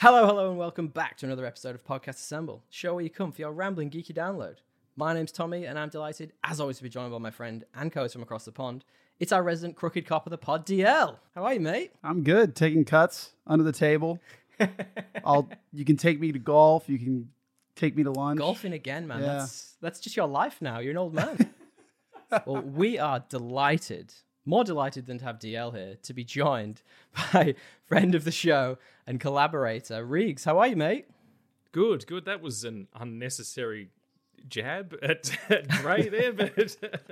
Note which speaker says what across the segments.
Speaker 1: Hello, hello, and welcome back to another episode of Podcast Assemble, show where you come for your rambling geeky download. My name's Tommy, and I'm delighted, as always, to be joined by my friend and co-host from across the pond. It's our resident crooked cop of the pod, DL. How are you, mate?
Speaker 2: I'm good. Taking cuts under the table. I'll. You can take me to golf. You can take me to lunch.
Speaker 1: Golfing again, man.
Speaker 2: Yeah.
Speaker 1: That's that's just your life now. You're an old man. well, we are delighted, more delighted than to have DL here, to be joined by friend of the show and collaborator Regs. How are you, mate?
Speaker 3: Good, good. That was an unnecessary jab at, at Gray there, but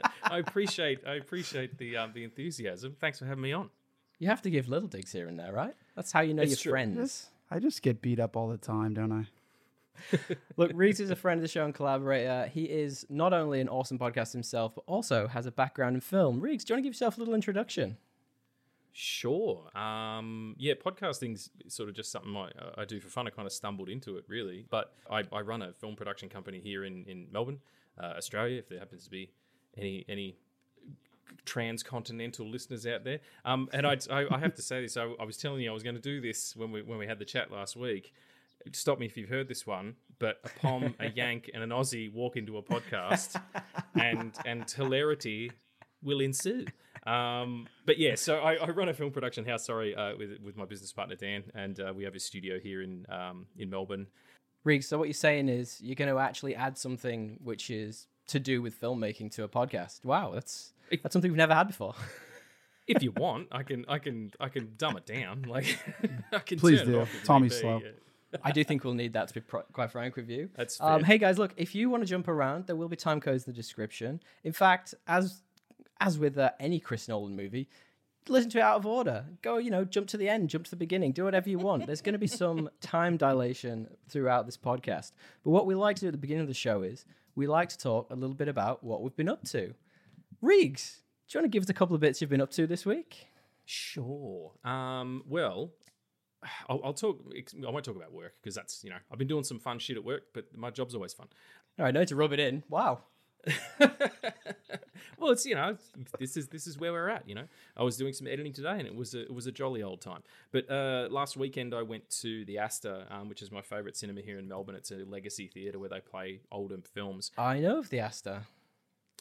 Speaker 3: I appreciate I appreciate the um, the enthusiasm. Thanks for having me on.
Speaker 1: You have to give little digs here and there, right? That's how you know
Speaker 3: It's
Speaker 1: your
Speaker 3: true.
Speaker 1: friends.
Speaker 2: I just get beat up all the time, don't I?
Speaker 1: Look, Regs is a friend of the show and collaborator. He is not only an awesome podcast himself, but also has a background in film. Regs, do you want to give yourself a little introduction?
Speaker 3: Sure. Um, yeah, podcasting's sort of just something I, I do for fun. I kind of stumbled into it, really. But I, I run a film production company here in, in Melbourne, uh, Australia, if there happens to be any any transcontinental listeners out there. Um, and I, I, I have to say this. I, I was telling you I was going to do this when we when we had the chat last week. Stop me if you've heard this one. But a Pom, a Yank, and an Aussie walk into a podcast, and and hilarity will ensue. Um, but yeah, so I, I run a film production house. Sorry, uh, with with my business partner Dan, and uh, we have a studio here in um, in Melbourne.
Speaker 1: Regs, so what you're saying is you're going to actually add something which is to do with filmmaking to a podcast. Wow, that's that's something we've never had before.
Speaker 3: If you want, I can I can I can dumb it down. Like I can
Speaker 2: Please
Speaker 3: turn it
Speaker 2: do.
Speaker 3: off if
Speaker 2: Tommy's slow.
Speaker 3: yeah.
Speaker 1: I do think we'll need that to be pro- quite frank with you.
Speaker 3: That's
Speaker 1: Um, hey guys, look, if you want to jump around, there will be time codes in the description. In fact, as as with uh, any Chris Nolan movie, listen to it out of order. Go, you know, jump to the end, jump to the beginning, do whatever you want. There's going to be some time dilation throughout this podcast. But what we like to do at the beginning of the show is we like to talk a little bit about what we've been up to. Regs, do you want to give us a couple of bits you've been up to this week?
Speaker 3: Sure. Um, well, I'll, I'll talk. I won't talk about work because that's you know I've been doing some fun shit at work, but my job's always fun.
Speaker 1: All right, no to rub it in. Wow.
Speaker 3: well, it's you know this is this is where we're at. You know, I was doing some editing today, and it was a, it was a jolly old time. But uh, last weekend, I went to the Astor, um, which is my favourite cinema here in Melbourne. It's a legacy theatre where they play older films.
Speaker 1: I know of the Astor.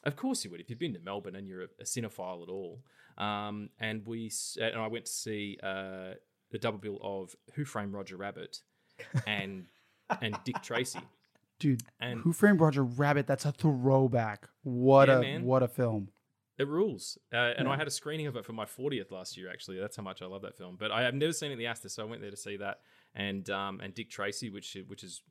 Speaker 3: Of course you would if you've been to Melbourne and you're a, a cinephile at all. Um, and we and I went to see uh, the double bill of Who Framed Roger Rabbit and and Dick Tracy.
Speaker 2: Dude,
Speaker 3: And-
Speaker 2: Who Framed Roger Rabbit? That's a throwback. What
Speaker 3: Yeah,
Speaker 2: a
Speaker 3: man.
Speaker 2: what a film.
Speaker 3: It rules. Uh, and I had a screening of it for my 40th last year. Actually, that's how much I love that film. But I have never seen it at the Astor, so I went there to see that. And um, and Dick Tracy, which which is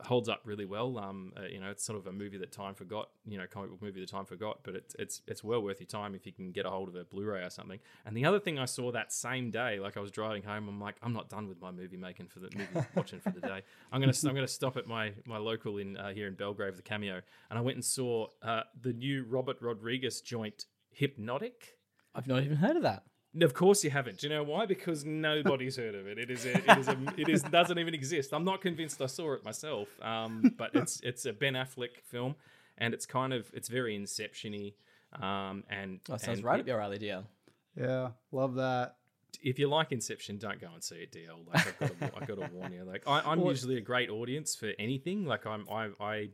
Speaker 3: holds up really well. Um, uh, you know, it's sort of a movie that time forgot. You know, comic book movie that time forgot. But it's it's it's well worth your time if you can get a hold of a Blu-ray or something. And the other thing I saw that same day, like I was driving home, I'm like, I'm not done with my movie making for the movie watching for the day. I'm gonna I'm gonna stop at my my local in uh, here in Belgrave, the Cameo, and I went and saw uh, the new Robert Rodriguez joint, Hypnotic.
Speaker 1: I've not even heard of that.
Speaker 3: And Of course you haven't. Do you know why? Because nobody's heard of it. It is a, it is a, it is doesn't even exist. I'm not convinced I saw it myself. Um, but it's it's a Ben Affleck film, and it's kind of it's very Inception-y. Um, and
Speaker 1: That sounds
Speaker 3: and
Speaker 1: right up your alley, DL.
Speaker 2: Yeah, love that.
Speaker 3: if you like Inception, don't go and see it, DL. Like I've got to, I've got to warn you. Like I, I'm
Speaker 1: Well-
Speaker 3: usually a great audience for anything. Like I'm I I.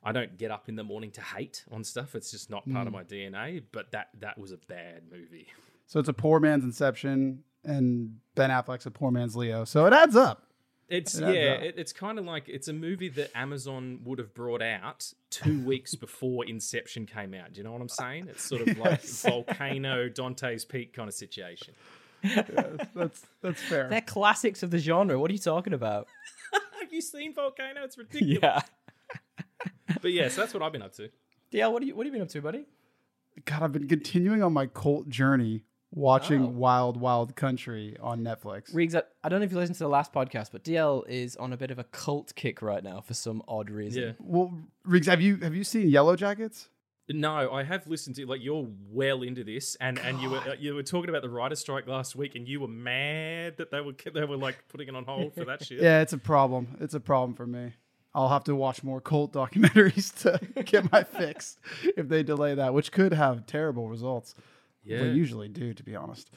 Speaker 3: I don't get up in the morning to hate on stuff. It's just not part of my DNA. But that that was a bad movie.
Speaker 2: So it's a poor man's Inception, and Ben Affleck's a poor man's Leo. So it adds up.
Speaker 3: It's
Speaker 2: It adds
Speaker 3: yeah,
Speaker 2: up.
Speaker 3: it, it's kind of like it's a movie that Amazon would have brought out two weeks before Inception came out. Do you know what I'm saying? It's sort of like volcano, Dante's Peak kind of situation.
Speaker 2: That's that's fair.
Speaker 1: They're classics of the genre. What are you talking about?
Speaker 3: Have you seen Volcano? It's ridiculous.
Speaker 1: Yeah.
Speaker 3: But yeah, so that's what I've been up to.
Speaker 1: DL, what, are you, what have you been up to, buddy?
Speaker 2: God, I've been continuing on my cult journey watching
Speaker 1: Oh.
Speaker 2: Wild Wild Country on Netflix.
Speaker 1: Regs, I, I don't know if you listened to the last podcast, but DL is on a bit of a cult kick right now for some odd reason.
Speaker 3: Yeah.
Speaker 2: Well, Regs, have you have you seen Yellow Jackets?
Speaker 3: No, I have listened to like you're well into this, and and you were uh, you were talking about the writer's strike last week, and you were mad that they were they were like putting it on hold for that shit.
Speaker 2: Yeah, it's a problem. It's a problem for me. I'll have to watch more cult documentaries to get my fix if they delay that, which could have terrible results.
Speaker 3: Yeah.
Speaker 2: They usually do, to be honest.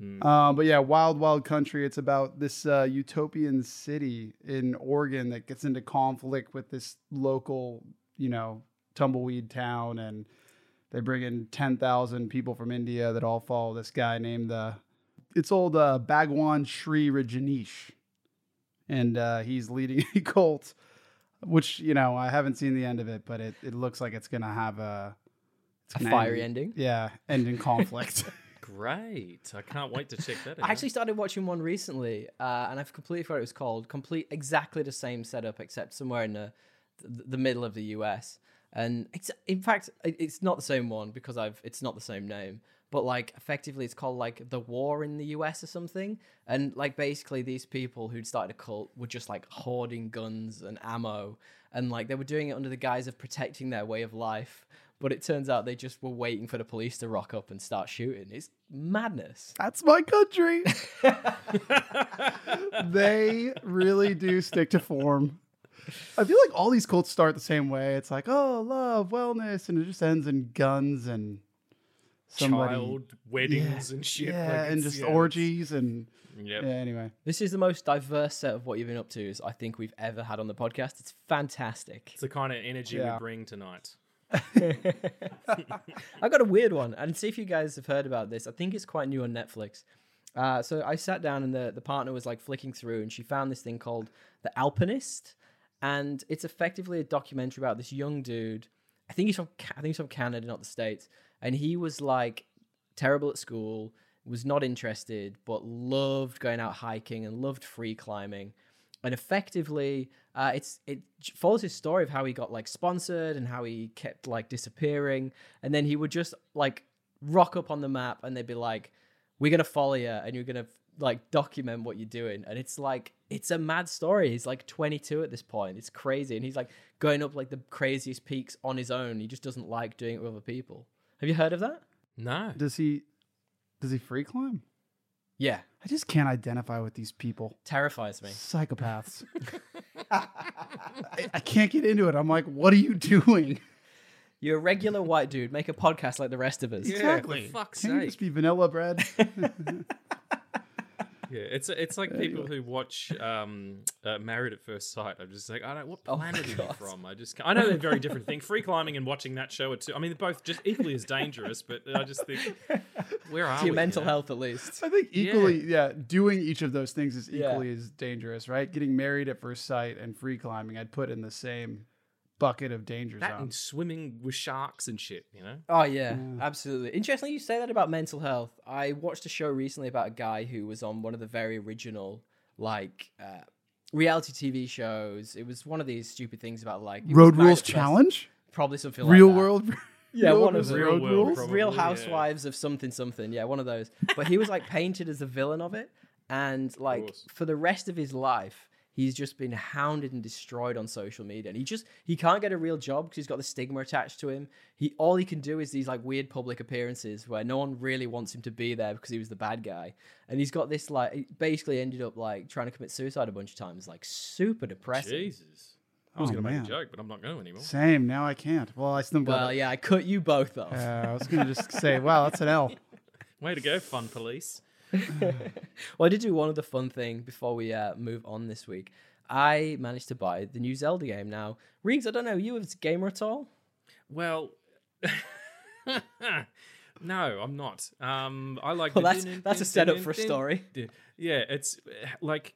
Speaker 3: Mm.
Speaker 2: Um, but yeah, Wild Wild Country. It's about this uh, utopian city in Oregon that gets into conflict with this local, you know, tumbleweed town, and they bring in ten thousand people from India that all follow this guy named the. It's old uh, Bhagwan Shri Rajneesh, and uh, he's leading a cult, which you know I haven't seen the end of it, but it, it looks like it's gonna have a,
Speaker 1: A fiery
Speaker 2: end-
Speaker 1: ending.
Speaker 2: Yeah, end in conflict.
Speaker 3: Great. I can't wait to check that out.
Speaker 1: I actually started watching one recently, uh, and I've completely forgot what it was called. Complete, exactly the same setup, except somewhere in the the, the middle of the US. And it's, in fact, it- it's not the same one because I've it's not the same name. But like, effectively, it's called like the war in the US or something. And like, basically, these people who'd started a cult were just like hoarding guns and ammo, and like they were doing it under the guise of protecting their way of life. But it turns out they just were waiting for the police to rock up and start shooting. It's madness.
Speaker 2: That's my country. they really do stick to form. I feel like all these cults start the same way. It's like, oh, love, wellness, and it just ends in guns and somebody.
Speaker 3: Child weddings and shit.
Speaker 2: yeah,
Speaker 3: like
Speaker 2: and just
Speaker 3: yeah,
Speaker 2: orgies and
Speaker 3: Yep.
Speaker 2: yeah. Anyway,
Speaker 1: This is the most diverse set of what you've been up to as I think we've ever had on the podcast. It's fantastic.
Speaker 3: It's the kind of energy
Speaker 2: Yeah.
Speaker 3: we bring tonight.
Speaker 1: I got a weird one, and see if you guys have heard about this. I think it's quite new on Netflix. Uh, so I sat down, and the the partner was like flicking through, and she found this thing called The Alpinist, and it's effectively a documentary about this young dude. I think he's from I think he's from Canada, not the states, and he was like terrible at school, was not interested, but loved going out hiking and loved free climbing. And effectively, uh, it's it follows his story of how he got like sponsored and how he kept like disappearing, and then he would just like rock up on the map, and they'd be like, "We're gonna follow you, and you're gonna like document what you're doing." And it's like it's a mad story. He's like 22 at this point. It's crazy, and he's like going up like the craziest peaks on his own. He just doesn't like doing it with other people. Have you heard of that?
Speaker 3: No.
Speaker 2: does he does he free climb?
Speaker 1: Yeah,
Speaker 2: I just can't identify with these people.
Speaker 1: terrifies me.
Speaker 2: Psychopaths. I, I can't get into it. I'm like, what are you doing?
Speaker 1: You're a regular white dude. Make a podcast like the rest of us.
Speaker 3: Yeah,
Speaker 2: Exactly.
Speaker 3: for fuck's
Speaker 2: Can't you
Speaker 3: sake.
Speaker 2: just be vanilla bread?
Speaker 3: Yeah, it's it's like people who watch um, uh, Married at First Sight. I'm just like, I don't. What
Speaker 1: Oh my
Speaker 3: planet are you
Speaker 1: God.
Speaker 3: from? I just. can't- I know they're very different things. Free climbing and watching that show are two. I mean, they're both just equally as dangerous. But I just think, where are
Speaker 1: To your
Speaker 3: we,
Speaker 1: mental
Speaker 3: you know?
Speaker 1: health, at least.
Speaker 2: I think equally, yeah. doing each of those things is
Speaker 1: Yeah.
Speaker 2: equally as dangerous, right? Getting married at first sight and free climbing, I'd put in the same bucket of danger
Speaker 3: That and swimming with sharks and shit. You know.
Speaker 1: Oh yeah, absolutely. Interestingly, you say that about mental health. I watched a show recently about a guy who was on one of the very original, like, uh, reality TV shows. It was one of these stupid things about like
Speaker 2: Road Rules
Speaker 1: at first-
Speaker 2: Challenge,
Speaker 1: probably something like
Speaker 2: Real
Speaker 1: that.
Speaker 2: World,
Speaker 1: Yeah,
Speaker 2: Real
Speaker 1: one of
Speaker 2: World
Speaker 1: them.
Speaker 3: Real World,
Speaker 2: Rules.
Speaker 3: probably.
Speaker 1: Real
Speaker 3: yeah.
Speaker 1: Housewives of something something. Yeah, one of those. But he was like painted as the villain of it, and like for the rest of his life, he's just been hounded and destroyed on social media. And he just he can't get a real job because he's got the stigma attached to him. He all he can do is these like weird public appearances where no one really wants him to be there because he was the bad guy. And he's got this like he basically ended up like trying to commit suicide a bunch of times. Like super depressing.
Speaker 3: Jesus. I was
Speaker 2: Oh,
Speaker 3: going to make
Speaker 2: man.
Speaker 3: a joke, but I'm not going to anymore.
Speaker 2: Same. Now I can't. Well, I still.
Speaker 1: Well, yeah, I cut you both off.
Speaker 2: Uh, I was gonna just say, wow, that's an L.
Speaker 3: Way to go, fun police.
Speaker 1: Well, I did do one other fun thing before we uh, move on this week. I managed to buy the new Zelda game now. Regs, I don't know, you a gamer at all?
Speaker 3: Well, no, I'm not. Um, I like.
Speaker 1: Well, that's
Speaker 3: din-
Speaker 1: that's a setup
Speaker 3: din-
Speaker 1: for a story.
Speaker 3: din- Yeah, it's like.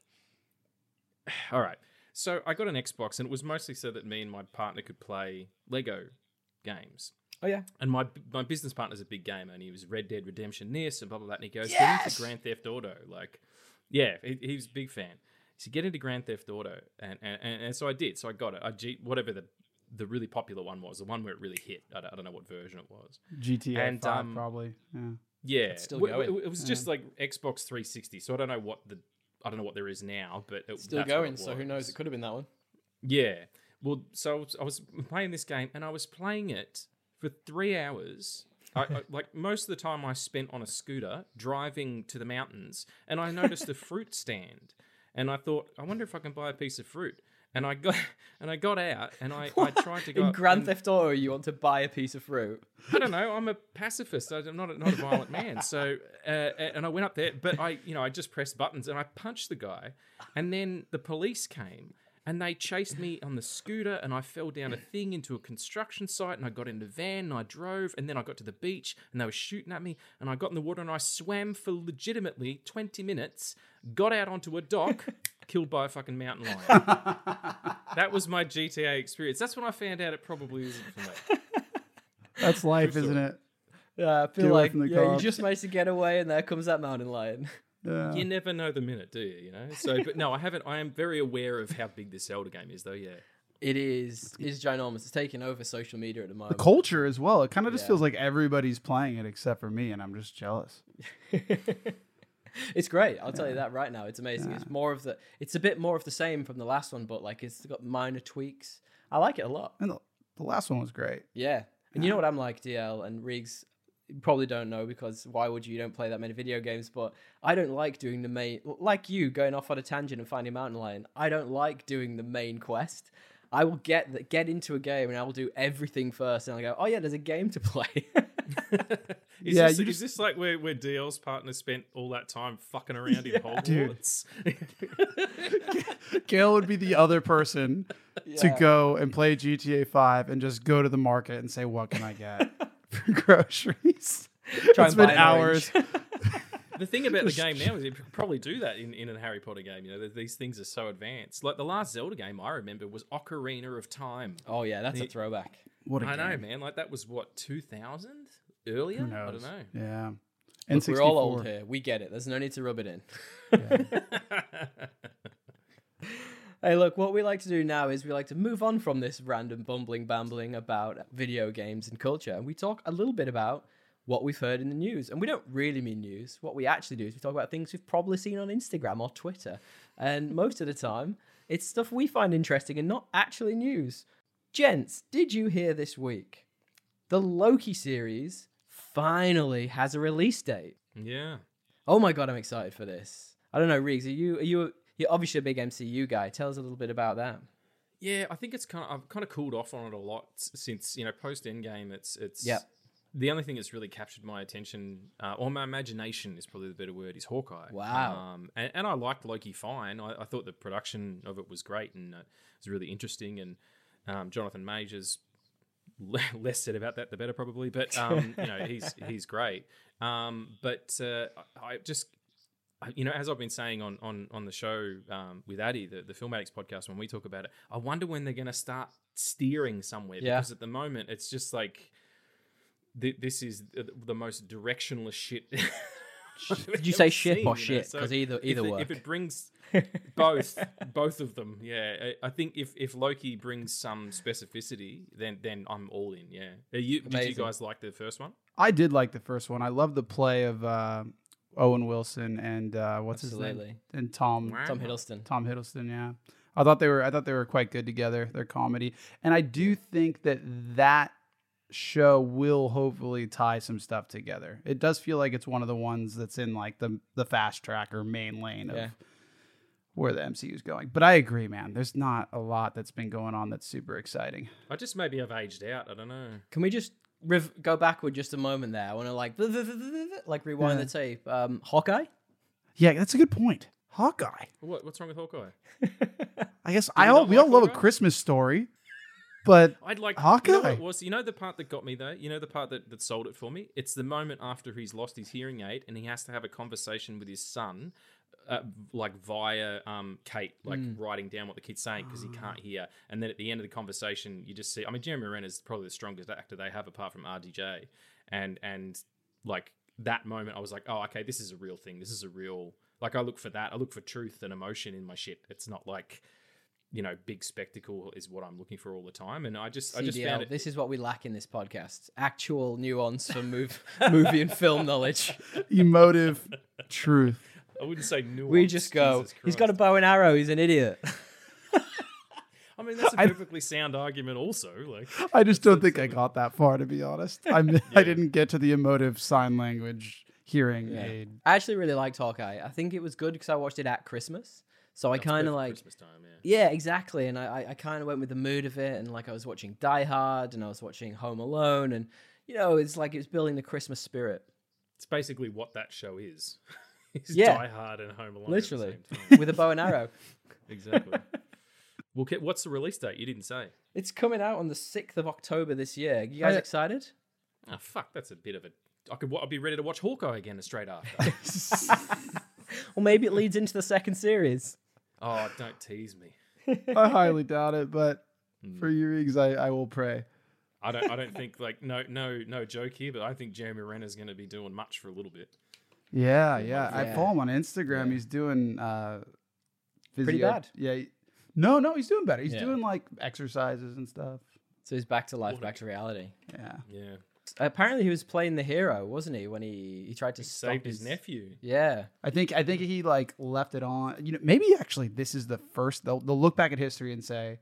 Speaker 3: All right, so I got an Xbox, and it was mostly so that me and my partner could play Lego games.
Speaker 1: Oh yeah,
Speaker 3: And my my business partner's a big gamer, and he was Red Dead Redemption this and blah blah blah. And he goes,
Speaker 1: Yes!
Speaker 3: get into Grand Theft Auto, like, yeah, he, he was a big fan. So get into Grand Theft Auto, and and, and, and so I did. So I got it. I G, whatever the the really popular one was, the one where it really hit. I don't, I don't know what version it was.
Speaker 2: GTA
Speaker 3: And,
Speaker 2: Five,
Speaker 3: um,
Speaker 2: probably. Yeah.
Speaker 3: Yeah,
Speaker 1: It's still
Speaker 3: W-
Speaker 1: going.
Speaker 3: w- It, was just like Xbox 360. So I don't know what the I don't know what there is now, but it,
Speaker 1: still going. So who knows? It could have been that one.
Speaker 3: Yeah. Well, so I was, I was playing this game and I was playing it for three hours. I, I, like most of the time I spent on a scooter driving to the mountains, and I noticed a fruit stand, and I thought, I wonder if I can buy a piece of fruit. And I got and I got out, and I, I tried to go
Speaker 1: In Grand
Speaker 3: and-
Speaker 1: Theft Auto, you want to buy a piece of fruit.
Speaker 3: I don't know. I'm a pacifist. I'm not a, not a violent man. So, uh, and I went up there, but I, you know, I just pressed buttons and I punched the guy, and then the police came and they chased me on the scooter, and I fell down a thing into a construction site, and I got in the van and I drove, and then I got to the beach and they were shooting at me, and I got in the water and I swam for legitimately 20 minutes, got out onto a dock. Killed by a fucking mountain lion. that was my GTA experience. That's when I found out it probably isn't for me.
Speaker 2: That's life, isn't it?
Speaker 1: Yeah, I feel
Speaker 2: Get away
Speaker 1: like
Speaker 2: from the
Speaker 1: yeah, you
Speaker 2: cops.
Speaker 1: just managed to get away, and there comes that mountain lion.
Speaker 2: Yeah.
Speaker 3: You never know the minute, do you? You know. So, but no, I haven't. I am very aware of how big this Zelda game is, though. Yeah.
Speaker 1: It is is ginormous. It's taking over social media at the moment.
Speaker 2: The culture as well. It kind of just
Speaker 1: Yeah.
Speaker 2: feels like everybody's playing it except for me, and I'm just jealous.
Speaker 1: it's great. I'll tell you that right now. It's amazing. It's more of the. It's a bit more of the same from the last one, but like it's got minor tweaks. I like it a lot.
Speaker 2: And the, the last one was great.
Speaker 1: Yeah. And you know what I'm like, DL and Regs probably don't know because why would you? You don't play that many video games, but I don't like doing the main like you going off on a tangent and finding a mountain lion. I don't like doing the main quest. I will get the, get into a game and I will do everything first, and I'll go, oh yeah, there's a game to play.
Speaker 3: Is
Speaker 2: Yeah,
Speaker 3: this,
Speaker 2: you
Speaker 3: is this like where, where DL's partner spent all that time fucking around in
Speaker 2: dude.
Speaker 3: Hogwarts?
Speaker 2: Gail would be the other person to go and play GTA 5 and just go to the market and say, What can I get for groceries?
Speaker 1: Try and
Speaker 2: been
Speaker 1: buy an
Speaker 2: hours.
Speaker 3: the thing about the game now is you could probably do that in, in a Harry Potter game. You know, these things are so advanced. Like the last Zelda game I remember was Ocarina of Time.
Speaker 1: oh yeah, that's a throwback.
Speaker 2: What a
Speaker 3: I know, man. Like that was what 2000 earlier.
Speaker 2: Who
Speaker 3: I don't know.
Speaker 2: Yeah.
Speaker 1: Look,
Speaker 2: And
Speaker 1: we're all old here. We get it. There's no need to rub it in. Hey, look, what we like to do now is we like to move on from this random bumbling bambling about video games and culture. And we talk a little bit about what we've heard in the news. And we don't really mean news. What we actually do is we talk about things we've probably seen on Instagram or Twitter. And most of the time, it's stuff we find interesting and not actually news. Gents, did you hear this week? The Loki series finally has a release date.
Speaker 3: yeah.
Speaker 1: Oh my god, I'm excited for this. I don't know, Regs. Are you are you you're obviously a big MCU guy. Tell us a little bit about that.
Speaker 3: Yeah, I think it's kind of I've kind of cooled off on it a lot since you know post Endgame. It's it's
Speaker 1: Yep.
Speaker 3: The only thing that's really captured my attention, uh, or my imagination, is probably the better word, is Hawkeye.
Speaker 1: Wow.
Speaker 3: Um, and, and I liked Loki fine. I, I thought the production of it was great and uh, it was really interesting. And um, Jonathan Majors, less said about that, the better probably. But um, you know, he's he's great. Um, but uh, I just you know, as I've been saying on on on the show um, with Addy, the the Film Addicts podcast, when we talk about it, I wonder when they're going to start steering somewhere
Speaker 1: Yeah.
Speaker 3: because at the moment it's just like th- this is the most directionless shit.
Speaker 1: Did you say ship or shit? Because either
Speaker 3: if
Speaker 1: either
Speaker 3: it,
Speaker 1: work.
Speaker 3: if it brings both both of them, yeah, I, I think if if Loki brings some specificity, then then I'm all in. Yeah, Are you, did you guys like the first one?
Speaker 2: I did like the first one. I love the play of uh, Owen Wilson and uh, what's his name? And Tom
Speaker 3: Wow.
Speaker 1: Tom Hiddleston.
Speaker 2: Tom Hiddleston. Yeah, I thought they were. I thought they were quite good together. Their comedy, and I do think that that show will hopefully tie some stuff together. It does feel like it's one of the ones that's in like the the fast track or main lane of
Speaker 1: Yeah.
Speaker 2: where the MCU is going. But I agree, man. There's not a lot that's been going on that's super exciting.
Speaker 3: I just maybe I've aged out. I don't know.
Speaker 1: Can we just rev- go backward just a moment there? I want to like like rewind
Speaker 2: Yeah.
Speaker 1: the tape. Um, Hawkeye.
Speaker 2: Yeah, that's a good point. Hawkeye.
Speaker 3: What, what's wrong with Hawkeye?
Speaker 2: I guess
Speaker 3: you
Speaker 2: I all we
Speaker 3: like
Speaker 2: all love a Christmas story, but
Speaker 3: I'd like
Speaker 2: Hawkeye.
Speaker 3: You know what it was? You know the part that got me though. You know the part that, that sold it for me. It's the moment after he's lost his hearing aid and he has to have a conversation with his son, uh, like via um, Kate, like writing down what the kid's saying because he can't hear. And then at the end of the conversation, you just see. I mean, Jeremy Renner is probably the strongest actor they have apart from RDJ, and and like that moment, I was like, oh, okay, this is a real thing. This is a real. Like I look for that. I look for truth and emotion in my shit. It's not like you know, big spectacle is what I'm looking for all the time. And I just, I just found it.
Speaker 1: This is what we lack in this podcast: actual nuance for move, movie and film knowledge.
Speaker 2: emotive truth.
Speaker 3: I wouldn't say nuance.
Speaker 1: We just go. He's got a bow and arrow. He's an idiot.
Speaker 3: I mean, that's a perfectly sound argument. Also, like,
Speaker 2: I just don't think I got that far, to be honest. I'm, I didn't get to the emotive sign language hearing aid.
Speaker 1: I actually really liked Hawkeye. I think it was good because I watched it at Christmas. So I kind of like
Speaker 3: Christmas time. Yeah.
Speaker 1: Yeah, exactly. And I, I, I kind of went with the mood of it, and like I was watching Die Hard, and I was watching Home Alone, and you know, it's like it was building the Christmas spirit,
Speaker 3: It's basically what that show is. It's
Speaker 1: Yeah.
Speaker 3: Die Hard and Home Alone.
Speaker 1: literally,
Speaker 3: At the same time.
Speaker 1: with a bow and arrow.
Speaker 3: exactly. well, what's the release date? You didn't say.
Speaker 1: It's coming out on the sixth of October this year. You guys
Speaker 2: yeah.
Speaker 1: excited?
Speaker 3: Oh fuck, that's a bit of a. I could. I'd be ready to watch Hawkeye again straight after.
Speaker 1: Or maybe it leads into the second series.
Speaker 3: Oh, don't tease me.
Speaker 2: I highly doubt it, but
Speaker 3: Hmm.
Speaker 2: for you, Regs, I, I will pray.
Speaker 3: I don't. I don't think like no no no joke here, but I think Jeremy Renner's going to be doing much for a little bit.
Speaker 2: Yeah, yeah. I follow him on Instagram.
Speaker 1: Yeah.
Speaker 2: He's doing uh,
Speaker 1: Pretty
Speaker 2: physio-
Speaker 1: bad.
Speaker 2: Yeah. No, no, he's doing better. He's
Speaker 1: Yeah.
Speaker 2: doing like exercises and stuff.
Speaker 1: So he's back to life, back to reality.
Speaker 2: Yeah.
Speaker 3: Yeah,
Speaker 1: Apparently, he was playing the hero, wasn't he? When he he tried to
Speaker 3: he
Speaker 1: stop
Speaker 3: saved his nephew.
Speaker 1: Yeah,
Speaker 2: I think I think he like left it on. You know, maybe actually this is the first. They'll they'll look back at history and say,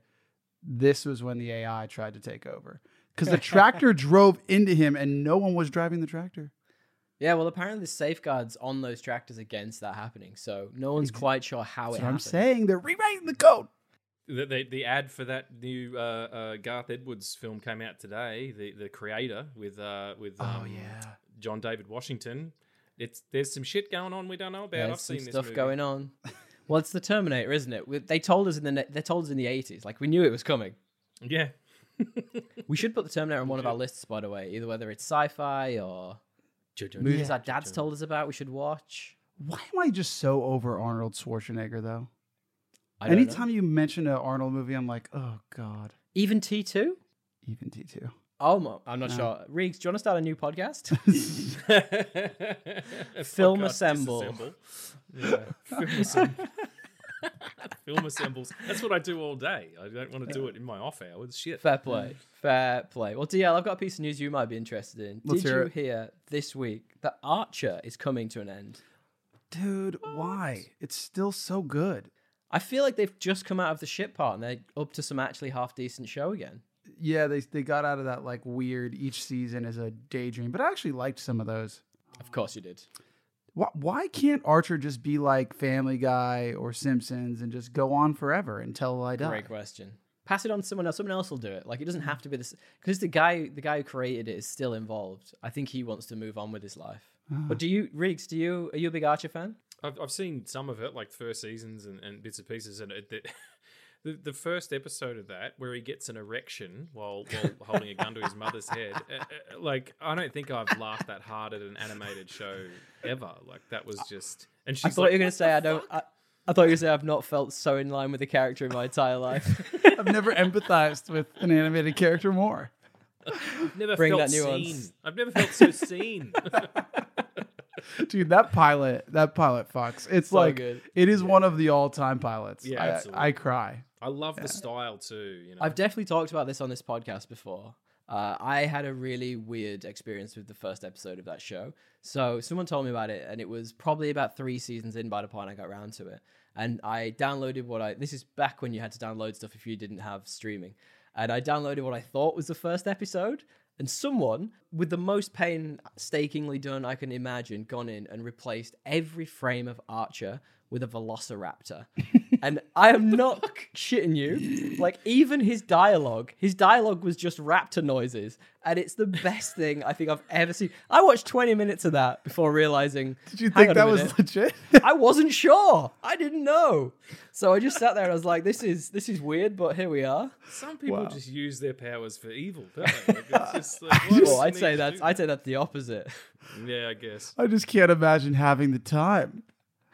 Speaker 2: this was when the AI tried to take over because the tractor drove into him and no one was driving the tractor.
Speaker 1: yeah. Well, apparently, there's safeguards on those tractors against that happening. So no one's quite sure how
Speaker 2: That's
Speaker 1: it
Speaker 2: what I'm saying. They're rewriting the code.
Speaker 3: The, the, the ad for that new uh, uh, Gareth Edwards film came out today. The the creator with uh, with um,
Speaker 2: Oh yeah.
Speaker 3: John David Washington. It's there's some shit going on we don't know about.
Speaker 1: There's
Speaker 3: I've
Speaker 1: some
Speaker 3: seen this
Speaker 1: stuff
Speaker 3: movie.
Speaker 1: going on. Well, it's the Terminator, isn't it? We- They told us in the they told us in the 80s. Like we knew it was coming.
Speaker 3: Yeah,
Speaker 1: We should put the Terminator on one of our lists, by the way. Either whether it's sci-fi or movies
Speaker 2: Yeah.
Speaker 1: our dads told us about, we should watch.
Speaker 2: Why am I just so over Arnold Schwarzenegger though?
Speaker 1: I don't know.
Speaker 2: Anytime you mention an Arnold movie, I'm like, oh god.
Speaker 1: even T2.
Speaker 2: Even T two.
Speaker 1: Oh, my, I'm not
Speaker 2: No.
Speaker 1: sure. Regs, do you want to start a new podcast? Film
Speaker 3: podcast
Speaker 1: assemble.
Speaker 3: Yeah, film assemble. film assembles. That's what I do all day. I don't want to do it in my off hours. Shit.
Speaker 1: Fair play. Fair play. Well, DL, I've got a piece of news you might be interested in.
Speaker 2: Let's
Speaker 1: Did
Speaker 2: hear
Speaker 1: you
Speaker 2: it.
Speaker 1: hear this week that Archer is coming to an end?
Speaker 2: Dude, why? It's still so good.
Speaker 1: I feel like they've just come out of the shit part and they're up to some actually half decent show again.
Speaker 2: Yeah, they they got out of that like weird each season is a daydream, but I actually liked some of those.
Speaker 1: Of course you did.
Speaker 2: Why, why can't Archer just be like Family Guy or Simpsons and just go on forever until I die?
Speaker 1: Great question. Pass it on to someone else. Someone else will do it. Like it doesn't have to be this because the guy, the guy who created it, is still involved. I think he wants to move on with his life. Ah. But do you, Regs? Do you are you a big Archer fan?
Speaker 3: I've, I've seen some of it, like first seasons and, and bits and pieces, and it, the, the the first episode of that where he gets an erection while while holding a gun to his mother's head. uh, uh, like I don't think I've laughed that hard at an animated show ever. Like that was just. And she's
Speaker 1: I thought
Speaker 3: like,
Speaker 1: you were going to say I don't. I, I thought you were going to say I've not felt so in line with the character in my entire life.
Speaker 2: I've never empathized with an animated character more.
Speaker 3: I've never
Speaker 1: Bring
Speaker 3: felt
Speaker 1: that nuance.
Speaker 3: seen. I've never felt so seen.
Speaker 2: Dude, that pilot, that pilot fucks. It's
Speaker 1: So
Speaker 2: like
Speaker 1: good.
Speaker 2: it is one of the all-time pilots.
Speaker 3: Yeah,
Speaker 2: I-
Speaker 3: absolutely.
Speaker 2: I, cry.
Speaker 3: I love the style too. You know,
Speaker 1: I've definitely talked about this on this podcast before. Uh, I had a really weird experience with the first episode of that show. So someone told me about it, and it was probably about three seasons in by the point I got around to it. And I downloaded what I. This is back when you had to download stuff if you didn't have streaming. And I downloaded what I thought was the first episode. And someone with the most painstakingly done I can imagine gone in and replaced every frame of Archer with a velociraptor. and I am not shitting you. Like, even his dialogue, his dialogue was just raptor noises. And it's the best thing I think I've ever seen. I watched 20 minutes of that before realizing.
Speaker 2: Did you think that was legit?
Speaker 1: I wasn't sure. I didn't know. So I just sat there and I was like, this is this is weird, but here we are.
Speaker 3: some people
Speaker 2: Wow.
Speaker 3: just use their powers for evil, don't they? Like, it's just like,
Speaker 1: Well, I'd say
Speaker 3: to
Speaker 1: that's
Speaker 3: do
Speaker 1: I'd say that's the opposite.
Speaker 3: yeah, I guess.
Speaker 2: I just can't imagine having the time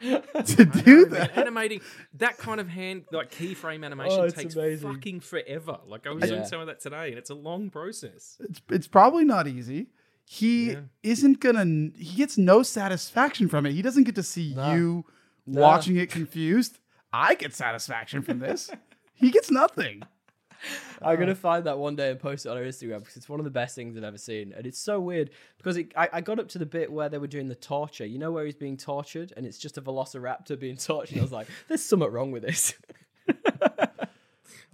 Speaker 2: to do
Speaker 3: know, man.
Speaker 2: that.
Speaker 3: Animating that kind of hand, like keyframe animation,
Speaker 1: Oh,
Speaker 3: takes
Speaker 1: amazing.
Speaker 3: fucking forever. Like I was
Speaker 1: Yeah.
Speaker 3: doing some of that today, and it's a long process.
Speaker 2: It's, it's probably not easy. He
Speaker 3: Yeah.
Speaker 2: isn't gonna. He gets no satisfaction from it. He doesn't get to see
Speaker 1: No.
Speaker 2: you
Speaker 1: No.
Speaker 2: watching it confused. I get satisfaction from this. he gets nothing.
Speaker 1: I'm gonna find that one day and post it on our Instagram because it's one of the best things I've ever seen, and it's so weird because it, I, I got up to the bit where they were doing the torture. You know where he's being tortured, and it's just a velociraptor being tortured. I was like, "There's something wrong with this."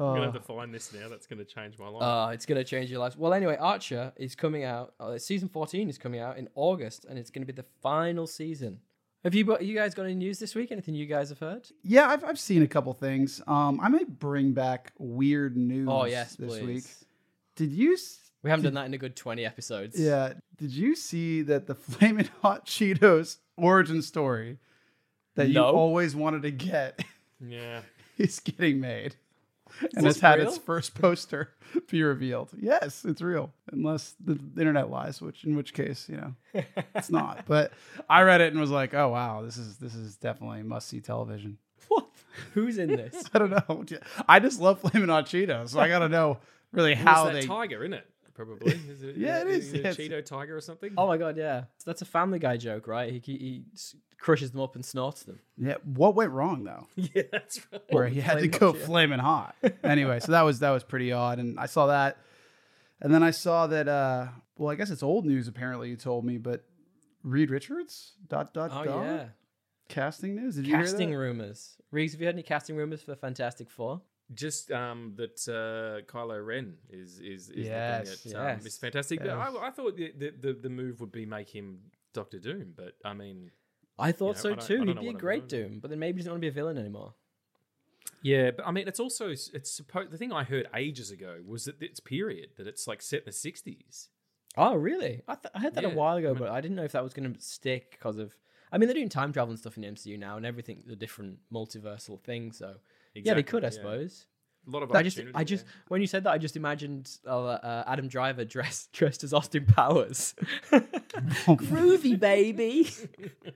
Speaker 3: I'm
Speaker 2: Uh,
Speaker 3: gonna have to find this now. That's gonna change my life.
Speaker 1: Uh, it's gonna change your life. Well, anyway, Archer is coming out. Uh, season 14 is coming out in August, and it's gonna be the final season Have you you guys got any news this week? Anything you guys have heard?
Speaker 2: Yeah, I've, I've seen a couple things. Um, I might bring back weird news
Speaker 1: Oh yes,
Speaker 2: this
Speaker 1: please.
Speaker 2: week. Did you? s-
Speaker 1: We haven't done that in a good twenty episodes.
Speaker 2: Yeah. Did you see that the Flamin' Hot Cheetos origin story that you always wanted to get
Speaker 3: Yeah.
Speaker 2: is getting made? And it's had
Speaker 1: real?
Speaker 2: its first poster be revealed. Yes, it's real, unless the internet lies, which in which case, you know, it's not. But I read it and was like, "Oh wow, this is this is definitely must see television."
Speaker 1: What? Who's in this?
Speaker 2: I don't know. I just love Flamin' Hot Cheetos, so I got to know really how they.
Speaker 3: tiger, isn't it? Probably. Is it,
Speaker 2: Yeah, it is,
Speaker 3: it a
Speaker 2: yes.
Speaker 3: Cheeto tiger or something?
Speaker 1: oh my god, yeah. So that's a Family Guy joke, right? He, he, he crushes them up and snorts them.
Speaker 2: Yeah, what went wrong though?
Speaker 3: yeah, that's right.
Speaker 2: Where he had to
Speaker 1: Flamin'
Speaker 2: go
Speaker 1: Hot Cheetos.
Speaker 2: flaming hot. anyway, so that was that was pretty odd, and I saw that, and then I saw that. uh Well, I guess it's old news. Apparently, you told me, but Reed Richards dot dot
Speaker 1: Oh
Speaker 2: dot
Speaker 1: yeah.
Speaker 2: casting news. Did you
Speaker 1: Casting
Speaker 2: hear that?
Speaker 1: rumors. Regs, have you had any casting rumors for Fantastic Four?
Speaker 3: Just um, that uh, Kylo Ren is is, is
Speaker 2: Yes,
Speaker 3: looking at um,
Speaker 1: yes.
Speaker 3: Mr. Fantastic. But
Speaker 2: Yes.
Speaker 3: I, I thought the, the, the, move would be make him Doctor Doom, but I mean,
Speaker 1: I thought
Speaker 3: know,
Speaker 1: so too. He'd be a great. Doom, but then maybe he doesn't want to be a villain anymore.
Speaker 3: yeah, but I mean, it's also it's supposed. The thing I heard ages ago was that it's period that it's like set in the sixties.
Speaker 1: Oh, really? I, th- I heard that a while ago,
Speaker 3: I mean-
Speaker 1: but I didn't know if that was going to stick because of. I mean, they're doing time travel and stuff in the MCU now, and everything the different multiversal things. So yeah, they could, I suppose.
Speaker 3: A lot of
Speaker 1: I just, I just,
Speaker 3: there.
Speaker 1: when you said that, I just imagined uh, uh, Adam Driver dressed dressed as Austin Powers. Groovy baby.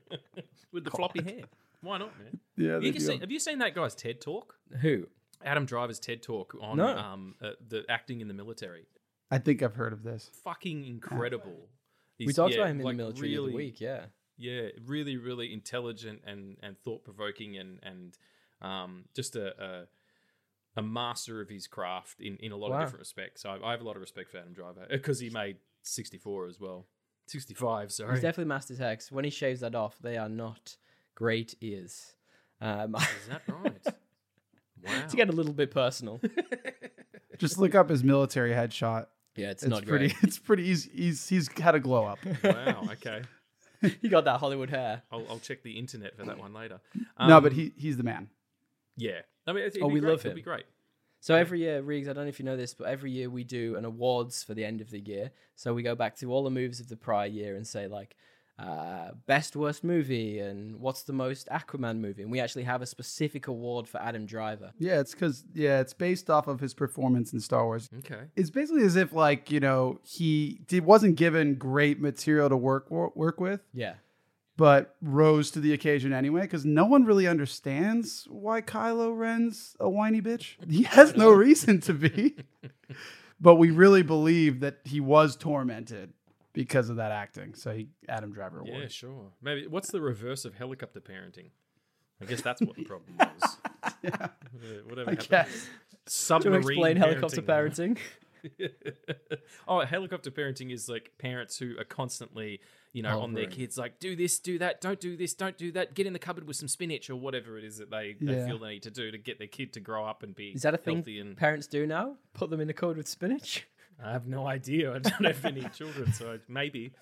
Speaker 3: with the floppy hair. Why not, man?
Speaker 2: Yeah,
Speaker 3: You can see, have you seen that guy's TED talk?
Speaker 1: Who?
Speaker 3: Adam Driver's TED talk on
Speaker 1: No.
Speaker 3: um, uh, the acting in the military.
Speaker 2: I think I've heard of this.
Speaker 3: Fucking incredible.
Speaker 1: we talked
Speaker 3: yeah,
Speaker 1: about him in
Speaker 3: like
Speaker 1: the military the
Speaker 3: really,
Speaker 1: other week. Yeah.
Speaker 3: Yeah, really, really intelligent and and thought provoking and and um, just a, a a master of his craft in in a lot
Speaker 1: Wow.
Speaker 3: of different respects. So I, I have a lot of respect for Adam Driver because he made sixty four as well. Sixty five, sorry.
Speaker 1: He's definitely mastered hex. When he shaves that off, they are not great ears. Um,
Speaker 3: Is that right? wow.
Speaker 1: to get a little bit personal.
Speaker 2: Just look up his military headshot.
Speaker 1: Yeah, it's,
Speaker 2: It's
Speaker 1: not
Speaker 2: pretty.
Speaker 1: great.
Speaker 2: It's pretty easy. He's he's had a glow up.
Speaker 3: wow. Okay.
Speaker 1: he got that Hollywood hair.
Speaker 3: I'll, I'll check the internet for that one later.
Speaker 2: no,
Speaker 3: Um,
Speaker 2: but he he's the man.
Speaker 3: Yeah. I mean, it'd
Speaker 1: Oh, we
Speaker 3: great.
Speaker 1: love
Speaker 3: It'd be great.
Speaker 1: So every year, Regs, I don't know if you know this, but every year we do an awards for the end of the year. So we go back to all the movies of the prior year and say like, uh, best worst movie and what's the most Aquaman movie, and we actually have a specific award for Adam Driver.
Speaker 2: Yeah, it's because yeah, it's based off of his performance in Star Wars.
Speaker 3: Okay.
Speaker 2: It's basically as if like you know he did, wasn't given great material to work work with,
Speaker 1: Yeah,
Speaker 2: but rose to the occasion anyway. Because no one really understands why Kylo Ren's a whiny bitch. He has no reason to be, but we really believe that he was tormented because of that acting. So he Adam Driver award.
Speaker 3: Yeah, sure. Maybe what's the reverse of helicopter parenting? I guess that's what the problem was.
Speaker 2: Yeah,
Speaker 3: Whatever- Whatever
Speaker 2: I
Speaker 3: happened.
Speaker 2: guess.
Speaker 1: to
Speaker 3: Submarine
Speaker 1: explain helicopter
Speaker 3: parenting.
Speaker 1: Parenting.
Speaker 3: oh, helicopter parenting is like parents who are constantly, you know, on their kids, like do this, do that, don't do this, don't do that. Get in the cupboard with some spinach or whatever it is that they, they feel they need to do to get their kid to grow up and be
Speaker 1: Is that a thing.
Speaker 3: And
Speaker 1: parents do now? Put them in the cupboard with spinach.
Speaker 3: I have no idea. I don't have any children, so maybe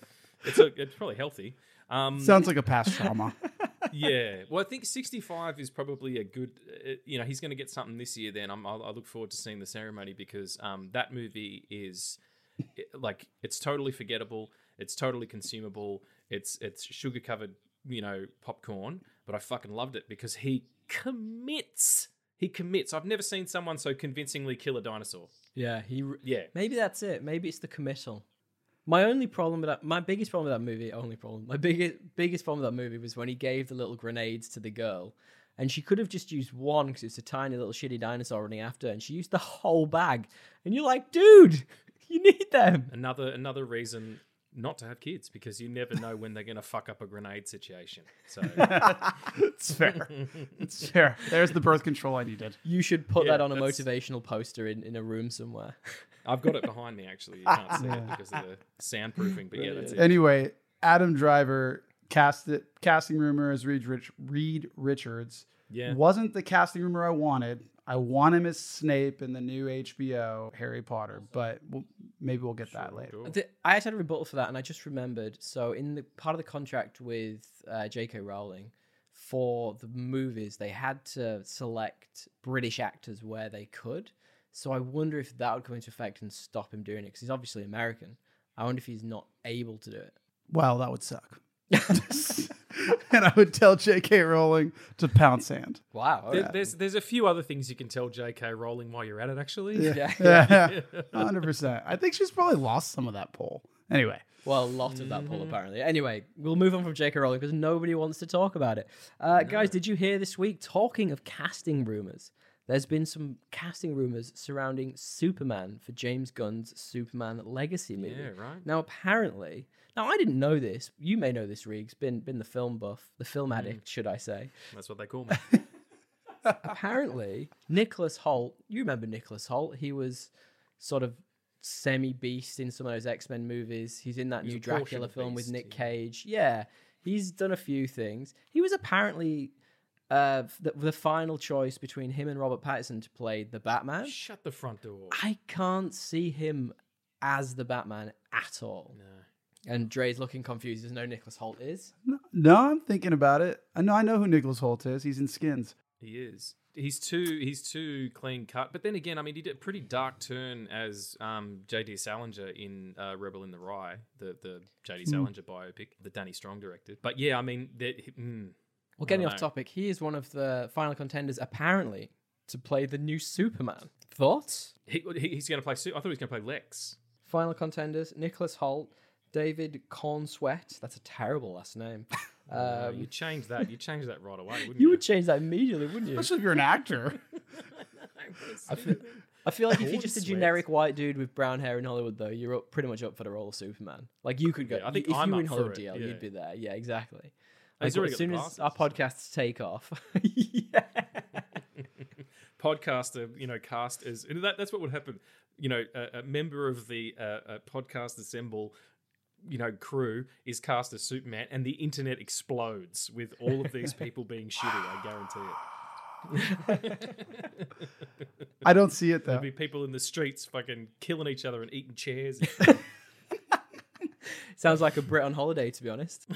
Speaker 3: it's a, it's probably healthy. Um,
Speaker 2: Sounds like a past trauma.
Speaker 3: yeah. Well, I think 65 is probably a good. Uh, you know, he's going to get something this year. Then I'm, I'll, I look forward to seeing the ceremony because um, that movie is like it's totally forgettable. It's totally consumable. It's it's sugar covered, you know, popcorn. But I fucking loved it because he commits. He commits. I've never seen someone so convincingly kill a dinosaur.
Speaker 1: Yeah, he.
Speaker 3: Yeah.
Speaker 1: Maybe that's it. Maybe it's the committal. My only problem with that, my biggest problem with that movie, only problem, my biggest biggest problem with that movie was when he gave the little grenades to the girl, and she could have just used one because it's a tiny little shitty dinosaur running after, and she used the whole bag, and you're like, dude, you need them.
Speaker 3: Another another reason not to have kids because you never know when they're going to fuck up a grenade situation. So
Speaker 2: it's fair. It's fair. There's the birth control I needed.
Speaker 1: You should put
Speaker 3: Yeah,
Speaker 1: that on a
Speaker 3: that's-
Speaker 1: motivational poster in, in a room somewhere.
Speaker 3: I've got it behind me actually. You can't see it because of the soundproofing, but yeah, that's it.
Speaker 2: Anyway, Adam Driver cast it, casting rumor as Reed, Rich, Reed Richards.
Speaker 3: Yeah.
Speaker 2: Wasn't the casting rumor I wanted. I want him as Snape in the new HBO Harry Potter, but we'll, maybe we'll get that later.
Speaker 3: Cool.
Speaker 1: I had a rebuttal for that, and I just remembered. So, in the part of the contract with uh, J.K. Rowling for the movies, they had to select British actors where they could. So, I wonder if that would come into effect and stop him doing it because he's obviously American. I wonder if he's not able to do it.
Speaker 2: Well, that would suck. and I would tell J.K. Rowling to pound sand.
Speaker 1: Wow.
Speaker 3: There- There's there's a few other things you can tell J.K. Rowling while you're at it. Actually,
Speaker 1: Yeah.
Speaker 2: Yeah, hundred percent. I think she's probably lost some of that pull. Anyway,
Speaker 1: Well, a lot of that pull, apparently. Anyway, we'll move on from J.K. Rowling because nobody wants to talk about it. Uh, Guys, did you hear this week, talking of casting rumors, there's been some casting rumors surrounding Superman for James Gunn's Superman Legacy movie.
Speaker 3: Yeah, right.
Speaker 1: Now, apparently, now I didn't know this. You may know this, Regs. Been been the film buff, the film addict, should I say?
Speaker 3: That's what they call me.
Speaker 1: apparently Nicholas Hoult, you remember Nicholas Hoult? He was sort of semi beast in some of those X Men movies. He's in that
Speaker 3: He was
Speaker 1: new Dracula film with Nick
Speaker 3: yeah.
Speaker 1: Cage. Yeah, he's done a few things. He was apparently uh, the, the final choice between him and Robert Pattinson to play the Batman.
Speaker 3: Shut the front door.
Speaker 1: I can't see him as the Batman at all.
Speaker 3: No.
Speaker 1: And Dre's looking confused. Doesn't know Nicholas Hoult is.
Speaker 2: no, no, I'm thinking about it. I know, I know who Nicholas Hoult is. He's in Skins.
Speaker 3: He is. He's too. He's too clean cut. But then again, I mean, he did a pretty dark turn as um, J.D. Salinger in uh, Rebel in the Rye, the the J.D.
Speaker 1: Hmm.
Speaker 3: Salinger biopic that Danny Strong directed. But yeah, I mean, that, mm,
Speaker 1: Well, getting off
Speaker 3: know.
Speaker 1: topic, he is one of the final contenders, apparently, to play the new Superman. Thoughts?
Speaker 3: he, he- he's going to play. Su- I thought he was going to play Lex.
Speaker 1: Final contenders: Nicholas Hoult, David Corenswet. That's a terrible last name.
Speaker 3: Uh,
Speaker 1: Um,
Speaker 3: you change that. You change that right away, wouldn't
Speaker 1: you
Speaker 3: you?
Speaker 1: would change that immediately, wouldn't you?
Speaker 2: Especially if you're an actor.
Speaker 1: I feel, I feel like if you're just a generic white dude with brown hair in Hollywood, though, you're up, pretty much up for the role of Superman. Like you could go.
Speaker 3: Yeah, I think
Speaker 1: if
Speaker 3: I'm
Speaker 1: you were in Hollywood
Speaker 3: it,
Speaker 1: DL,
Speaker 3: yeah.
Speaker 1: you'd be there. Yeah, exactly. Like,
Speaker 3: already
Speaker 1: as soon as our
Speaker 3: glasses.
Speaker 1: podcasts take off, yeah.
Speaker 3: podcaster, you know, cast as that, that's what would happen. You know, a, a member of the uh, uh, podcast assemble, you know, crew is cast as Superman, and the internet explodes with all of these people being shitty. I guarantee it.
Speaker 2: I don't see it though.
Speaker 3: There'll be people in the streets fucking killing each other and eating chairs.
Speaker 1: Sounds like a Brit on holiday, to be honest.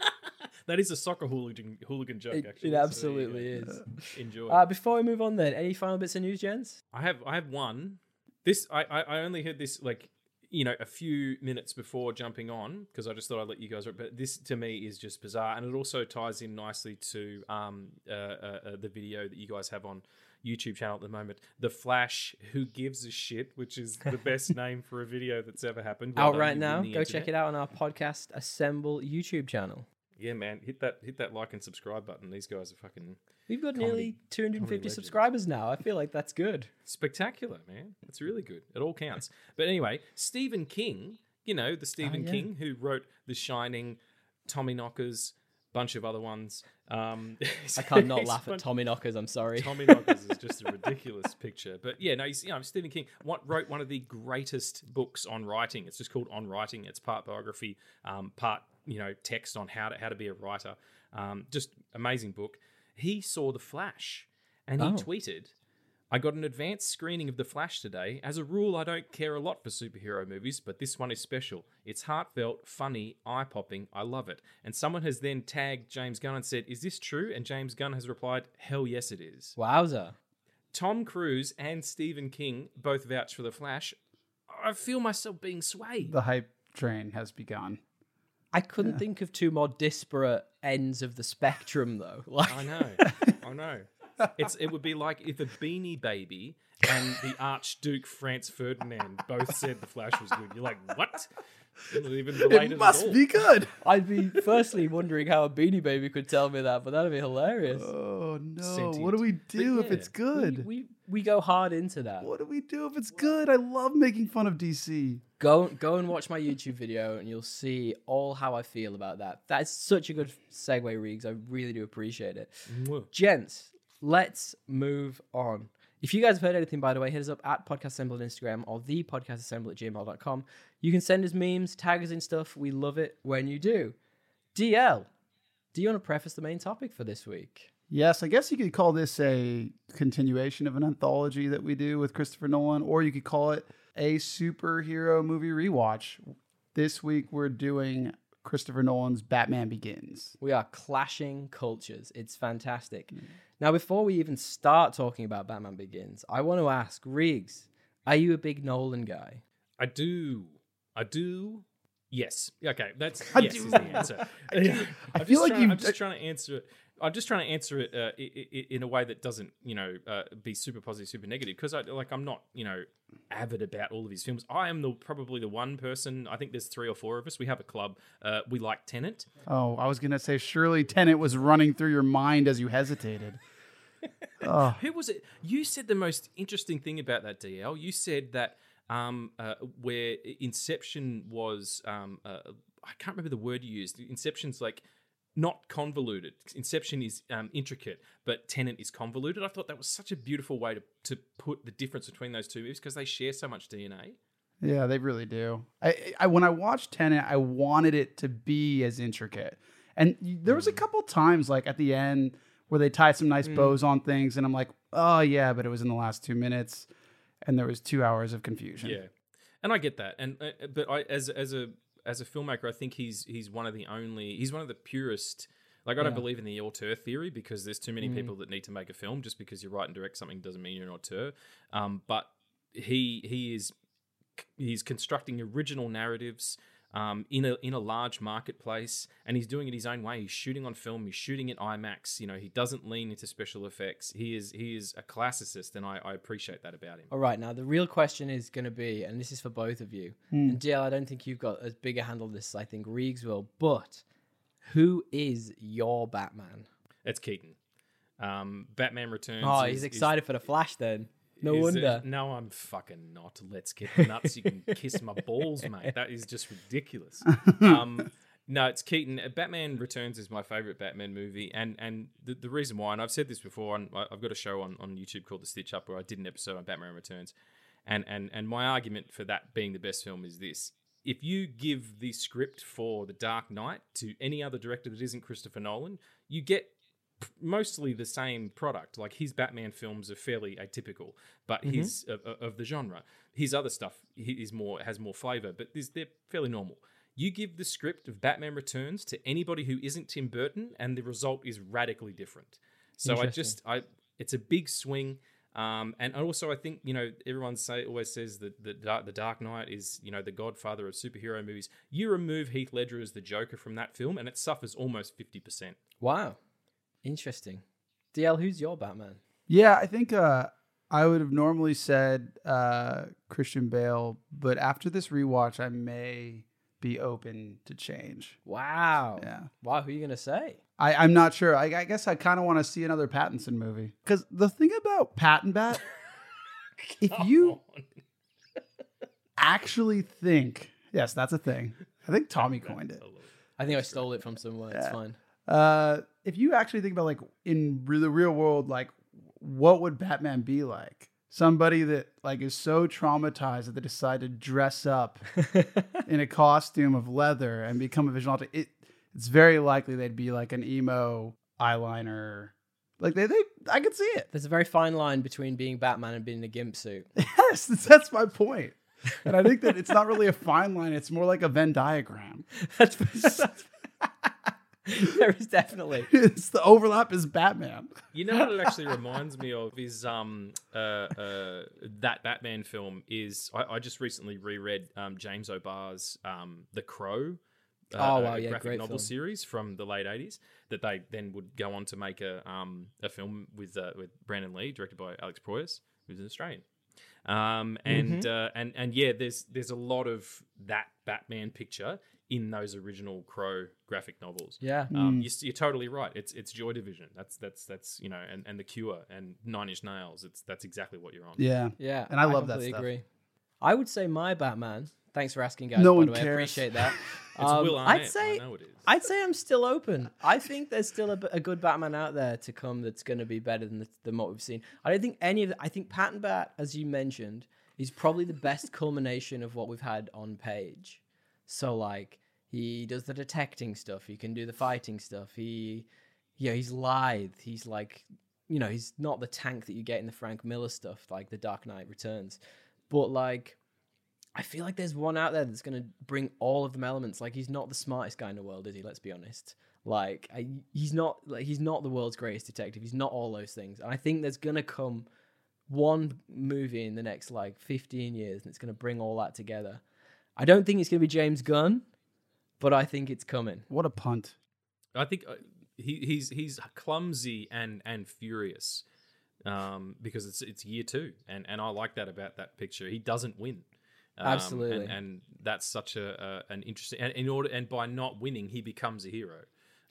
Speaker 3: that is a soccer hooligan hooligan joke.
Speaker 1: It,
Speaker 3: actually,
Speaker 1: it
Speaker 3: so there you
Speaker 1: absolutely
Speaker 3: go.
Speaker 1: is.
Speaker 3: Enjoy.
Speaker 1: Uh, before we move on, then, any final bits of news, gents?
Speaker 3: I have I have one. This I I, I only heard this like you know a few minutes before jumping on because I just thought I'd let you guys. But this to me is just bizarre, and it also ties in nicely to um uh, uh, uh, the video that you guys have on YouTube channel at the moment. The Flash, who gives a shit, which is the best name for a video that's ever happened. Well
Speaker 1: Out right now. Go check it out on our podcast Assemble YouTube channel.
Speaker 3: Yeah, man, hit that hit that like and subscribe button. These guys are fucking
Speaker 1: We've got
Speaker 3: Comedy-
Speaker 1: nearly 250 subscribers now. I feel like that's good.
Speaker 3: spectacular, man. It's really good. It all counts. But anyway, Stephen King, you know, the Stephen
Speaker 1: yeah.
Speaker 3: King who wrote The Shining, Tommy Knockers, bunch of other ones. Um,
Speaker 1: I can't not laugh at Tommy Knockers. I'm sorry.
Speaker 3: Tommy Knockers is just a ridiculous picture. But yeah, no, he's, you know, Stephen King what, wrote one of the greatest books on writing. It's just called On Writing. It's part biography, um, part, you know, text on how to, how to be a writer. Um, just amazing book. He saw The Flash and he
Speaker 1: Oh.
Speaker 3: tweeted, I got an advanced screening of The Flash today. As a rule, I don't care a lot for superhero movies, but this one is special. It's heartfelt, funny, eye popping. I love it. And someone has then tagged James Gunn and said, Is this true? And James Gunn has replied, Hell yes, it is.
Speaker 1: Wowza.
Speaker 3: Tom Cruise and Stephen King both vouch for The Flash. I feel myself being swayed.
Speaker 2: The hype train has begun.
Speaker 1: I couldn't think of two more disparate ends of the spectrum, though. Like,
Speaker 3: I know. I know. It's it would be like if a Beanie Baby and the Archduke Franz Ferdinand both said the Flash was good. You're like, what? You're not even
Speaker 2: It must be good.
Speaker 1: I'd be firstly wondering how a Beanie Baby could tell me that, but that'd be hilarious.
Speaker 2: Oh no!
Speaker 3: Sentient.
Speaker 2: What do we do if
Speaker 3: yeah.
Speaker 2: it's good?
Speaker 1: We, we we go hard into that.
Speaker 2: what do we do if it's good? I love making fun of DC.
Speaker 1: Go go and watch my YouTube video, and you'll see all how I feel about that. That's such a good segue, Regs. I really do appreciate it.
Speaker 3: Mwah.
Speaker 1: Gents, let's move on. If you guys have heard anything, by the way, hit us up at Podcast Assemble on Instagram or the Podcast Assemble at gmail.com. You can send us memes, tag us in stuff. We love it when you do. DL, do you want to preface the main topic for this week?
Speaker 2: Yes, I guess you could call this a continuation of an anthology that we do with Christopher Nolan, or you could call it a superhero movie rewatch. This week we're doing Christopher Nolan's Batman Begins.
Speaker 1: We are clashing cultures. It's fantastic. Mm. Now, before we even start talking about Batman Begins, I want to ask Regs, are you a big Nolan guy?
Speaker 3: I do. I do. Yes. Okay. That's
Speaker 2: I
Speaker 3: yes
Speaker 2: do.
Speaker 3: is the answer. I.
Speaker 2: I feel
Speaker 3: just
Speaker 2: like
Speaker 3: trying,
Speaker 2: you've-
Speaker 3: I'm just trying to answer it. I'm just trying to answer it uh, in a way that doesn't, you know, uh, be super positive, super negative. Because I like, I'm not, you know, avid about all of his films. I am the probably the one person. I think there's three or four of us. We have a club. Uh, we like Tenet.
Speaker 2: Oh, I was gonna say surely Tenet was running through your mind as you hesitated. oh,
Speaker 3: Who was it? You said the most interesting thing about that DL. You said that um, uh, where Inception was, um, uh, I can't remember the word you used. Inception's like not convoluted. Inception is um, intricate, but Tenet is convoluted. I thought that was such a beautiful way to, to put the difference between those two movies because they share so much DNA.
Speaker 2: yeah, they really do. I, I when I watched Tenet, I wanted it to be as intricate, and there was a couple times like at the end where they tied some nice bows on things, and I'm like, oh yeah, but it was in the last two minutes, and there was two hours of confusion.
Speaker 3: Yeah, and I get that. And uh, but I as as a as a filmmaker, I think he's he's one of the only he's one of the purest. Like I don't
Speaker 2: Yeah.
Speaker 3: believe in the auteur theory because there's too many people that need to make a film. Just because you write and direct something doesn't mean you're an auteur. Um, but he he is he's constructing original narratives. Um, in a in a large marketplace, and he's doing it his own way. He's shooting on film. He's shooting at IMAX. You know, he doesn't lean into special effects. He is he is a classicist, and I, I appreciate that about him.
Speaker 1: All right, now the real question is going to be, and this is for both of you, and DL, I don't think you've got as big a handle on this as I think Regs will, but who is your Batman?
Speaker 3: It's Keaton. Um, Batman Returns.
Speaker 1: Oh,
Speaker 3: is-
Speaker 1: he's
Speaker 3: is-
Speaker 1: excited for the Flash then. No
Speaker 3: is,
Speaker 1: wonder.
Speaker 3: no, I'm fucking not. Let's get nuts. You can kiss my balls, mate. That is just ridiculous. Um, no, it's Keaton. Uh, Batman Returns is my favorite Batman movie, and and the, the reason why, and I've said this before, I- I've got a show on, on YouTube called The Stitch Up where I did an episode on Batman Returns, and and and my argument for that being the best film is this: if you give the script for The Dark Knight to any other director that isn't Christopher Nolan, you get mostly the same product. Like his Batman films are fairly atypical, but his of, of- the genre. His other stuff he- is more has more flavor, but they're fairly normal. You give the script of Batman Returns to anybody who isn't Tim Burton, and the result is radically different. So I just I it's a big swing. Um, and also, I think you know everyone say always says that the Dark, the Dark Knight is you know the godfather of superhero movies. You remove Heath Ledger as the Joker from that film, and it suffers almost fifty percent.
Speaker 1: Wow. Interesting. DL, who's your Batman?
Speaker 2: Yeah, I think uh, I would have normally said uh, Christian Bale, but after this rewatch, I may be open to change.
Speaker 1: Wow.
Speaker 2: Yeah.
Speaker 1: Wow, who are you going to say?
Speaker 2: I, I'm not sure. I, I guess I kind of want to see another Pattinson movie. Because the thing about Patton Bat, if you actually think, yes, that's a thing. I think Tommy coined it.
Speaker 1: I think I stole it from somewhere. It's
Speaker 2: Yeah.
Speaker 1: fine.
Speaker 2: Uh, if you actually think about like in the real world, like what would Batman be like? Somebody that like is so traumatized that they decide to dress up in a costume of leather and become a vigilante. It it's very likely they'd be like an emo eyeliner. Like they, they I could see it.
Speaker 1: There's a very fine line between being Batman and being a gimp suit.
Speaker 2: Yes, that's, that's my point. And I think that it's not really a fine line; it's more like a Venn diagram.
Speaker 1: That's, there is definitely.
Speaker 2: it's the overlap is Batman.
Speaker 3: You know what it actually reminds me of is um uh, uh that Batman film is I, I just recently reread um James O'Barr's um The Crow. Uh,
Speaker 1: Oh, wow,
Speaker 3: a
Speaker 1: yeah,
Speaker 3: graphic novel
Speaker 1: film.
Speaker 3: series from the late '80s that they then would go on to make a um a film with uh, with Brandon Lee, directed by Alex Proyas, who's an Australian. Um and
Speaker 1: Mm-hmm.
Speaker 3: uh, and and yeah, there's there's a lot of that Batman picture in those original Crow graphic novels.
Speaker 1: Yeah.
Speaker 3: Um, you're, you're totally right. It's it's Joy Division. That's that's that's you know, and, and the Cure and Nine Inch Nails. It's that's exactly what you're on.
Speaker 2: Yeah,
Speaker 1: Yeah.
Speaker 2: And I love that
Speaker 1: completely
Speaker 2: stuff.
Speaker 1: agree. I would say my Batman. Thanks for asking, guys.
Speaker 2: No
Speaker 1: by
Speaker 2: one
Speaker 1: the way. I
Speaker 2: cares.
Speaker 1: appreciate that.
Speaker 3: It's
Speaker 1: Um,
Speaker 3: Will Arnett.
Speaker 1: I'd say
Speaker 3: I know it is.
Speaker 1: I'd say I'm still open. I think there's still a good Batman out there to come that's going to be better than the, than what we've seen. I don't think any of the, I think Patton Bat, as you mentioned, is probably the best culmination of what we've had on page. So like he does the detecting stuff, he can do the fighting stuff. He yeah, he's lithe. He's like, you know, he's not the tank that you get in the Frank Miller stuff, like The Dark Knight Returns. But like, I feel like there's one out there that's gonna bring all of them elements. Like, he's not the smartest guy in the world, is he? Let's be honest. Like, I, he's not. Like, he's not the world's greatest detective. He's not all those things. And I think there's gonna come one movie in the next like 15 years, and it's gonna bring all that together. I don't think it's gonna be James Gunn, but I think it's coming.
Speaker 2: What a punt.
Speaker 3: I think uh, he, he's he's clumsy and and furious um, because it's it's year two, and and I like that about that picture. He doesn't win. Um,
Speaker 1: Absolutely.
Speaker 3: and, and that's such a, a an interesting. And in order, and by not winning, he becomes a hero,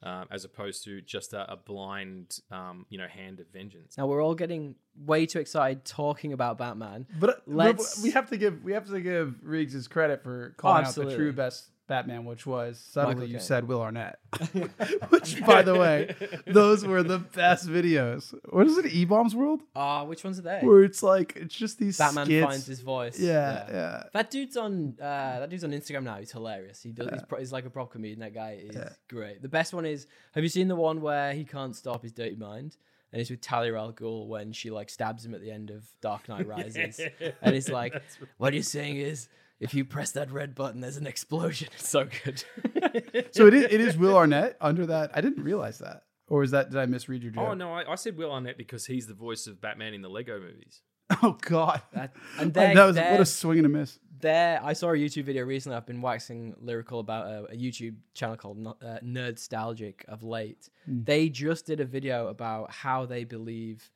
Speaker 3: um, as opposed to just a, a blind, um, you know, hand of vengeance.
Speaker 1: Now we're all getting way too excited talking about Batman.
Speaker 2: But uh,
Speaker 1: Let's-
Speaker 2: we have to give we have to give Regs his credit for calling out the true best Batman, which was subtly
Speaker 1: Michael
Speaker 2: you said Will Arnett. which, by the way, those were the best videos. What is it, E Bombs World?
Speaker 1: Ah, which ones are they?
Speaker 2: Where it's like it's just these
Speaker 1: Batman
Speaker 2: skits.
Speaker 1: finds his voice.
Speaker 2: yeah, yeah,
Speaker 1: That dude's on. Uh, that dude's on Instagram now. He's hilarious. He does. He's, pro- he's like a prop comedian. That guy is great. The best one is. Have you seen the one where he can't stop his dirty mind? And it's with Talia al Ghul when she like stabs him at the end of Dark Knight Rises, and it's like, what you're saying is, if you press that red button, there's an explosion. It's so good.
Speaker 2: So it is, it is Will Arnett under that. I didn't realize that, or is that did I misread your joke?
Speaker 3: Oh no, I, I said Will Arnett because he's the voice of Batman in the Lego movies.
Speaker 2: Oh God,
Speaker 1: That- and
Speaker 2: that
Speaker 1: they're-
Speaker 2: was what
Speaker 1: they're-
Speaker 2: a swing and a miss.
Speaker 1: there i saw a youtube video recently i've been waxing lyrical about a, a youtube channel called No- uh, nerdstalgic of late they just did a video about how they believe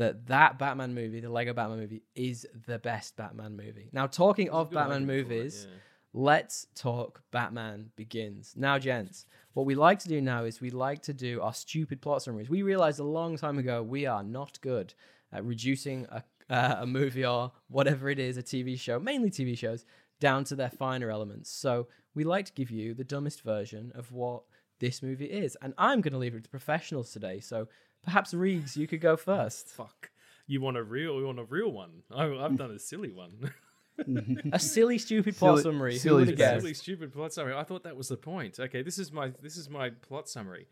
Speaker 1: that that batman movie the lego batman movie is the best batman movie now talking of batman
Speaker 3: for it,
Speaker 1: movies
Speaker 3: yeah.
Speaker 1: let's talk batman begins now gents what we like to do now is we like to do our stupid plot summaries we realized a long time ago we are not good at reducing a, uh, a movie or whatever it is, a TV show, mainly TV shows, down to their finer elements. So we like to give you the dumbest version of what this movie is. And I'm going to leave it to professionals today. So perhaps Reeves, you could go first.
Speaker 3: Fuck. You want a real? You want a real one? I, I've done a silly one.
Speaker 1: a silly, stupid plot
Speaker 2: Silly-
Speaker 1: summary.
Speaker 2: Silly
Speaker 1: would have
Speaker 2: to say.
Speaker 1: guessed?
Speaker 3: silly, stupid plot summary. I thought that was the point. Okay, this is my this is my plot summary.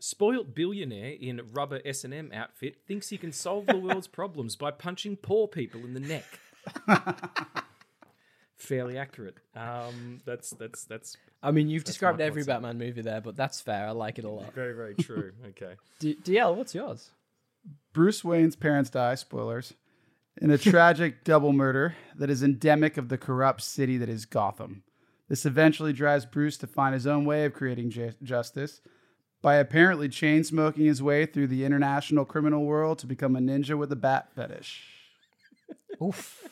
Speaker 3: Spoilt billionaire in rubber S and M outfit thinks he can solve the world's problems by punching poor people in the neck. Fairly accurate. Um, that's that's that's
Speaker 1: I mean, you've described every
Speaker 3: plot
Speaker 1: Batman movie there, but that's fair. I like it a lot.
Speaker 3: very very true. Okay.
Speaker 1: D- DL, what's yours?
Speaker 2: Bruce Wayne's parents die, spoilers, in a tragic double murder that is endemic of the corrupt city that is Gotham. This eventually drives Bruce to find his own way of creating ju- justice by apparently chain smoking his way through the international criminal world to become a ninja with a bat fetish.
Speaker 1: Oof.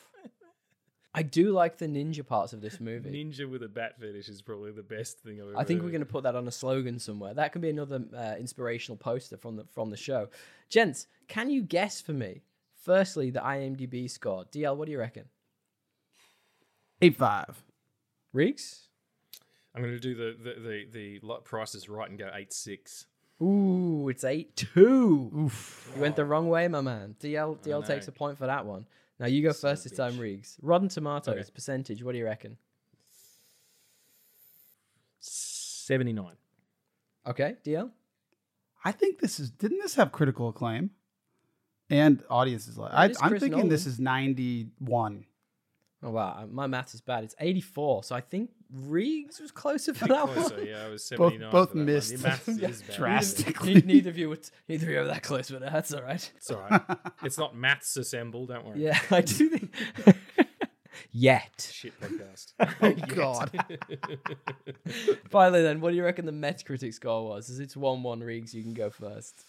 Speaker 1: I do like the ninja parts of this movie.
Speaker 3: Ninja with a bat fetish is probably the best thing I've ever
Speaker 1: I think we're going to put that on a slogan somewhere. That can be another uh, inspirational poster from the from the show. Gents, can you guess for me? Firstly, the IMDb score. DL, what do you reckon?
Speaker 2: 8 5.
Speaker 1: Regs?
Speaker 3: I'm going to do the the the, the lot prices right and go eight six.
Speaker 1: Ooh, it's eight two.
Speaker 2: Oof.
Speaker 1: You went the wrong way, my man. DL DL takes a point for that one. Now you go
Speaker 3: Son
Speaker 1: first
Speaker 3: a
Speaker 1: this time,
Speaker 3: bitch.
Speaker 1: Regs. Rotten Tomatoes
Speaker 3: Okay.
Speaker 1: percentage. What do you reckon?
Speaker 3: Seventy nine.
Speaker 1: Okay, DL.
Speaker 2: I think this is, didn't this have critical acclaim? And audiences like I, I'm
Speaker 1: Chris
Speaker 2: thinking this is 91.
Speaker 1: Oh wow, my math is bad. It's eighty four. So I think Regs was closer for that one.
Speaker 3: Yeah, I was
Speaker 2: Both- both
Speaker 3: for that
Speaker 2: missed.
Speaker 1: Yeah.
Speaker 2: Drastically.
Speaker 1: Ne- neither of you would. Neither of you were that close, but that's all right.
Speaker 3: It's all right. it's not maths assemble. Don't worry.
Speaker 1: Yeah, I do think. Yet.
Speaker 3: Shit podcast.
Speaker 2: Oh, God.
Speaker 1: Finally, then, what do you reckon the Metacritic score was? Is it's one-one Regs, you can go first.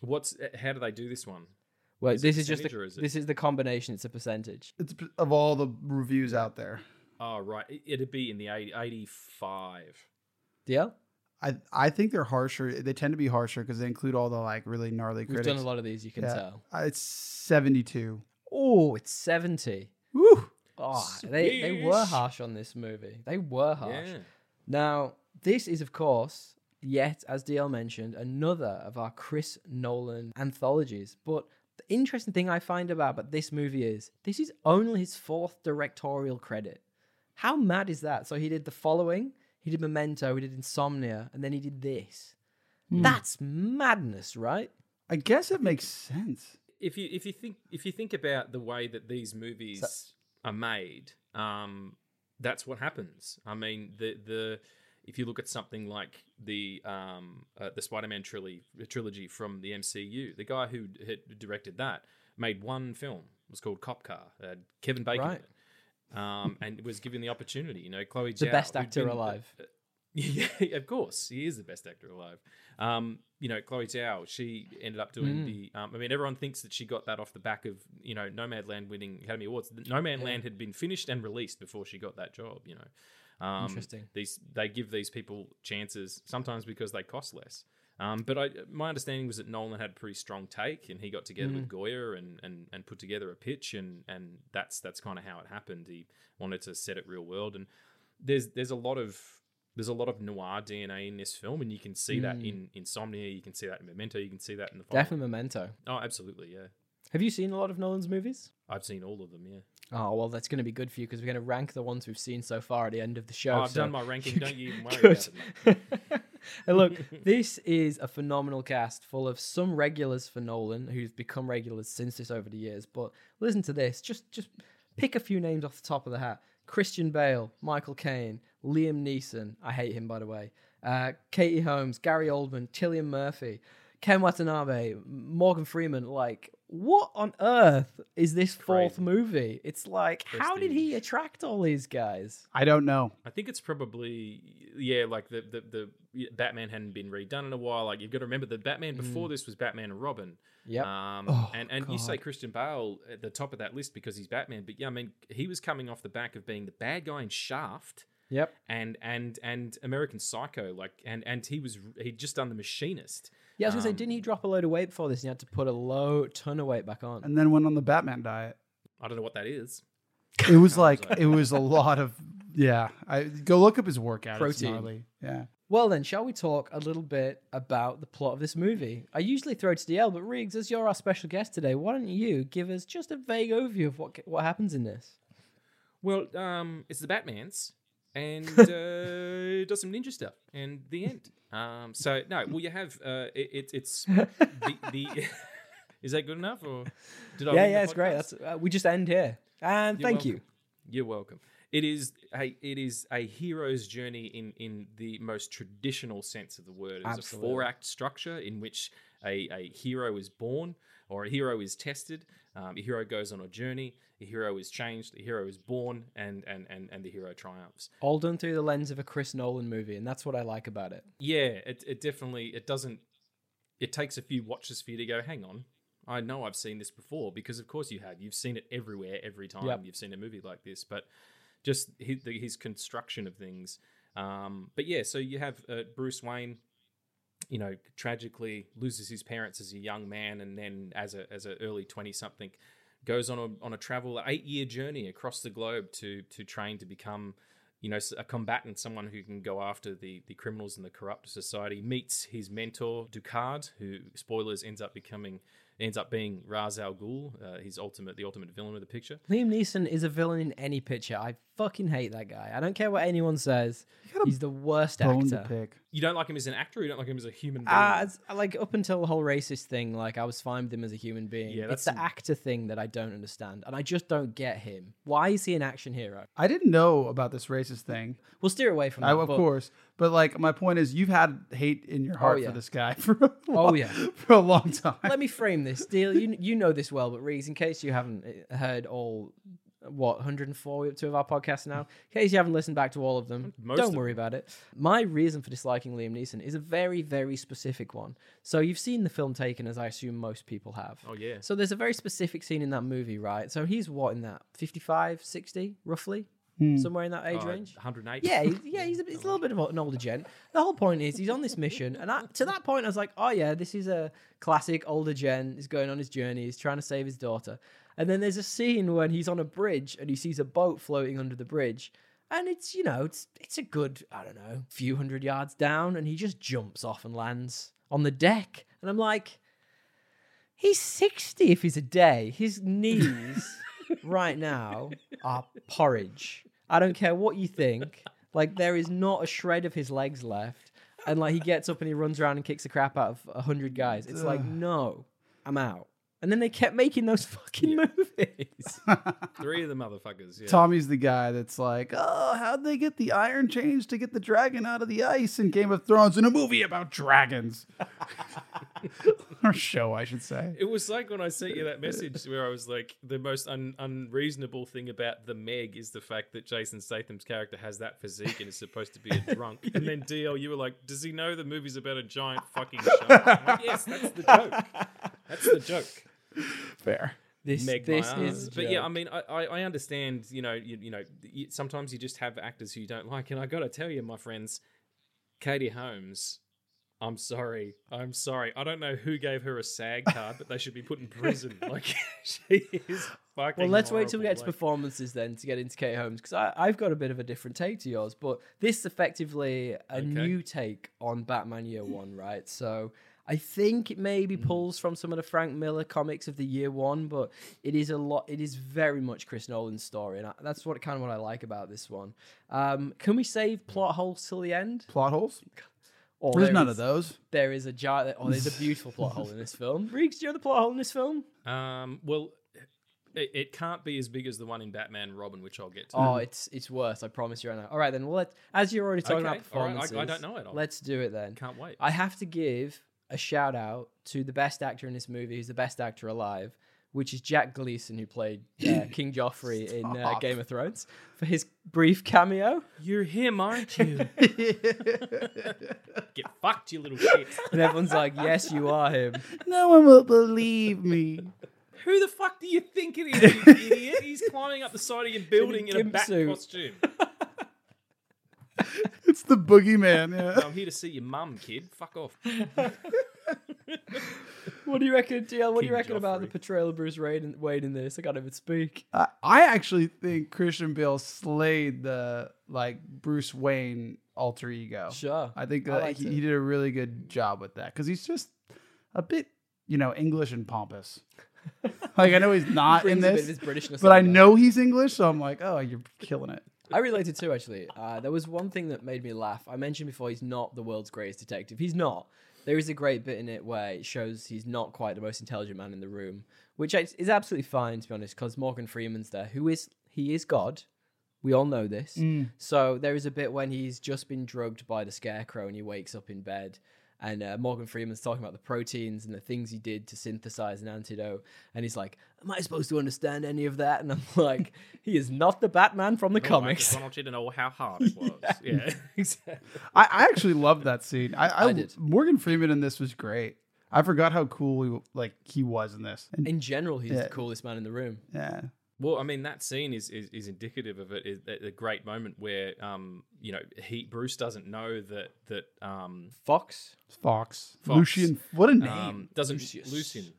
Speaker 3: What's uh, how do they do this one?
Speaker 1: Well,
Speaker 3: Is
Speaker 1: this is just
Speaker 3: percentage
Speaker 1: the,
Speaker 3: is
Speaker 1: this is the combination. It's a percentage.
Speaker 2: It's of all the reviews out there.
Speaker 3: Oh right, It- it'd be in the 80, 85.
Speaker 1: DL,
Speaker 2: I I think they're harsher. They tend to be harsher because they include all the like really gnarly
Speaker 1: we've
Speaker 2: critics.
Speaker 1: done a lot of these. You can
Speaker 2: Yeah.
Speaker 1: tell.
Speaker 2: Uh, It's seventy two.
Speaker 1: Oh, it's seventy.
Speaker 2: Woo!
Speaker 1: Oh, they they were harsh on this movie. They were harsh.
Speaker 3: Yeah.
Speaker 1: Now, this is, of course, yet, as DL mentioned, another of our Chris Nolan anthologies. But the interesting thing I find about, about this movie is this is only his fourth directorial credit. How mad is that? So he did The Following, he did Memento, he did Insomnia, and then he did this. That's madness, right?
Speaker 2: I guess it makes sense.
Speaker 3: if you if you think if you think about the way that these movies are made, um, that's what happens. I mean, the the if you look at something like the um, uh, the Spider-Man trilogy trilogy from the MCU, the guy who had directed that made one film. It was called Cop Car. It had Kevin Bacon.
Speaker 1: Right.
Speaker 3: Um, and was given the opportunity. You know, Chloe
Speaker 1: The
Speaker 3: Zhao,
Speaker 1: best actor
Speaker 3: been-
Speaker 1: alive.
Speaker 3: yeah, of course, he is the best actor alive. Um, you know, Chloe Zhao, she ended up doing
Speaker 1: Mm.
Speaker 3: the. Um, I mean, everyone thinks that she got that off the back of you know Nomadland winning Academy Awards. Nomadland had been finished and released before she got that job. You know, um,
Speaker 1: Interesting.
Speaker 3: These they give these people chances sometimes because they cost less. Um, but I, my understanding was that Nolan had a pretty strong take, and he got together
Speaker 1: Mm.
Speaker 3: with Goyer and, and, and put together a pitch, and, and that's that's kind of how it happened. He wanted to set it real world, and there's there's a lot of there's a lot of noir DNA in this film, and you can see that
Speaker 1: Mm.
Speaker 3: in Insomnia, you can see that in Memento, you can see that in the final.
Speaker 1: Definitely Memento.
Speaker 3: Oh, absolutely, yeah.
Speaker 1: Have you seen a lot of Nolan's movies?
Speaker 3: I've seen all of them, yeah.
Speaker 1: Oh well, that's going to be good for you because we're going to rank the ones we've seen so far at the end of the show.
Speaker 3: Oh, I've
Speaker 1: so-
Speaker 3: done my ranking. Don't you even worry about it.
Speaker 1: and look, this is a phenomenal cast full of some regulars for Nolan who've become regulars since this over the years. But listen to this. Just just pick a few names off the top of the hat. Christian Bale, Michael Caine, Liam Neeson. I hate him by the way. Uh, Katie Holmes, Gary Oldman, Cillian Murphy, Ken Watanabe, Morgan Freeman. Like, what on earth is this fourth
Speaker 3: Crazy.
Speaker 1: movie? It's like, how did he attract all these guys?
Speaker 2: I don't know.
Speaker 3: I think it's probably yeah, like the the, the yeah, Batman hadn't been redone in a while. Like you've got to remember the Batman before this was Batman and Robin.
Speaker 1: Yep.
Speaker 3: Um,
Speaker 2: Oh,
Speaker 3: and and you say Christian Bale at the top of that list because he's Batman, but yeah, I mean he was coming off the back of being the bad guy in Shaft
Speaker 1: yep.
Speaker 3: and and and American Psycho, like and and he was he'd just done the Machinist.
Speaker 1: Yeah, I was gonna say,
Speaker 3: Um,
Speaker 1: didn't he drop a load of weight before this? And he had to put a low ton of weight back on.
Speaker 2: And then went on the Batman diet.
Speaker 3: I don't know what that is.
Speaker 2: It was like it was a lot of yeah. I go look up his workout. It's
Speaker 1: Protein.
Speaker 2: gnarly. Yeah.
Speaker 1: Well, then, shall we talk a little bit about the plot of this movie? I usually throw it to DL, but Regs, as you're our special guest today, why don't you give us just a vague overview of what what happens in this?
Speaker 3: Well, um, it's the Batman's, and uh, does some ninja stuff, and the end. Um, so no, well, you have uh, it, it, it's the, the is that good enough, or did I?
Speaker 1: yeah, yeah, it's great. That's uh, we just end here, and
Speaker 3: You're
Speaker 1: thank
Speaker 3: welcome.
Speaker 1: you.
Speaker 3: You're welcome. It is a it is a hero's journey in in the most traditional sense of the word. It's a four act structure in which a, a hero is born or a hero is tested. Um, a hero goes on a journey. A hero is changed. A hero is born, and and and and the hero triumphs.
Speaker 1: All done through the lens of a Chris Nolan movie, and that's what I like about it.
Speaker 3: Yeah, it it definitely it doesn't. It takes a few watches for you to go. Hang on. I know I've seen this before because, of course, you have. You've seen it everywhere, every time
Speaker 1: Yep.
Speaker 3: you've seen a movie like this. But just his, his construction of things. Um, but yeah, so you have uh, Bruce Wayne. You know, tragically loses his parents as a young man, and then as a as a early twenty something, goes on a on a travel eight year journey across the globe to to train to become you know, a combatant, someone who can go after the, the criminals in the corrupt society, meets his mentor Ducard, who spoilers ends up becoming ends up being Ra's al Ghul, uh, his ultimate the ultimate villain of the picture.
Speaker 1: Liam Neeson is a villain in any picture. I fucking hate that guy. I don't care what anyone says. He's the worst
Speaker 2: Bone to
Speaker 1: actor.
Speaker 2: pick.
Speaker 3: You don't like him as an actor, or you don't like him as a human being.
Speaker 1: Ah, it's- like up until the whole racist thing, like I was fine with him as a human being.
Speaker 3: Yeah,
Speaker 1: it's
Speaker 3: that's
Speaker 1: the
Speaker 3: some-
Speaker 1: actor thing that I don't understand, and I just don't get him. Why is he an action hero?
Speaker 2: I didn't know about this racist thing.
Speaker 1: We'll steer away from that.
Speaker 2: I, of
Speaker 1: but-
Speaker 2: course, but like my point is, you've had hate in your heart
Speaker 1: yeah.
Speaker 2: for this guy for a
Speaker 1: Oh,
Speaker 2: long,
Speaker 1: yeah.
Speaker 2: for a long time.
Speaker 1: Let me frame this deal. You you know this well, but Reese, in case you haven't uh, heard all what 104 we up to of our podcast now, in case you haven't listened back to all of them,
Speaker 3: Most
Speaker 1: don't
Speaker 3: of
Speaker 1: worry about it. My reason for disliking Liam Neeson is a very very specific one. So you've seen the film Taken, as I assume most people have.
Speaker 3: oh yeah,
Speaker 1: So there's a very specific scene in that movie, right? So he's what in that 55, 60, roughly, hmm. somewhere in that age
Speaker 3: Oh,
Speaker 1: range.
Speaker 3: 108.
Speaker 1: Yeah, he's, yeah, he's a, he's a little bit of an older gent. The whole point is he's on this mission, and I, to that point, I was like, oh yeah, this is a classic older gent. He's going on his journey. He's trying to save his daughter, and then there's a scene when he's on a bridge and he sees a boat floating under the bridge, and it's you know it's it's a good I don't know few hundred yards down, and he just jumps off and lands on the deck, and I'm like, he's sixty if he's a day. His knees right now are porridge. I don't care what you think. Like there is not a shred of his legs left. and like he gets up and he runs around and kicks the crap out of a hundred guys. It's like, no, I'm out. And then they kept making those fucking movies.
Speaker 3: Three of the motherfuckers. Yeah.
Speaker 2: Tommy's the guy that's like, oh, how'd they get the iron chains to get the dragon out of the ice in Game of Thrones in a movie about dragons? or show, I should say.
Speaker 3: It was like when I sent you that message where I was like, the most un- unreasonable thing about the Meg is the fact that Jason Statham's character has that physique and is supposed to be a drunk. And then DL, you were like, does he know the movie's about a giant fucking shark? I'm like, yes, that's the joke. That's the joke.
Speaker 2: Fair.
Speaker 1: This,
Speaker 3: Meg
Speaker 1: this is.
Speaker 3: arms. But yeah, I mean, I, I, I understand. You know, you, you know, you, sometimes you just have actors who you don't like, and I got to tell you, my friends, Katie Holmes. I'm sorry. I'm sorry. I don't know who gave her a SAG card, but they should be put in prison. Like she is fucking.
Speaker 1: Well, let's wait till we
Speaker 3: horrible.
Speaker 1: get to performances then to get into Katie Holmes because I've got a bit of a different take to yours, but this is effectively a new take on Batman Year One, right? So I think it maybe
Speaker 3: Mm.
Speaker 1: pulls from some of the Frank Miller comics of the Year One, but it is a lot. It is very much Chris Nolan's story, and I, that's what kind of what I like about this one. Um, can we save plot holes till the end?
Speaker 2: Plot holes?
Speaker 1: Or
Speaker 2: There's
Speaker 1: there
Speaker 2: none
Speaker 1: is-
Speaker 2: of those.
Speaker 1: There is a jar. Oh, there's a beautiful plot hole in this film. Reeks, do you know the plot hole in this film?
Speaker 3: Um. Well, it, it can't be as big as the one in Batman Robin, which I'll get to.
Speaker 1: Oh, it's it's worse. I promise you right now. All right, then. Well, let, as you're already talking
Speaker 3: Okay,
Speaker 1: about
Speaker 3: all right, I- I don't know it. I'll-
Speaker 1: Let's do it then.
Speaker 3: Can't wait.
Speaker 1: I have to give a shout out to the best actor in this movie. Who's the best actor alive, which is Jack Gleeson, who played uh, King Joffrey in uh, Game of Thrones, for his brief cameo.
Speaker 3: You're him, aren't you? Get fucked, you little shit.
Speaker 1: And everyone's like, "Yes, you are him."
Speaker 2: no one will believe me.
Speaker 3: Who the fuck do you think it is, you idiot? He's climbing up the side of your building in a
Speaker 1: gimp
Speaker 3: bat
Speaker 1: suit.
Speaker 3: costume.
Speaker 2: It's the boogeyman. Yeah.
Speaker 3: I'm here to see your mum, kid. Fuck off.
Speaker 1: What do you reckon, DL? What do you
Speaker 3: King
Speaker 1: reckon about the
Speaker 3: Joffrey.
Speaker 1: portrayal of Bruce Wayne in, Wayne in this? I can't even speak.
Speaker 2: I I actually think Christian Bale slayed the like Bruce Wayne alter ego.
Speaker 1: Sure.
Speaker 2: I think
Speaker 1: I liked
Speaker 2: he,
Speaker 1: it.
Speaker 2: he did a really good job with that because he's just a bit, you know, English and pompous. like I know he's not in
Speaker 1: Brings a bit
Speaker 2: this,
Speaker 1: of his Britishness
Speaker 2: but I
Speaker 1: out
Speaker 2: know he's English, so I'm like, oh, you're killing it.
Speaker 1: I related too, actually. Uh, there was one thing that made me laugh. I mentioned before he's not the world's greatest detective. He's not. There is a great bit in it where it shows he's not quite the most intelligent man in the room, which is is absolutely fine to be honest, because Morgan Freeman's there, who is he is God. We all know this. So there is a bit when he's just been drugged by the scarecrow and he wakes up in bed. And uh, Morgan Freeman's talking about the proteins and the things he did to synthesize an antidote. And he's like, Am I supposed to understand any of that? And I'm like, He is not the Batman from the
Speaker 3: No, I
Speaker 1: comics.
Speaker 3: just want you to know how hard it was. yeah. exactly.
Speaker 2: I, I actually loved that scene. I, I,
Speaker 1: I did.
Speaker 2: Morgan Freeman in this was great. I forgot how cool he like he was in this. And,
Speaker 1: In general, he's
Speaker 2: Yeah.
Speaker 1: the coolest man in the room.
Speaker 2: yeah,
Speaker 3: Well, I mean, that scene is, is, is indicative of it. Is a great moment where, um, you know, he Bruce doesn't know that that um,
Speaker 1: Fox.
Speaker 2: Fox,
Speaker 3: Fox.
Speaker 2: Lucian. What a name!
Speaker 3: um doesn't
Speaker 1: Lucius.
Speaker 3: Lucian.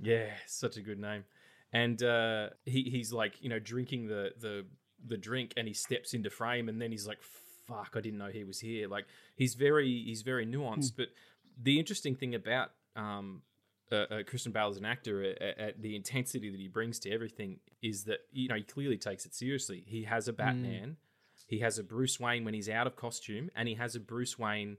Speaker 3: Yeah, such a good name. And uh, he he's like, you know, drinking the the the drink, and he steps into frame, and then he's like, "Fuck, I didn't know he was here." Like he's very he's very nuanced. But the interesting thing about um, uh, uh, Christian Bale as an actor, at, at the intensity that he brings to everything, is that you know he clearly takes it seriously. He has a hmm. Batman, he has a Bruce Wayne when he's out of costume, and he has a Bruce Wayne,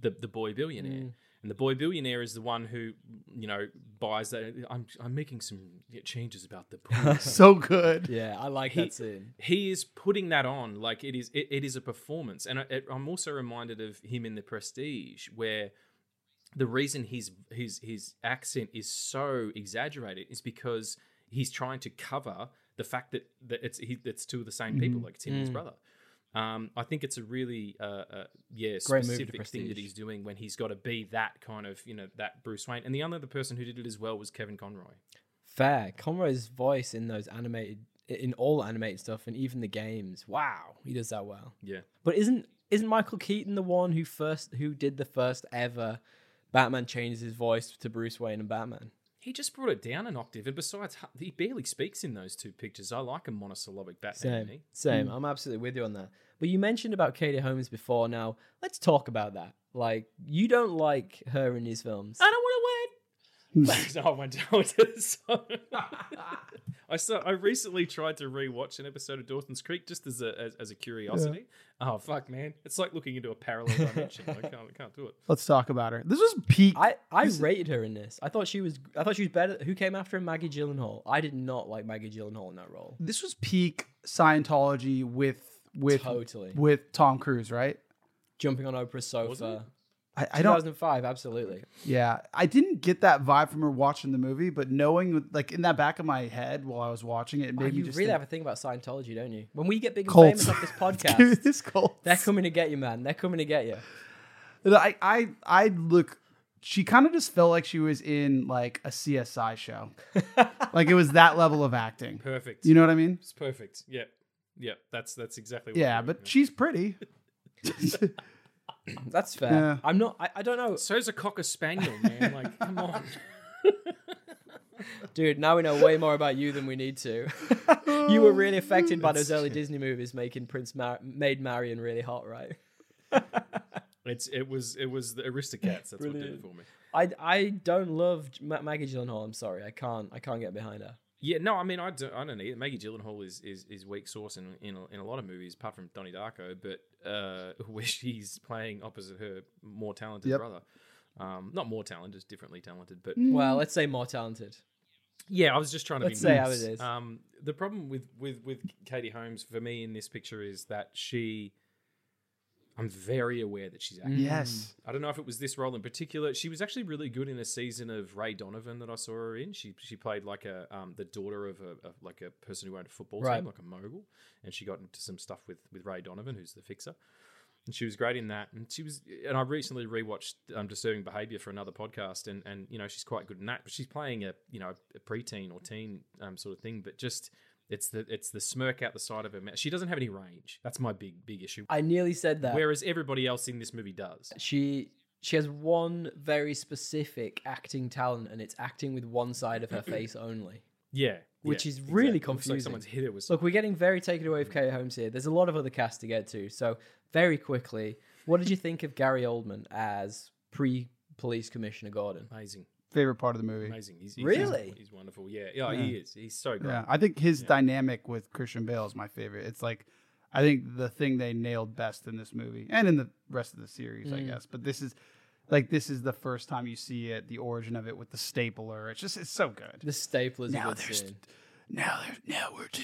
Speaker 3: the the boy billionaire. Hmm. And the boy billionaire is the one who, you know, buys that. I'm, I'm making some changes about the pool.
Speaker 2: so good.
Speaker 1: Yeah, I like
Speaker 3: He-
Speaker 1: that scene.
Speaker 3: he is putting that on like it is it, it is a performance and I, it, i'm also reminded of him in the prestige where the reason his his his accent is so exaggerated is because he's trying to cover the fact that, that it's he, it's two of the same people like it's him and his brother um, I think it's a really, uh, uh, yeah,
Speaker 1: Great
Speaker 3: specific thing that he's doing when he's got to be that kind of, you know, that Bruce Wayne. And the other person who did it as well was Kevin Conroy.
Speaker 1: Fair. Conroy's voice in those animated, in all animated stuff, and even the games. Wow, he does that well.
Speaker 3: Yeah,
Speaker 1: But isn't isn't Michael Keaton the one who first who did the first ever Batman changes his voice to Bruce Wayne and Batman?
Speaker 3: He just brought it down an octave, and besides, he barely speaks in those two pictures. I like a monosyllabic Batman.
Speaker 1: Same,
Speaker 3: me.
Speaker 1: same. Hmm. I'm absolutely with you on that. But you mentioned about Katie Holmes before. Now let's talk about that. Like you don't like her in these films.
Speaker 3: I don't want to wait. No, I went down to the song. I saw. I recently tried to rewatch an episode of Dawson's Creek just as a as, as a curiosity. Oh fuck, man! It's like looking into a parallel dimension. I can't. I can't do it.
Speaker 2: Let's talk about her. This was peak.
Speaker 1: I, I rated her in this. I thought she was I thought she was better. Who came after her? Maggie Gyllenhaal. I did not like Maggie Gyllenhaal in that role.
Speaker 2: this was peak Scientology with with
Speaker 1: Totally.
Speaker 2: with Tom Cruise, right?
Speaker 1: Jumping on Oprah's
Speaker 3: Was
Speaker 1: sofa.
Speaker 2: I, I don't.
Speaker 1: 2005, absolutely.
Speaker 2: Yeah, I didn't get that vibe from her watching the movie, but knowing, like in that back of my head while I was watching it, it
Speaker 1: Oh,
Speaker 2: made me
Speaker 1: you
Speaker 2: just
Speaker 1: really
Speaker 2: think,
Speaker 1: have a thing about Scientology, don't you? When we get big and
Speaker 2: Cults.
Speaker 1: famous off this podcast,
Speaker 2: this cult.
Speaker 1: they're coming to get you, man. They're coming to get you.
Speaker 2: I, I, I look. She kind of just felt like she was in like a CSI show, like it was that level of acting.
Speaker 3: Perfect.
Speaker 2: You know what I mean?
Speaker 3: it's perfect. Yeah, yeah. That's that's exactly. What
Speaker 2: Yeah,
Speaker 3: I'm
Speaker 2: but
Speaker 3: doing.
Speaker 2: she's pretty.
Speaker 1: That's fair.
Speaker 2: Yeah.
Speaker 1: I'm not. I, I don't know,
Speaker 3: so's a cocker spaniel, man. Like, come on.
Speaker 1: dude. Now we know way more about you than we need to. you were really affected by those early Disney movies, making Prince Mar- made Marion really hot, right?
Speaker 3: It's it was it was the Aristocats. That's what did it for me.
Speaker 1: I I don't love Ma- Maggie Gyllenhaal. I'm sorry, I can't. I can't get behind her.
Speaker 3: Yeah, no, I mean, I don't, I don't need it. Maggie Gyllenhaal is, is, is weak sauce in, in, a, in a lot of movies, apart from Donnie Darko, but uh, where she's playing opposite her more talented
Speaker 2: Yep.
Speaker 3: brother. Um, not more talented, just differently talented. But
Speaker 1: Well, let's say more talented.
Speaker 3: yeah, I was just trying to
Speaker 1: Let's
Speaker 3: be
Speaker 1: say
Speaker 3: nice.
Speaker 1: how it is.
Speaker 3: Um, the problem with, with, with Katie Holmes for me in this picture is that she, I'm very aware that she's acting.
Speaker 2: Yes.
Speaker 3: I don't know if it was this role in particular. She was actually really good in a season of Ray Donovan that I saw her in. She she played like a um, the daughter of a of like a person who owned a football
Speaker 1: Right.
Speaker 3: team, like a mogul, and she got into some stuff with with Ray Donovan, who's the fixer. And she was great in that. And she was, and I recently rewatched um, Disturbing Behavior for another podcast, and and you know she's quite good in that. But she's playing a you know a preteen or teen um, sort of thing. But just it's the it's the smirk out the side of her mouth. She doesn't have any range. That's my big big issue.
Speaker 1: I nearly said that.
Speaker 3: Whereas everybody else in this movie does.
Speaker 1: she she has one very specific acting talent, and it's acting with one side of her face only.
Speaker 3: Yeah,
Speaker 1: Which
Speaker 3: yeah,
Speaker 1: is really
Speaker 3: exactly.
Speaker 1: Confusing.
Speaker 3: Like someone's hit it with
Speaker 1: Look, we're getting very taken away with Kate Holmes here. There's a lot of other casts to get to. So, very quickly, what did you think of Gary Oldman as pre-police commissioner Gordon?
Speaker 3: amazing,
Speaker 2: Favorite part of the movie.
Speaker 3: amazing. He's, he's
Speaker 1: Really?
Speaker 3: he's, wonderful. Yeah, yeah, he is. He's so great.
Speaker 2: Yeah, I think his dynamic with Christian Bale is my favorite. It's like, I think the thing they nailed best in this movie and in the rest of the series, I mm. guess. But this is, like, this is the first time you see it, the origin of it with the stapler. It's just, it's so good.
Speaker 1: The staple is a good
Speaker 2: there's-
Speaker 1: scene.
Speaker 2: Now there's now we're two.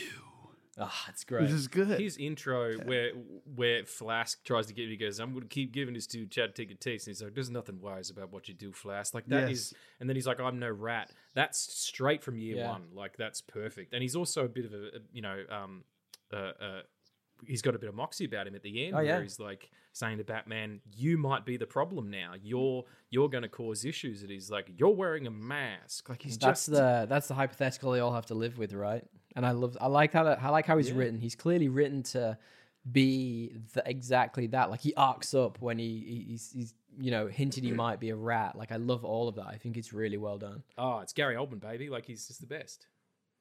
Speaker 1: Ah, it's great.
Speaker 2: This is good.
Speaker 3: His intro, where where Flass tries to get, he goes, "I'm going to keep giving this to Chad Ticket Taste," and he's like, "There's nothing wise about what you do, Flass." Like that is,
Speaker 2: Yes.
Speaker 3: and then he's like, "I'm no rat." That's straight from year
Speaker 1: Yeah.
Speaker 3: one. Like that's perfect. And he's also a bit of a, a- you know, um, uh, uh, he's got a bit of moxie about him at the end,
Speaker 1: Oh, yeah.
Speaker 3: where he's like saying to Batman, "You might be the problem now. You're you're going to cause issues." And he's like, "You're wearing a mask." Like he's
Speaker 1: that's
Speaker 3: just
Speaker 1: the that's the hypothetical they all have to live with, right? And I love I like how that, I like how he's
Speaker 3: Yeah.
Speaker 1: written. He's clearly written to be the, exactly that. Like he arcs up when he, he he's, he's you know hinted he might be a rat. Like I love all of that. I think it's really well done.
Speaker 3: oh, it's Gary Oldman, baby. Like he's just the best.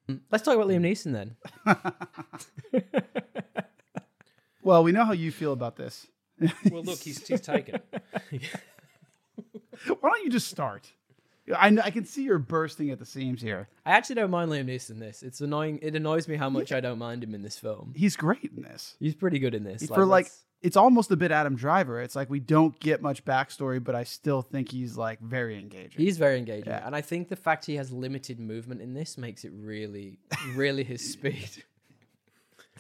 Speaker 3: Mm.
Speaker 1: Let's talk about Liam Neeson then.
Speaker 2: well, we know how you feel about this.
Speaker 3: Well, look, he's he's taken.
Speaker 2: Why don't you just start? I, I can see you're bursting at the seams here.
Speaker 1: I actually don't mind Liam Neeson in this. It's annoying. It annoys me how much I don't mind him in this film.
Speaker 2: He's great in this.
Speaker 1: He's pretty good in this.
Speaker 2: For like,
Speaker 1: that's-
Speaker 2: it's almost a bit Adam Driver. It's like we don't get much backstory, but I still think he's like very engaging.
Speaker 1: He's very engaging,
Speaker 2: Yeah.
Speaker 1: and I think the fact he has limited movement in this makes it really, really his speed.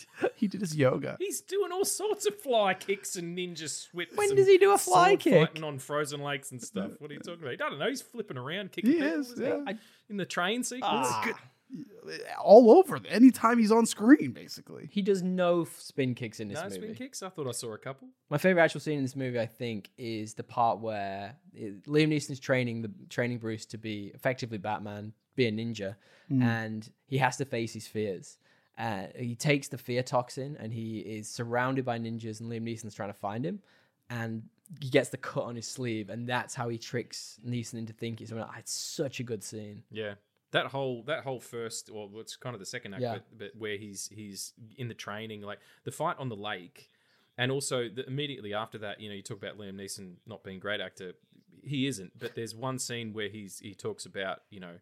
Speaker 2: he did his yoga.
Speaker 3: He's doing all sorts of fly kicks and ninja swips.
Speaker 1: When does he do a fly
Speaker 3: sword
Speaker 1: kick?
Speaker 3: Fighting on frozen lakes and stuff. What are you talking about? I don't know. He's flipping around, kicking
Speaker 2: He
Speaker 3: people,
Speaker 2: is, yeah.
Speaker 3: he? in the train sequence.
Speaker 1: Ah.
Speaker 2: All over. Anytime he's on screen, basically.
Speaker 1: He does no spin kicks in this movie.
Speaker 3: no
Speaker 1: movie.
Speaker 3: spin kicks. I thought I saw a couple.
Speaker 1: My favorite actual scene in this movie, I think, is the part where it, Liam Neeson's training the training Bruce to be effectively Batman, be a ninja, and he has to face his fears. Uh, he takes the fear toxin, and he is surrounded by ninjas, and Liam Neeson's trying to find him, and he gets the cut on his sleeve, and that's how he tricks Neeson into thinking. So it's such a good scene.
Speaker 3: Yeah. That whole that whole first, or it's kind of the second act,
Speaker 1: Yeah.
Speaker 3: but, but where he's he's in the training, like the fight on the lake, and also the, immediately after that, you know, you talk about Liam Neeson not being a great actor. he isn't. But there's one scene where he's he talks about you know.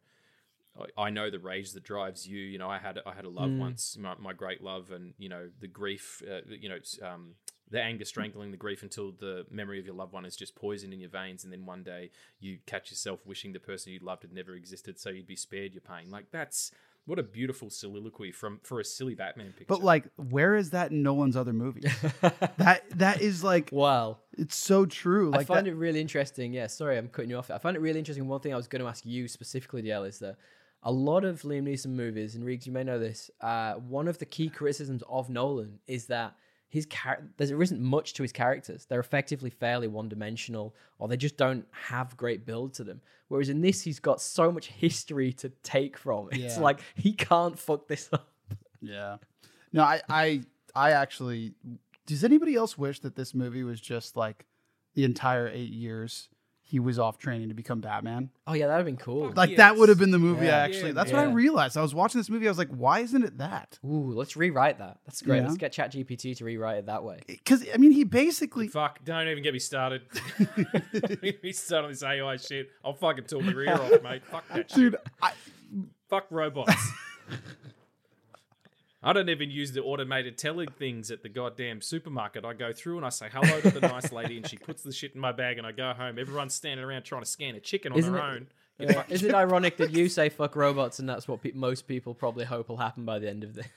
Speaker 3: I- I know the rage that drives you. You know, I had I had a love
Speaker 1: Mm.
Speaker 3: once, my, my great love, and you know the grief. Uh, you know, um, the anger strangling the grief until the memory of your loved one is just poisoned in your veins, and then one day you catch yourself wishing the person you loved had never existed, so you'd be spared your pain. Like that's what a beautiful soliloquy from for a silly Batman picture.
Speaker 2: But like, where is that in Nolan's other movies? that that is like,
Speaker 1: wow,
Speaker 2: it's so true. Like
Speaker 1: I find
Speaker 2: that,
Speaker 1: it really interesting. Yeah, sorry, I'm cutting you off. I find it really interesting. One thing I was going to ask you specifically, DL, is that a lot of Liam Neeson movies, and Regs, you may know this. Uh, one of the key criticisms of Nolan is that his char- there isn't much to his characters. They're effectively fairly one-dimensional, or they just don't have great build to them. Whereas in this, he's got so much history to take from. It's
Speaker 2: Yeah.
Speaker 1: like he can't fuck this up.
Speaker 2: Yeah. No, I, I, I actually. Does anybody else wish that this movie was just like the entire eight years he was off training to become Batman?
Speaker 1: Oh yeah, that'd have been cool.
Speaker 2: Like
Speaker 3: Yes.
Speaker 2: that would have been the movie.
Speaker 1: Yeah.
Speaker 2: I actually.
Speaker 3: Yeah,
Speaker 2: that's what I realized. I was watching this movie. I was like, why isn't it that?
Speaker 1: Ooh, let's rewrite that. That's great.
Speaker 2: Yeah.
Speaker 1: Let's get ChatGPT to rewrite it that way.
Speaker 2: Because I mean, he basically.
Speaker 3: Fuck, don't even get me started. Don't get me started on this AI shit. I'll fucking talk your ear off, mate. Fuck that shit.
Speaker 2: Dude, I,
Speaker 3: Fuck robots. I don't even use the automated telling things at the goddamn supermarket. I go through and I say hello to the nice lady, and she puts the shit in my bag, and I go home. Everyone's standing around trying to scan a chicken on
Speaker 1: Isn't
Speaker 3: their
Speaker 1: it-
Speaker 3: own.
Speaker 1: Yeah. Is it ironic that you say fuck robots and that's what pe- most people probably hope will happen by the end of this?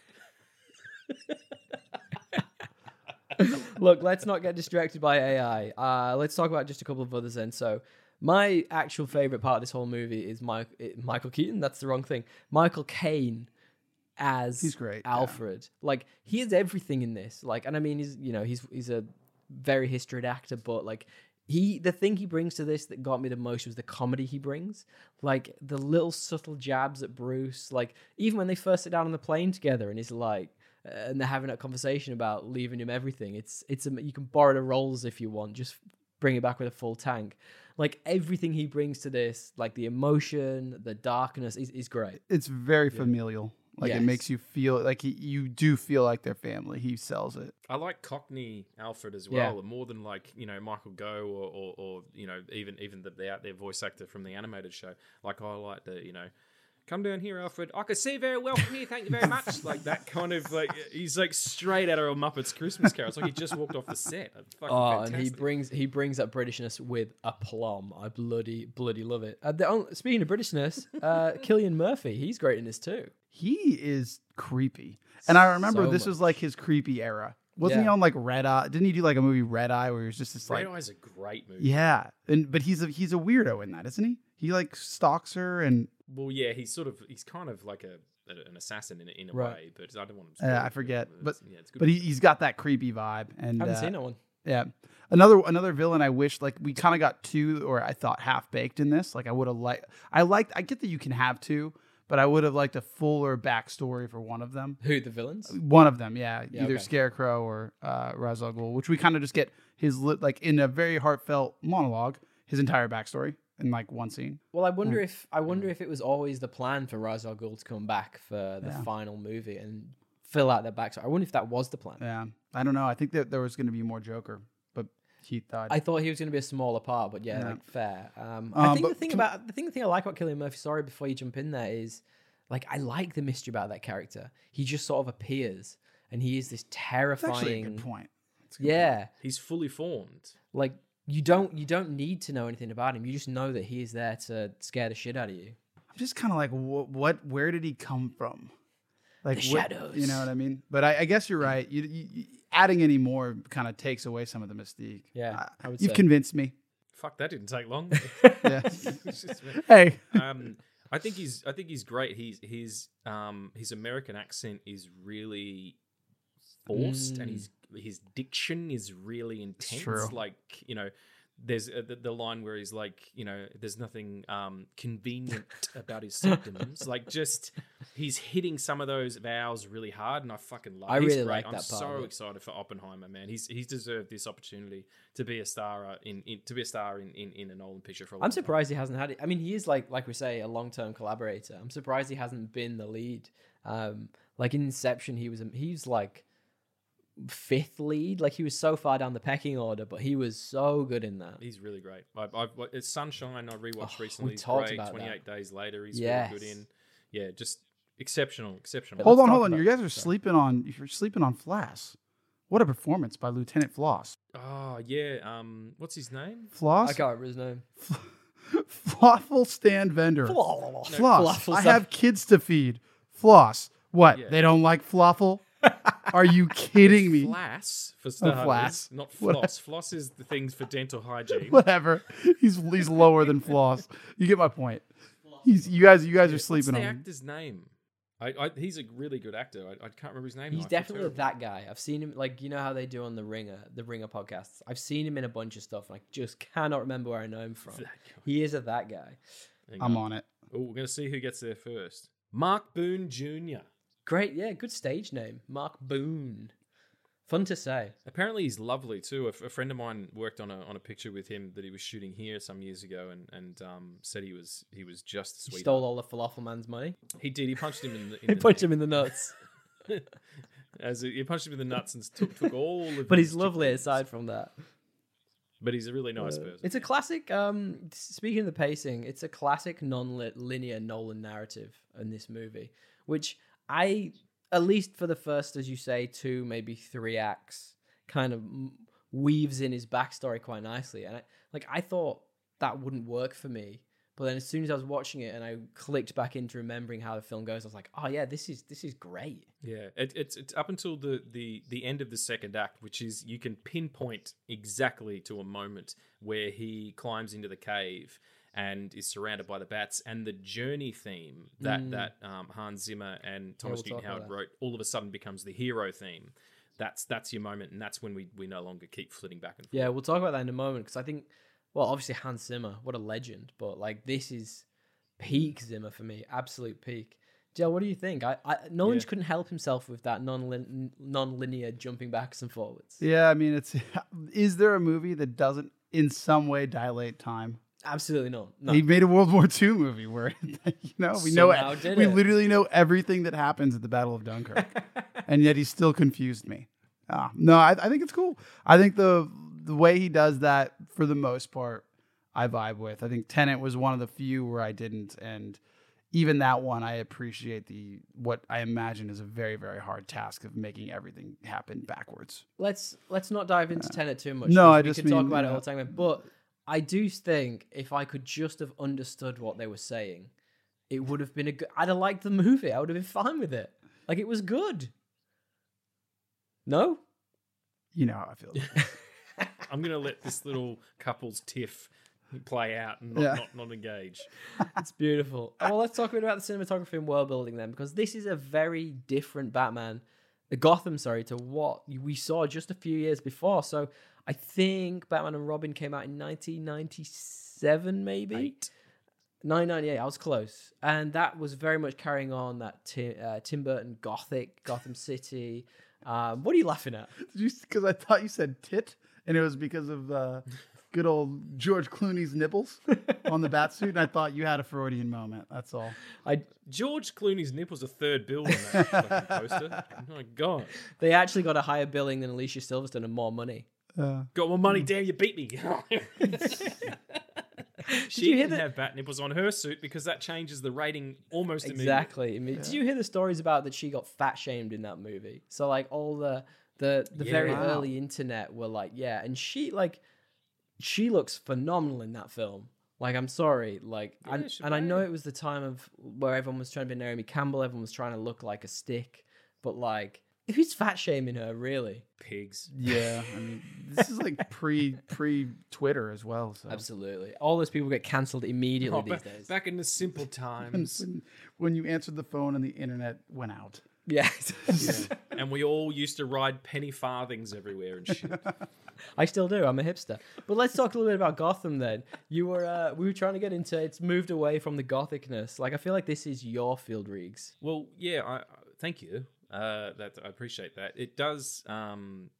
Speaker 1: Look, let's not get distracted by AI. Uh, let's talk about just a couple of others then. So, my actual favorite part of this whole movie is Mike, Michael Keaton. That's the wrong thing. Michael Caine as
Speaker 2: He's great, yeah.
Speaker 1: Alfred. Like he is everything in this. Like, and I mean, he's you know he's he's a very historied actor, but like he the thing he brings to this that got me the most was the comedy he brings. Like the little subtle jabs at Bruce. Like even when they first sit down on the plane together and he's like. uh, And they're having that conversation about leaving him everything. It's it's a, you can borrow the rolls if you want. Just bring it back with a full tank. Like everything he brings to this, like the emotion, the darkness, is, is great.
Speaker 2: it's very familial. Like
Speaker 1: Yes.
Speaker 2: it makes you feel like he, you do feel like their family. He sells it.
Speaker 3: I like Cockney Alfred as
Speaker 1: Yeah.
Speaker 3: well, more than like you know Michael Gough or, or, or you know even even the, the out there voice actor from the animated show. Like I like the you know. Come down here, Alfred. I can see very well from here. Thank you very much. like that kind of like he's like straight out of a Muppets Christmas Carol. It's like he just walked off the set. It's fucking
Speaker 1: Oh, and he brings he brings that Britishness with aplomb. I bloody bloody love it. Uh, the, on- speaking of Britishness, uh, Cillian Murphy, he's great in this too.
Speaker 2: He is creepy, and I remember
Speaker 1: So
Speaker 2: this was like his creepy era. Wasn't he on like Red Eye? Didn't he do like a movie Red Eye where he was just this like
Speaker 3: Red Eye is a great movie.
Speaker 2: yeah, and but he's a he's a weirdo in that, isn't he? He like stalks her and
Speaker 3: Well, yeah, he's sort of he's kind of like a an assassin in a, in a
Speaker 1: Right.
Speaker 3: way, but I don't want to.
Speaker 2: Uh, I forget, but-
Speaker 3: yeah, it's good.
Speaker 2: but he, he's got that creepy vibe. And
Speaker 1: I haven't
Speaker 2: uh,
Speaker 1: seen that one.
Speaker 2: Yeah. Another another villain I wish like we kind of got two or I thought half baked in this. Like I would have liked I liked I get that you can have two, but I would have liked a fuller backstory for one of them.
Speaker 1: Who the villains?
Speaker 2: One of them, yeah,
Speaker 1: Yeah,
Speaker 2: either
Speaker 1: okay.
Speaker 2: Scarecrow or uh, Ra's al Ghul, which we kind of just get his li- like in a very heartfelt monologue, his entire backstory in like one scene.
Speaker 1: Well, I wonder if I wonder if it was always the plan for Ra's al Ghul to come back for the
Speaker 2: Yeah.
Speaker 1: final movie and fill out their backstory. I wonder if that was the plan.
Speaker 2: Yeah, I don't know. I think that there was going to be more Joker, but he died.
Speaker 1: I thought he was going to be a smaller part, but yeah,
Speaker 2: Yeah.
Speaker 1: like fair. Um, I
Speaker 2: Um,
Speaker 1: think the
Speaker 2: but
Speaker 1: thing
Speaker 2: can-
Speaker 1: about the thing the thing I like about Cillian Murphy. Sorry, before you jump in there is like I like the mystery about that character. He just sort of appears, and he is this
Speaker 2: That's actually a
Speaker 1: terrifying.
Speaker 2: good point. That's a good
Speaker 1: Yeah,
Speaker 3: he's fully formed.
Speaker 1: like you don't you don't need to know anything about him. You just know that he is there to scare the shit out of you.
Speaker 2: I'm just kind of like, what, what? Where did he come from? Like
Speaker 1: The
Speaker 2: what-
Speaker 1: shadows.
Speaker 2: you know what I mean? But I, I guess you're right. You, you, you- adding any more kind of takes away some of the mystique.
Speaker 1: Yeah,
Speaker 2: Uh,
Speaker 1: I would
Speaker 2: you've
Speaker 1: say.
Speaker 2: convinced me.
Speaker 3: Fuck, that didn't take long.
Speaker 2: Yeah. Hey,
Speaker 3: um, I think he's I think he's great. He's his um his American accent is really forced, and
Speaker 1: Mm.
Speaker 3: his his diction is really intense.
Speaker 2: true.
Speaker 3: Like you know, there's uh, the, the line where he's like, you know, there's nothing um convenient about his symptoms. like just he's hitting some of those vowels really hard, and I fucking love.
Speaker 1: I
Speaker 3: it.
Speaker 1: Really like
Speaker 3: I'm
Speaker 1: that part
Speaker 3: so excited for Oppenheimer, man. He's he's deserved this opportunity to be a star uh, in, in to be a star in, in, in a Nolan picture for a long
Speaker 1: I'm
Speaker 3: time.
Speaker 1: surprised he hasn't had it. I mean, he is like like we say a long term collaborator. I'm surprised he hasn't been the lead. Um, like in Inception, he was he's like fifth lead. Like he was so far down the pecking order, but he was so good in that.
Speaker 3: He's really great. I, I've it's Sunshine. I rewatched
Speaker 1: Oh, we
Speaker 3: recently. He's
Speaker 1: talked
Speaker 3: great.
Speaker 1: about
Speaker 3: Twenty
Speaker 1: that.
Speaker 3: eight days later, he's really good in. Yeah, just exceptional, exceptional.
Speaker 2: Hold on, hold on. You guys are
Speaker 1: sorry.
Speaker 2: sleeping on. You're sleeping on Flass. What a performance by Lieutenant Floss.
Speaker 3: Oh yeah. Um, what's his name?
Speaker 2: Floss.
Speaker 1: I can't remember his name.
Speaker 2: Flawful stand vendor.
Speaker 1: Floss.
Speaker 2: Floss. I have kids to feed. Floss. What?
Speaker 3: Yeah.
Speaker 2: They don't like fluffle? Are you kidding me?
Speaker 3: Flass for oh, starters,
Speaker 2: Flass.
Speaker 3: not
Speaker 2: What-
Speaker 3: floss. floss is the things for dental hygiene.
Speaker 2: Whatever. He's he's lower than Floss. You get my point. He's you guys you guys are
Speaker 3: What's
Speaker 2: sleeping
Speaker 3: the
Speaker 2: on him.
Speaker 3: actor's name? I, I, he's a really good actor. I, I can't remember his name.
Speaker 1: He's definitely
Speaker 3: terrible.
Speaker 1: that guy. I've seen him like you know how they do on the Ringer, the Ringer podcasts. I've seen him in a bunch of stuff. And I just cannot remember where I know him from. He is a that guy.
Speaker 3: Hang
Speaker 2: I'm
Speaker 3: on.
Speaker 2: on it.
Speaker 3: Oh, we're gonna see who gets there first. Mark Boone Jr.
Speaker 1: Great, yeah, good stage name, Mark Boone. Fun to say.
Speaker 3: Apparently, he's lovely too. A, f- a friend of mine worked on a on a picture with him that he was shooting here some years ago, and and um, said he was he was just
Speaker 1: He
Speaker 3: sweet.
Speaker 1: stole all the falafel man's money.
Speaker 3: He did. He punched him in the. In
Speaker 1: He
Speaker 3: the
Speaker 1: punched
Speaker 3: neck.
Speaker 1: him in the nuts.
Speaker 3: As he he punched him in the nuts and took, took all of.
Speaker 1: but
Speaker 3: his
Speaker 1: he's lovely
Speaker 3: chickpeas.
Speaker 1: aside from that.
Speaker 3: But he's a really nice
Speaker 1: Uh,
Speaker 3: person.
Speaker 1: It's a classic. Um, speaking of the pacing, it's a classic non-linear Nolan narrative in this movie, which I, at least for the first, as you say, two maybe three acts, kind of weaves in his backstory quite nicely. And I, like I thought that wouldn't work for me, but then as soon as I was watching it and I clicked back into remembering how the film goes, I was like, oh yeah, this is this is great.
Speaker 3: Yeah, it, it's it's up until the, the the end of the second act, which is you can pinpoint exactly to a moment where he climbs into the cave and is surrounded by the bats, and the journey theme that
Speaker 1: Mm.
Speaker 3: that um, Hans Zimmer and Thomas
Speaker 1: we'll
Speaker 3: Newton Howard wrote all of a sudden becomes the hero theme. That's that's your moment, and that's when we we no longer keep flitting back and forth.
Speaker 1: Yeah, we'll talk about that in a moment because I think, well, obviously Hans Zimmer, what a legend, but like this is peak Zimmer for me, absolute peak. Jill, what do you think? I, I Nolan
Speaker 3: Yeah.
Speaker 1: couldn't help himself with that non non-linear jumping backs and forwards.
Speaker 2: Yeah, I mean it's is there a movie that doesn't in some way dilate time?
Speaker 1: Absolutely not. No.
Speaker 2: He made a World War II movie where you know we know
Speaker 1: Somehow did
Speaker 2: we
Speaker 1: it.
Speaker 2: literally know everything that happens at the Battle of Dunkirk, and yet he still confused me. Ah, no, I, I think it's cool. I think the the way he does that for the most part, I vibe with. I think Tenet was one of the few where I didn't, and even that one, I appreciate the what I imagine is a very very hard task of making everything happen backwards.
Speaker 1: let's let's not dive into Tenet too much.
Speaker 2: No, I
Speaker 1: we
Speaker 2: just
Speaker 1: could talk
Speaker 2: mean,
Speaker 1: about it all the time. But I do think if I could just have understood what they were saying, it would have been a good. I'd have liked the movie. I would have been fine with it. Like it was good. No,
Speaker 2: You know how I feel.
Speaker 3: I'm gonna let this little couple's tiff play out and not,
Speaker 2: Yeah.
Speaker 3: not, not engage.
Speaker 1: it's beautiful. Oh, well, let's talk a bit about the cinematography and world building then, because this is a very different Batman, uh, Gotham, sorry, to what we saw just a few years before. So I think Batman and Robin came out in 1997, maybe.
Speaker 3: Eight.
Speaker 1: 998 i was close and that was very much carrying on that Tim, uh, tim burton gothic gotham city um, what are you laughing at
Speaker 2: Because I thought you said tit, and it was because of uh, good old George Clooney's nipples on the bat suit, and I thought you had a Freudian moment. That's all.
Speaker 1: I,
Speaker 3: George Clooney's nipple's a third bill on that fucking poster. Oh my god.
Speaker 1: they actually got a higher billing than alicia silverstone and more money
Speaker 2: Uh,
Speaker 3: Got more money, damn you beat me. she
Speaker 1: you hear
Speaker 3: can
Speaker 1: that-
Speaker 3: have bat nipples on her suit because that changes the rating almost immediately.
Speaker 1: exactly I did you hear the stories about that she got fat shamed in that movie so like all the the the very
Speaker 3: Yeah.
Speaker 2: Wow.
Speaker 1: early internet were like yeah and she like she looks phenomenal in that film like I'm sorry, like,
Speaker 3: Yeah,
Speaker 1: and, and I know it was the time of where everyone was trying to be Naomi Campbell, everyone was trying to look like a stick, but like, who's fat shaming her really?
Speaker 3: Pigs.
Speaker 2: yeah, I mean, this is like pre pre Twitter as well. So
Speaker 1: Absolutely, all those people get cancelled immediately
Speaker 3: Oh,
Speaker 1: these
Speaker 3: ba-
Speaker 1: days.
Speaker 3: back in the simple times.
Speaker 2: when, when you answered the phone and the internet went out.
Speaker 1: yeah,
Speaker 3: and we all used to ride penny farthings everywhere and shit.
Speaker 1: I still do. I'm a hipster. But let's talk a little bit about Gotham then. You were uh, we were trying to get into it's moved away from the gothicness. Like I feel like this is your field, Regs.
Speaker 3: Well, yeah, I, I thank you. Uh, that I appreciate that. It does. Um,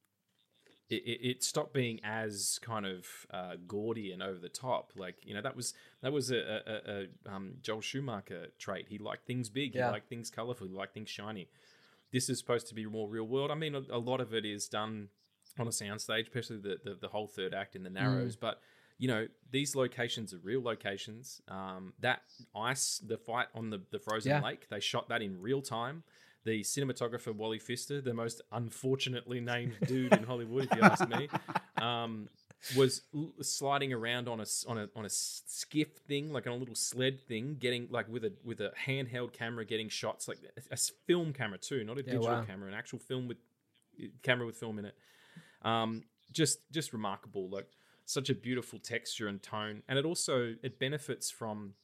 Speaker 3: it, it, it stopped being as kind of uh, gaudy and over the top. Like you know, that was that was a, a, a, um, Joel Schumacher trait. He liked things big.
Speaker 1: Yeah.
Speaker 3: He liked things colorful. He liked things shiny. this is supposed to be more real world. I mean, a, a lot of it is done on a soundstage, especially the, the the whole third act in the Narrows. But you know, these locations are real locations. Um, that ice, the fight on the the frozen
Speaker 1: Yeah.
Speaker 3: lake, they shot that in real time. The cinematographer Wally Pfister, the most unfortunately named dude in Hollywood, if you ask me, um, was l- sliding around on a on a on a skiff thing, like on a little sled thing, getting like with a with a handheld camera, getting shots like a film camera too, not a
Speaker 1: Yeah,
Speaker 3: digital
Speaker 1: wow.
Speaker 3: camera, an actual film with camera with film in it. Um, just just remarkable, like such a beautiful texture and tone, and it also it benefits from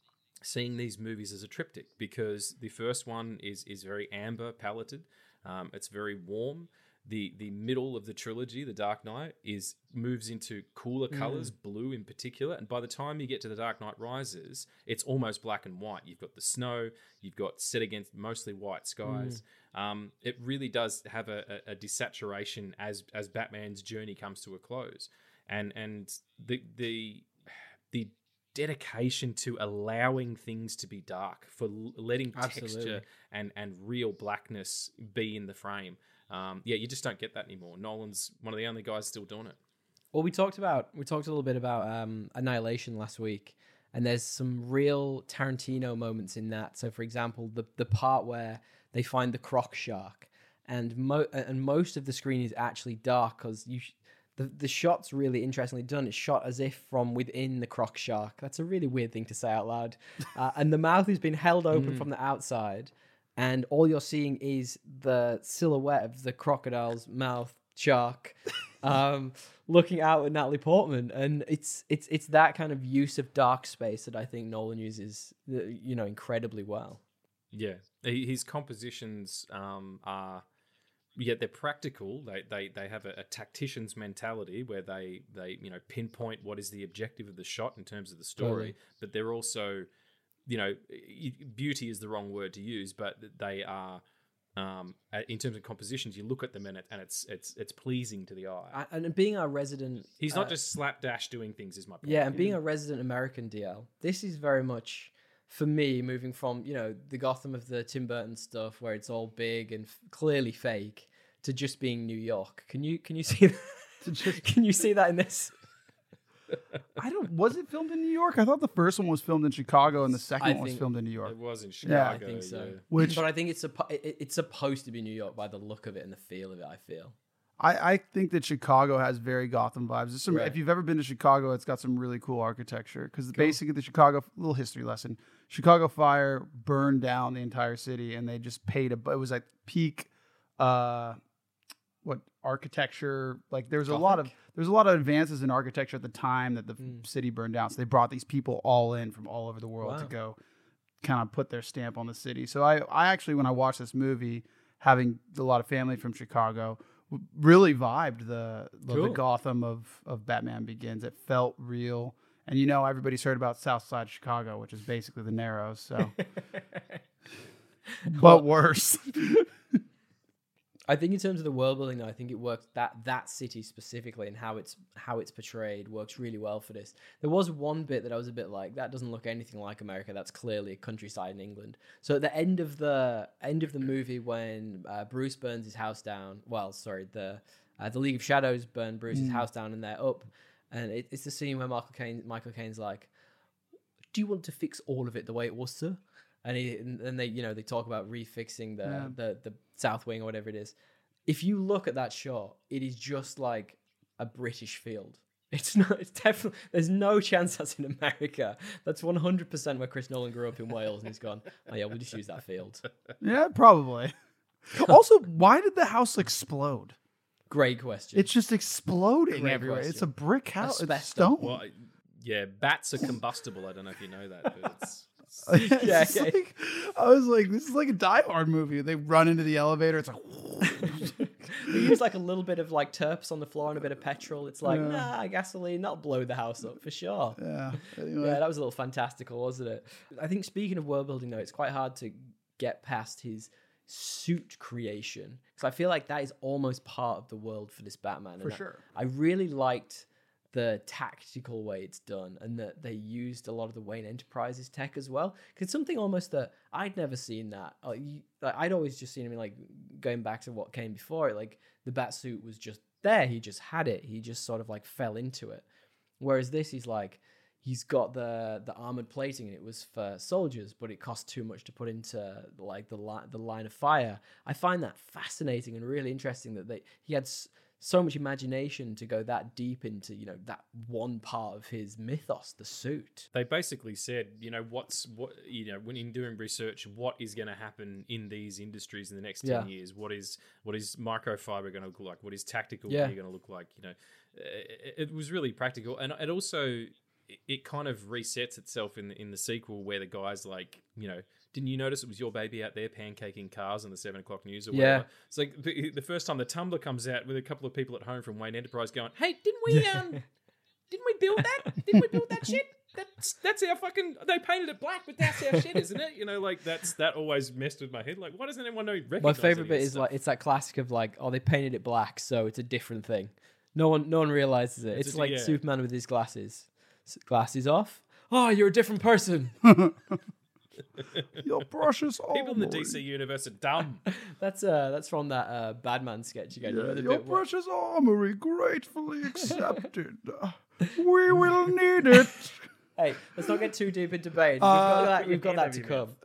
Speaker 3: seeing these movies as a triptych because the first one is is very amber paleted. Um, it's very warm. The the middle of the trilogy, The Dark Knight, is moves into cooler colors, blue in particular. And by the time you get to The Dark Knight Rises, it's almost black and white. You've got the snow, you've got set against mostly white skies. Um, it really does have a, a, a desaturation as as Batman's journey comes to a close, and and the the the dedication to allowing things to be dark for letting
Speaker 1: Absolutely.
Speaker 3: texture and and real blackness be in the frame. Um, yeah, you just don't get that anymore. Nolan's one of the only guys still doing it.
Speaker 1: Well, we talked about we talked a little bit about um, Annihilation last week, and there's some real Tarantino moments in that. So, for example, the the part where they find the croc shark, and mo- and most of the screen is actually dark because you. Sh- the, the shot's really interestingly done. It's shot as if from within the croc shark. That's a really weird thing to say out loud. Uh, and the mouth has been held open from the outside, and all you're seeing is the silhouette of the crocodile's mouth shark um, looking out at Natalie Portman, and it's it's it's that kind of use of dark space that I think Nolan uses, uh, you know, incredibly well.
Speaker 3: Yeah, his compositions um, are yeah they're practical. They they they have a, a tactician's mentality where they they you know pinpoint what is the objective of the shot in terms of the story,
Speaker 1: Totally.
Speaker 3: but they're also you know beauty is the wrong word to use, but they are. Um, uh, in terms of compositions, you look at them and, it, and it's it's it's pleasing to the eye.
Speaker 1: A- And being our resident,
Speaker 3: He's
Speaker 1: uh,
Speaker 3: not just slapdash doing things. Is my point.
Speaker 1: yeah, and being a resident American DL, this is very much for me moving from you know the Gotham of the Tim Burton stuff where it's all big and f- clearly fake to just being New York. Can you can you see that? can you see that in this?
Speaker 2: I don't. Was it filmed in New York? I thought the first one was filmed in Chicago and the second
Speaker 1: I
Speaker 2: one was filmed in New York.
Speaker 3: It was in Chicago.
Speaker 1: Yeah, I think so.
Speaker 3: yeah.
Speaker 2: Which
Speaker 1: but I think it's suppo- it, it's supposed to be New York by the look of it and the feel of it. I feel.
Speaker 2: I, I think that Chicago has very Gotham vibes. Some,
Speaker 1: Right.
Speaker 2: If you've ever been to Chicago, it's got some really cool architecture. Because basically, the Chicago little history lesson: Chicago fire burned down the entire city, and they just paid a. It was like peak, uh, what architecture? Like there's a lot of there's a lot of advances in architecture at the time that the
Speaker 1: Mm.
Speaker 2: city burned down. So they brought these people all in from all over the world to go, kind of put their stamp on the city. So I, I actually when I watched this movie, having a lot of family from Chicago, really vibed the the, the Gotham of of Batman Begins. It felt real, and you know everybody's heard about South Side Chicago, which is basically the Narrows. So, but worse.
Speaker 1: I think in terms of the world building, though, I think it works that that city specifically and how it's how it's portrayed works really well for this. There was one bit that I was a bit like that doesn't look anything like America. That's clearly a countryside in England. So at the end of the end of the movie, when uh, Bruce burns his house down, well, sorry, the uh, the League of Shadows burn Bruce's house down, and they're up, and it, it's the scene where Michael Caine Michael Caine's like, "Do you want to fix all of it the way it was, sir?" And he and and they you know they talk about refixing the
Speaker 2: Yeah.
Speaker 1: the the south wing or whatever it is if you look at that shot it is just like a british field it's not it's definitely there's no chance that's in america that's 100% where chris nolan grew up in wales and he's gone oh yeah we'll just use that field
Speaker 2: yeah, probably. also, why did the house explode?
Speaker 1: great question
Speaker 2: It's just exploding
Speaker 1: Great
Speaker 2: everywhere. It's a brick house. It's
Speaker 1: Asbestos.
Speaker 2: stone.
Speaker 3: Well, yeah, bats are combustible. I don't know if you know that, but it's,
Speaker 2: It's
Speaker 1: Yeah, yeah.
Speaker 2: like- I was like, this is like a Die Hard movie. They run into the elevator. It's like,
Speaker 1: they use like a little bit of like terps on the floor and a bit of petrol it's like
Speaker 2: Yeah.
Speaker 1: nah gasoline that'll blow the house up for sure
Speaker 2: yeah. Anyway.
Speaker 1: Yeah, that was a little fantastical, wasn't it? I think speaking of world building, though, it's quite hard to get past his suit creation because I feel like that is almost part of the world for this Batman.
Speaker 2: For
Speaker 1: and I-
Speaker 2: sure.
Speaker 1: I really liked the tactical way it's done and that they used a lot of the Wayne Enterprises tech as well. Because something almost that I'd never seen that. Uh, I'd always just seen him like going back to what came before it, like the bat suit was just there. He just had it. He just sort of like fell into it. Whereas this, he's like, he's got the the armored plating. and It was for soldiers, but it cost too much to put into like the line the line of fire. I find that fascinating and really interesting that they he had. s- So much imagination to go that deep into, you know, that one part of his mythos, the suit.
Speaker 3: they basically said, you know, what's what you know when in doing research, what is going to happen in these industries in the next ten
Speaker 1: Yeah.
Speaker 3: years? What is what is microfiber going to look like? What is tactical
Speaker 1: Yeah.
Speaker 3: going to look like? You know, it, it was really practical, and it also it, it kind of resets itself in the, in the sequel where the guys like, you know. Didn't you notice it was your baby out there pancaking cars on the seven o'clock news or
Speaker 1: Yeah.
Speaker 3: whatever? It's like the, the first time the Tumbler comes out with a couple of people at home from Wayne Enterprise going, "Hey, didn't we um, didn't we build that? Didn't we build that shit? That's that's our fucking. They painted it black, but that's our shit, isn't it? You know, like that's that always messed with my head. Like, why doesn't anyone know?
Speaker 1: My favorite bit is
Speaker 3: stuff?
Speaker 1: like it's that classic of like, oh, they painted it black, so it's a different thing. No one, no one realizes it. It's,
Speaker 3: It's a-
Speaker 1: like
Speaker 3: yeah.
Speaker 1: Superman with his glasses, glasses off. Oh, you're a different person.
Speaker 2: Your precious
Speaker 3: people in the. DC universe are dumb.
Speaker 1: that's uh, that's from that uh, Badman sketch. You know
Speaker 2: Yeah, your
Speaker 1: bit where-
Speaker 2: precious armory gratefully accepted. we will need it.
Speaker 1: Hey, let's not get too deep into Bane. We've
Speaker 2: Uh,
Speaker 1: got that. We've got that to
Speaker 3: Hand over your
Speaker 1: come.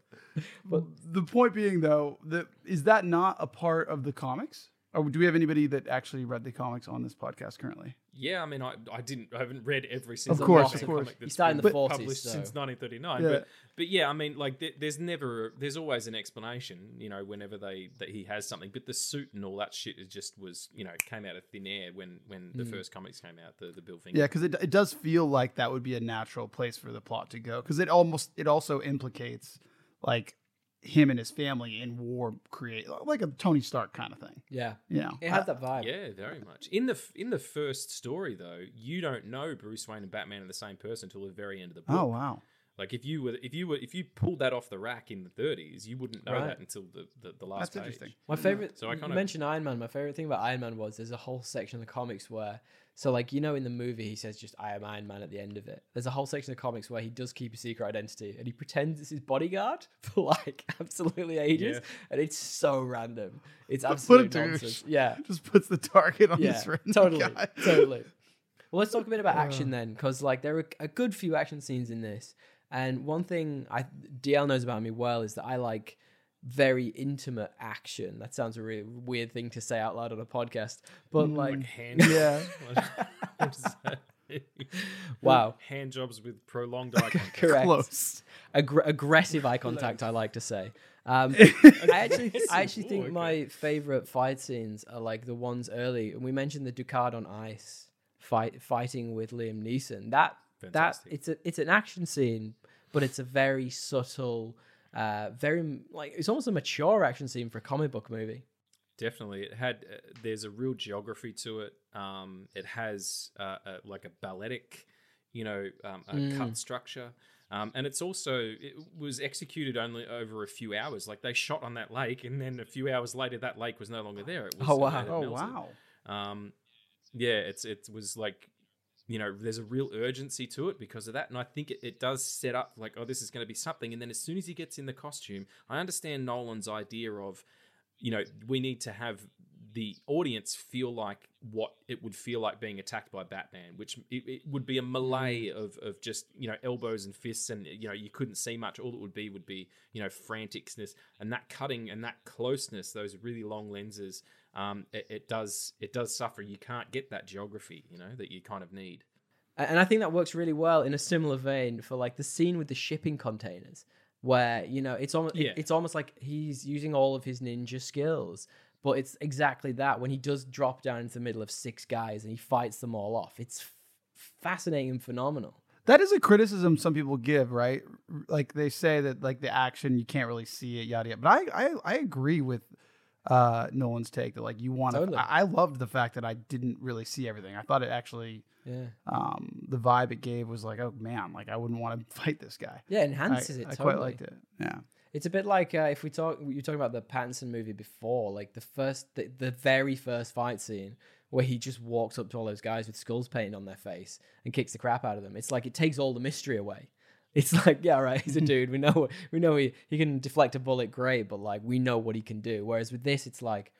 Speaker 2: But the point being, though, that is that not a part of the comics? Or do we have anybody that actually read the comics on this podcast currently?
Speaker 3: Yeah, I mean, I, I didn't, I haven't read every single
Speaker 2: course, of course.
Speaker 3: comic
Speaker 1: He
Speaker 3: that's
Speaker 1: started in
Speaker 3: been
Speaker 1: the 40s,
Speaker 3: published
Speaker 1: so-
Speaker 3: since 1939.
Speaker 2: Yeah.
Speaker 3: But but yeah, I mean, like there, there's never, there's always an explanation, you know, whenever they that he has something. But the suit and all that shit is just was, you know, came out of thin air when when the hmm. first comics came out, the the Bill Finger.
Speaker 2: Yeah, because it, it does feel like that would be a natural place for the plot to go. Because it almost it also implicates like him and his family in war, create like a Tony Stark kind of thing.
Speaker 1: Yeah,
Speaker 2: You know,
Speaker 1: it has that vibe.
Speaker 3: Yeah, very much. In the in the first story though, you don't know Bruce Wayne and Batman are the same person until the very end of the book.
Speaker 2: oh wow,
Speaker 3: Like if you were if you were if you pulled that off the rack in the 30s, you wouldn't know
Speaker 1: Right.
Speaker 3: that until the the, the last
Speaker 2: that's
Speaker 3: page.
Speaker 2: interesting.
Speaker 1: My mm. favorite.
Speaker 3: So I
Speaker 1: you
Speaker 3: kinda-
Speaker 1: mentioned Iron Man. My favorite thing about Iron Man was there's a whole section of the comics where, so like you know in the movie he says just I am Iron Man at the end of it. There's a whole section of comics where he does keep a secret identity and he pretends it's his bodyguard for like absolutely ages,
Speaker 3: Yeah.
Speaker 1: and it's so random. It's
Speaker 2: What a
Speaker 1: absolute
Speaker 2: douche.
Speaker 1: nonsense. Yeah,
Speaker 2: Just puts the target on
Speaker 1: yeah,
Speaker 2: this random
Speaker 1: totally,
Speaker 2: guy.
Speaker 1: totally. Well, let's talk a bit about action uh. then, because like there are a good few action scenes in this, and one thing I DL knows about me well is that I like very intimate action. That sounds a really weird thing to say out loud on a podcast, but like,
Speaker 3: Like hand
Speaker 2: Yeah.
Speaker 3: What is that?
Speaker 1: wow,
Speaker 3: hand jobs with prolonged eye contact.
Speaker 1: correct.
Speaker 2: Close.
Speaker 1: Aggr- aggressive eye contact. I like to say. Um, I actually, I actually
Speaker 3: Ooh,
Speaker 1: think
Speaker 3: okay.
Speaker 1: my favorite fight scenes are like the ones early. And we mentioned the Ducard on ice fight, fighting with Liam Neeson. That that it's a it's an action scene, but it's a very subtle, uh, very like it's almost a mature action scene for a comic book movie.
Speaker 3: Definitely, it had. Uh, there's a real geography to it. Um, it has uh, a, like a balletic, you know, um, a
Speaker 1: Mm.
Speaker 3: cut structure, um, and it's also it was executed only over a few hours. Like they shot on that lake, and then a few hours later, that lake was no longer there. It was,
Speaker 1: Oh,
Speaker 3: uh,
Speaker 1: wow.
Speaker 3: it
Speaker 2: Oh
Speaker 3: melted.
Speaker 2: wow.
Speaker 3: Um, yeah, it's it was like, you know, there's a real urgency to it because of that, and I think it, it does set up like, oh, this is going to be something. And then as soon as he gets in the costume, I understand Nolan's idea of, you know, we need to have the audience feel like what it would feel like being attacked by Batman, which it, it would be a melee mm. of, of just you know elbows and fists, and you know you couldn't see much. All it would be would be you know franticness and that cutting and that closeness, those really long lenses. Um, it, it does it does suffer. You can't get that geography, you know, that you kind of need.
Speaker 1: And I think that works really well in a similar vein for like the scene with the shipping containers, where you know it's almost
Speaker 3: Yeah.
Speaker 1: it's almost like he's using all of his ninja skills, but it's exactly that when he does drop down into the middle of six guys and he fights them all off. It's f- fascinating and phenomenal.
Speaker 2: That is a criticism some people give, right? Like they say that like the action you can't really see it, yada yada. But I I, I agree with uh Nolan's take that like you want to.
Speaker 1: Totally.
Speaker 2: I, I loved the fact that I didn't really see everything. I thought it actually
Speaker 1: Yeah,
Speaker 2: um the vibe it gave was like oh man like I wouldn't want to fight this guy.
Speaker 1: yeah,
Speaker 2: I,
Speaker 1: enhances it.
Speaker 2: I
Speaker 1: totally.
Speaker 2: quite liked it. Yeah.
Speaker 1: It's a bit like uh, if we talk, you talking about the Pattinson movie before, like the first, the, the very first fight scene where he just walks up to all those guys with skulls painted on their face and kicks the crap out of them. It's like it takes all the mystery away. It's like, yeah, right. He's a dude. We know we know he, he can deflect a bullet great, but like we know what he can do. Whereas with this, it's like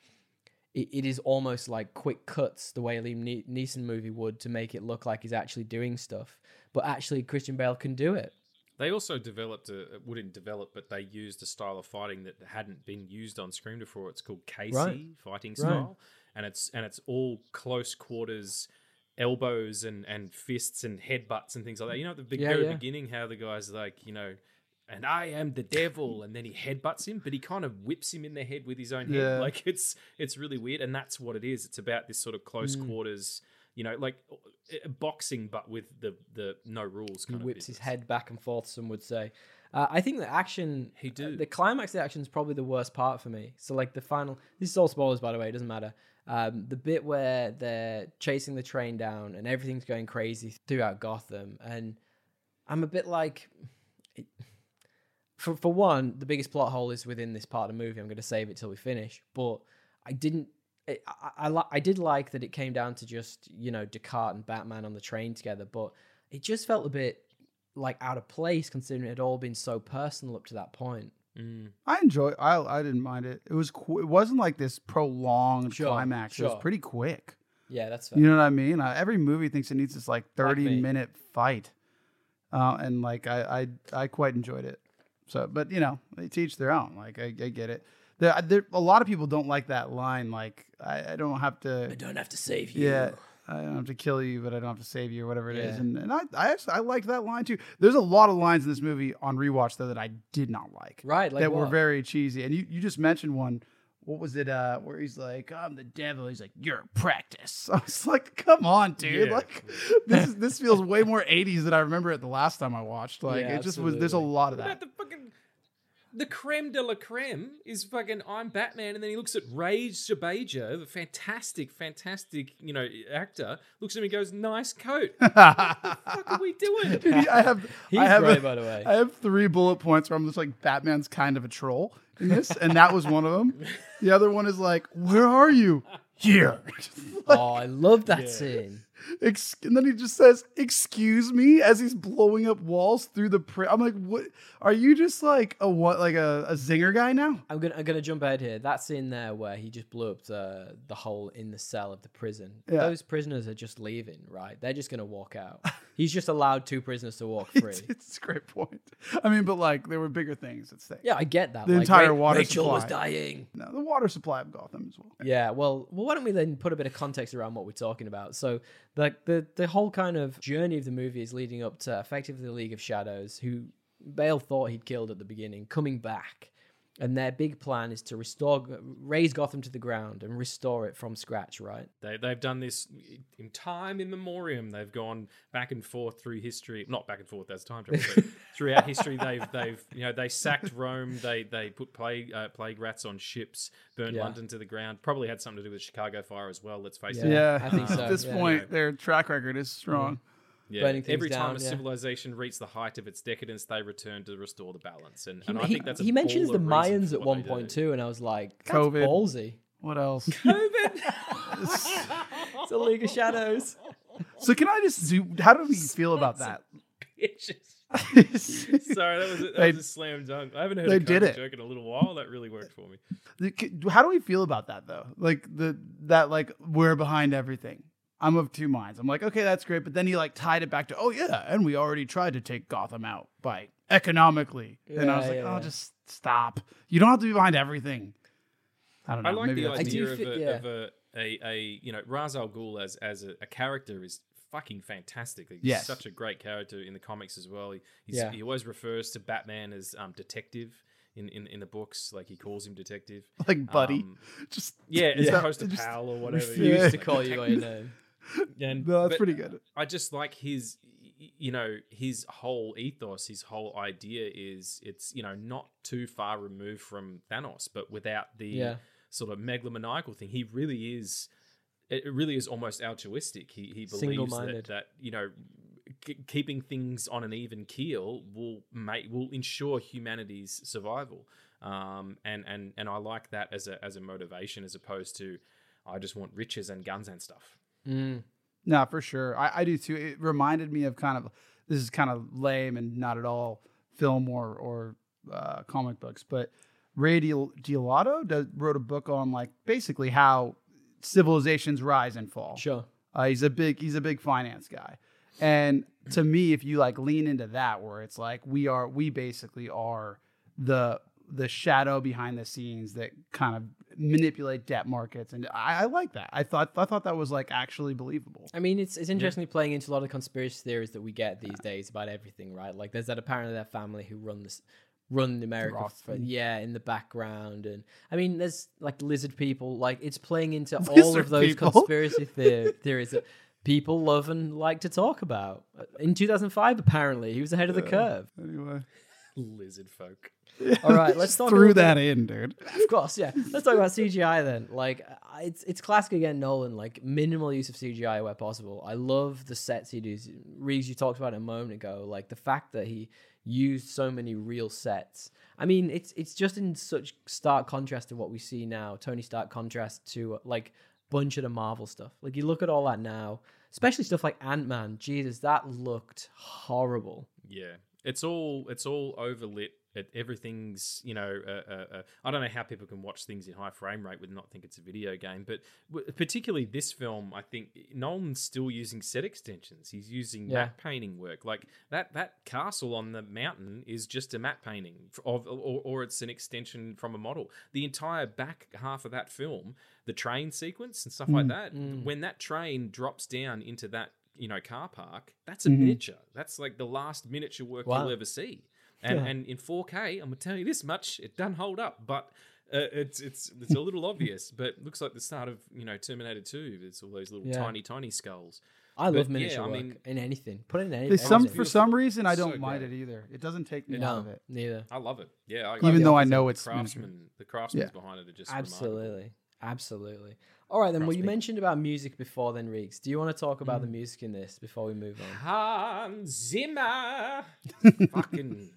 Speaker 1: it, it is almost like quick cuts the way a Liam Ne- Neeson movie would to make it look like he's actually doing stuff. But actually, Christian Bale can do it.
Speaker 3: They also developed a uh, wouldn't develop, but they used a style of fighting that hadn't been used on screen before. It's called Keysi
Speaker 1: Right.
Speaker 3: fighting
Speaker 1: Right.
Speaker 3: style, and it's and it's all close quarters, elbows and and fists and headbutts and things like that. You know, at the big,
Speaker 1: Yeah,
Speaker 3: very
Speaker 1: yeah.
Speaker 3: beginning, how the guy's like, you know. And I am the devil, and then he headbutts him, but he kind of whips him in the head with his own head.
Speaker 2: Yeah.
Speaker 3: Like it's it's really weird, and that's what it is. It's about this sort of close
Speaker 1: Mm.
Speaker 3: quarters, you know, like uh, boxing, but with the the no rules
Speaker 1: He
Speaker 3: kind of
Speaker 1: whips his head back and forth. Some would say. Uh, I think the action,
Speaker 3: He do.
Speaker 1: the climax of the action is probably the worst part for me. So like the final, this is all spoilers by the way. It doesn't matter. Um, the bit where they're chasing the train down and everything's going crazy throughout Gotham, and I'm a bit like, it, for for one, the biggest plot hole is within this part of the movie. I'm going to save it till we finish, but I didn't. I, I, I, did like that it came down to just you know Ducard and Batman on the train together, but it just felt a bit like out of place considering it had all been so personal up to that point.
Speaker 3: Mm.
Speaker 2: I enjoy. I I didn't mind it. It was. Qu- it wasn't like this prolonged
Speaker 1: Sure,
Speaker 2: climax. It was pretty quick.
Speaker 1: Yeah, that's fair.
Speaker 2: You know what I mean? Uh, every movie thinks it needs this like
Speaker 1: Like
Speaker 2: thirty
Speaker 1: me.
Speaker 2: minute fight, uh, and like I, I I quite enjoyed it. So, but you know, they teach their own. Like I, I get it. There, there, a lot of people don't like that line. Like I, I don't have to.
Speaker 1: I don't have to save you.
Speaker 2: Yeah, I don't have to kill you, but I don't have to save you, or whatever it is.
Speaker 1: Yeah.
Speaker 2: And and I I actually I liked that line too. There's a lot of lines in this movie on rewatch though that I did not like.
Speaker 1: Right, like
Speaker 2: that were very cheesy. And you, you just mentioned one. What was it? Uh, where he's like, "I'm the devil." He's like, "You're practice." I was like, "Come on, dude!
Speaker 3: Yeah.
Speaker 2: Like, this is, this feels way more '80s than I remember it the last time I watched. Like,
Speaker 1: Yeah,
Speaker 2: it just was. There's a lot of
Speaker 3: What
Speaker 2: that.
Speaker 3: About the creme de la creme is fucking I'm Batman, and then he looks at Rage Shabaja, the fantastic, fantastic, you know, actor, looks at me and goes, "Nice coat." what the fuck are we doing?
Speaker 2: Dude, I have.
Speaker 1: He's
Speaker 2: I have
Speaker 1: great,
Speaker 2: a-
Speaker 1: by the way.
Speaker 2: I have three bullet points where I'm just like, Batman's kind of a troll in this, and that was one of them. The other one is like, "Where are you?" Here.
Speaker 1: oh, I love that scene.
Speaker 2: Ex- and then he just says, "Excuse me," as he's blowing up walls through the print. I'm like, "What? Are you just like a what? Like a, a zinger guy now?"
Speaker 1: I'm gonna I'm gonna jump ahead here. That scene there where he just blew up the the hole in the cell of the prison.
Speaker 2: Yeah.
Speaker 1: Those prisoners are just leaving, right? They're just gonna walk out. He's just allowed two prisoners to walk free.
Speaker 2: It's, it's a great point. I mean, but like there were bigger things at stake.
Speaker 1: yeah, I get that.
Speaker 2: The
Speaker 1: Like,
Speaker 2: entire
Speaker 1: Ra-
Speaker 2: water
Speaker 1: Rachel was dying.
Speaker 2: No, the water supply of Gotham as well.
Speaker 1: Yeah, well, well, why don't we then put a bit of context around what we're talking about? So, the the the whole kind of journey of the movie is leading up to effectively the League of Shadows, who Bale thought he'd killed at the beginning, coming back, and their big plan is to restore, raise Gotham to the ground and restore it from scratch. Right?
Speaker 3: They, they've done this in time in memoriam. They've gone back and forth through history, not back and forth. That's time travel. but throughout history, they've they've you know they sacked Rome. They they put plague uh, plague rats on ships, burned
Speaker 1: Yeah.
Speaker 3: London to the ground. Probably had something to do with the Chicago fire as well. Let's face
Speaker 1: Yeah.
Speaker 3: it.
Speaker 2: Yeah,
Speaker 1: I think so,
Speaker 2: At this
Speaker 1: yeah.
Speaker 2: point, their track record is strong.
Speaker 3: Yeah.
Speaker 1: Burning things
Speaker 3: Every time
Speaker 1: down,
Speaker 3: a
Speaker 1: yeah.
Speaker 3: civilization reached the height of its decadence, they return to restore the balance. And,
Speaker 1: He,
Speaker 3: and I
Speaker 1: he-
Speaker 3: think that's a
Speaker 1: he mentions the Mayans at one point
Speaker 3: do.
Speaker 1: too, and I was like, That's
Speaker 2: COVID.
Speaker 1: ballsy.
Speaker 2: What else? COVID.
Speaker 1: It's a League of Shadows.
Speaker 2: so can I just do? How do we feel about that?
Speaker 3: Bitches. Sorry, that was a, that
Speaker 2: They-
Speaker 3: was a slam dunk. I haven't heard
Speaker 2: they
Speaker 3: a
Speaker 2: did
Speaker 3: COVID
Speaker 2: it.
Speaker 3: joke in a little while. That really worked for me.
Speaker 2: How do we feel about that though? Like the that like we're behind everything. I'm of two minds. I'm like, okay, that's great, but then he like tied it back to, oh yeah, and we already tried to take Gotham out by economically, and I was
Speaker 1: Yeah,
Speaker 2: like,
Speaker 1: yeah,
Speaker 2: oh,
Speaker 1: yeah.
Speaker 2: just stop. You don't have to be behind everything. I don't know.
Speaker 3: I like
Speaker 2: maybe
Speaker 3: the
Speaker 2: that's
Speaker 1: I
Speaker 3: idea
Speaker 1: do
Speaker 3: of,
Speaker 1: fi-
Speaker 3: a,
Speaker 1: yeah.
Speaker 3: of a, a, a you know Ra's al Ghul as as a, a character is fucking fantastic. He's
Speaker 2: Yes.
Speaker 3: such a great character in the comics as well. He he's,
Speaker 1: Yeah.
Speaker 3: he always refers to Batman as um, detective in, in in the books. Like he calls him detective.
Speaker 2: like buddy.
Speaker 3: Um,
Speaker 2: just
Speaker 3: yeah, as
Speaker 2: Yeah.
Speaker 3: opposed to
Speaker 2: Just
Speaker 3: pal or whatever.
Speaker 2: refuse
Speaker 1: Used to call you by your name.
Speaker 3: And,
Speaker 2: no, that's pretty good.
Speaker 3: I just like his, you know, his whole ethos, his whole idea is it's you know not too far removed from Thanos, but without the
Speaker 1: Yeah.
Speaker 3: sort of megalomaniacal thing. He really is. It it really is almost altruistic. He he believes that, that you know. k- Keeping things on an even keel will make will ensure humanity's survival, um, and and and I like that as a as a motivation as opposed to I just want riches and guns and stuff.
Speaker 1: Mm.
Speaker 2: No, for sure. I, I do too. It reminded me of kind of this is kind of lame and not at all film or or uh, comic books, but Ray Di- Dialato does, wrote a book on like basically how civilizations rise and fall.
Speaker 1: Sure.
Speaker 2: Uh, he's a big he's a big finance guy, and to me, if you like lean into that, where it's like we are we basically are the the shadow behind the scenes that kind of manipulate debt markets, and I, I like that. I thought I thought that was like actually believable.
Speaker 1: I mean, it's it's interestingly playing into a lot of conspiracy theories that we get these days about everything, right? Like, there's that apparently that family who run this run America, for, yeah, in the background, and I mean, there's like lizard people. Like, it's playing into all of those
Speaker 2: people?
Speaker 1: conspiracy theor- theories that people love and like to talk about. In 2005, apparently, he was ahead of the curve.
Speaker 2: Anyway,
Speaker 3: Lizard folk.
Speaker 1: All right, let's talk. a
Speaker 2: threw
Speaker 1: bit-
Speaker 2: that in, dude.
Speaker 1: Of course, yeah. Let's talk about CGI then. Like, it's it's classic again, Nolan. Like minimal use of CGI where possible. I love the sets he does. Reeves, you talked about it a moment ago. Like the fact that he used so many real sets. I mean, it's it's just in such stark contrast to what we see now. Tony Stark contrast to uh, like bunch of the Marvel stuff. Like you look at all that now, especially stuff like Ant Man. Jesus, that looked horrible.
Speaker 3: Yeah, it's all it's all overlit. It, everything's you know. Uh, uh, uh, I don't know how people can watch things in high frame rate with not think it's a video game, but w- particularly this film, I think Nolan's still using set extensions. He's using
Speaker 1: Yeah.
Speaker 3: matte painting work. Like that that castle on the mountain is just a matte painting of, or, or it's an extension from a model. The entire back half of that film, the train sequence and stuff like that, when that train drops down into that you know car park, that's a miniature. That's like the last miniature work
Speaker 1: Wow.
Speaker 3: you'll ever see. And
Speaker 1: Yeah.
Speaker 3: and in 4K, I'm gonna tell you this much: it doesn't hold up, but. Uh, it's it's it's a little obvious, but it looks like the start of you know Terminator Two. It's all those little
Speaker 1: Yeah.
Speaker 3: tiny tiny skulls.
Speaker 1: I
Speaker 3: But,
Speaker 1: love
Speaker 3: yeah,
Speaker 1: miniature
Speaker 3: I
Speaker 1: work
Speaker 3: mean-
Speaker 1: in anything. Put it in any,
Speaker 2: some
Speaker 1: anything.
Speaker 2: for some reason I don't mind
Speaker 3: great.
Speaker 2: it either. It doesn't take me
Speaker 1: no,
Speaker 2: out of it.
Speaker 1: neither.
Speaker 3: I love it. Yeah, I
Speaker 2: Even
Speaker 3: the
Speaker 2: though I know
Speaker 3: The
Speaker 2: it's miniature.
Speaker 3: The craftsmen
Speaker 2: Yeah.
Speaker 3: behind it are just remarkable.
Speaker 1: Absolutely. All right, then. Well, you
Speaker 3: me.
Speaker 1: mentioned about music before, then, Regs. Do you want to talk about the music in this before we move on?
Speaker 3: Hans Zimmer. Fucking.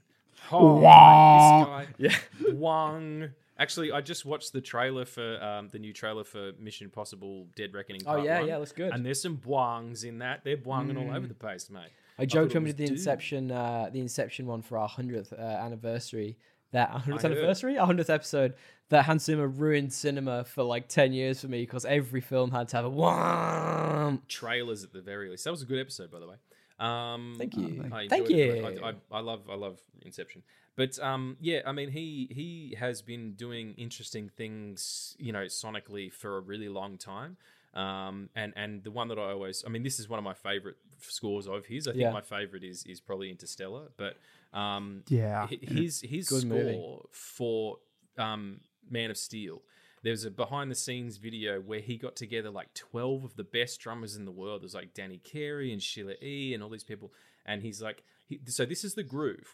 Speaker 3: Oh,
Speaker 2: Wah.
Speaker 1: Yeah.
Speaker 3: Wang. Actually, I just watched the trailer for um, the new trailer for Mission Impossible: Dead Reckoning.
Speaker 1: Oh, yeah,
Speaker 3: One.
Speaker 1: yeah, looks good.
Speaker 3: And there's some bwangs in that. They're bwanging all over the place, mate.
Speaker 1: I joked when we did the. Inception, uh, the Inception one for our hundredth uh, anniversary. That hundredth anniversary, our hundredth episode. That Hans Zimmer ruined cinema for like ten years for me because every film had to have a wham.
Speaker 3: Trailers at the very least. That was a good episode, by the way. Um,
Speaker 1: Thank you.
Speaker 3: I
Speaker 1: Thank you.
Speaker 3: I, I, I love I love Inception. But um, yeah, I mean he he has been doing interesting things, you know, sonically for a really long time. Um, and and the one that I always, I mean, this is one of my favorite scores of his. I think
Speaker 1: Yeah.
Speaker 3: my favorite is is probably Interstellar. But um,
Speaker 2: Yeah.
Speaker 3: his his
Speaker 1: Good
Speaker 3: score
Speaker 1: movie.
Speaker 3: for um, Man of Steel. There's a behind the scenes video where he got together like 12 of the best drummers in the world. There's like Danny Carey and Sheila E. and all these people. And he's like, he, so this is the groove.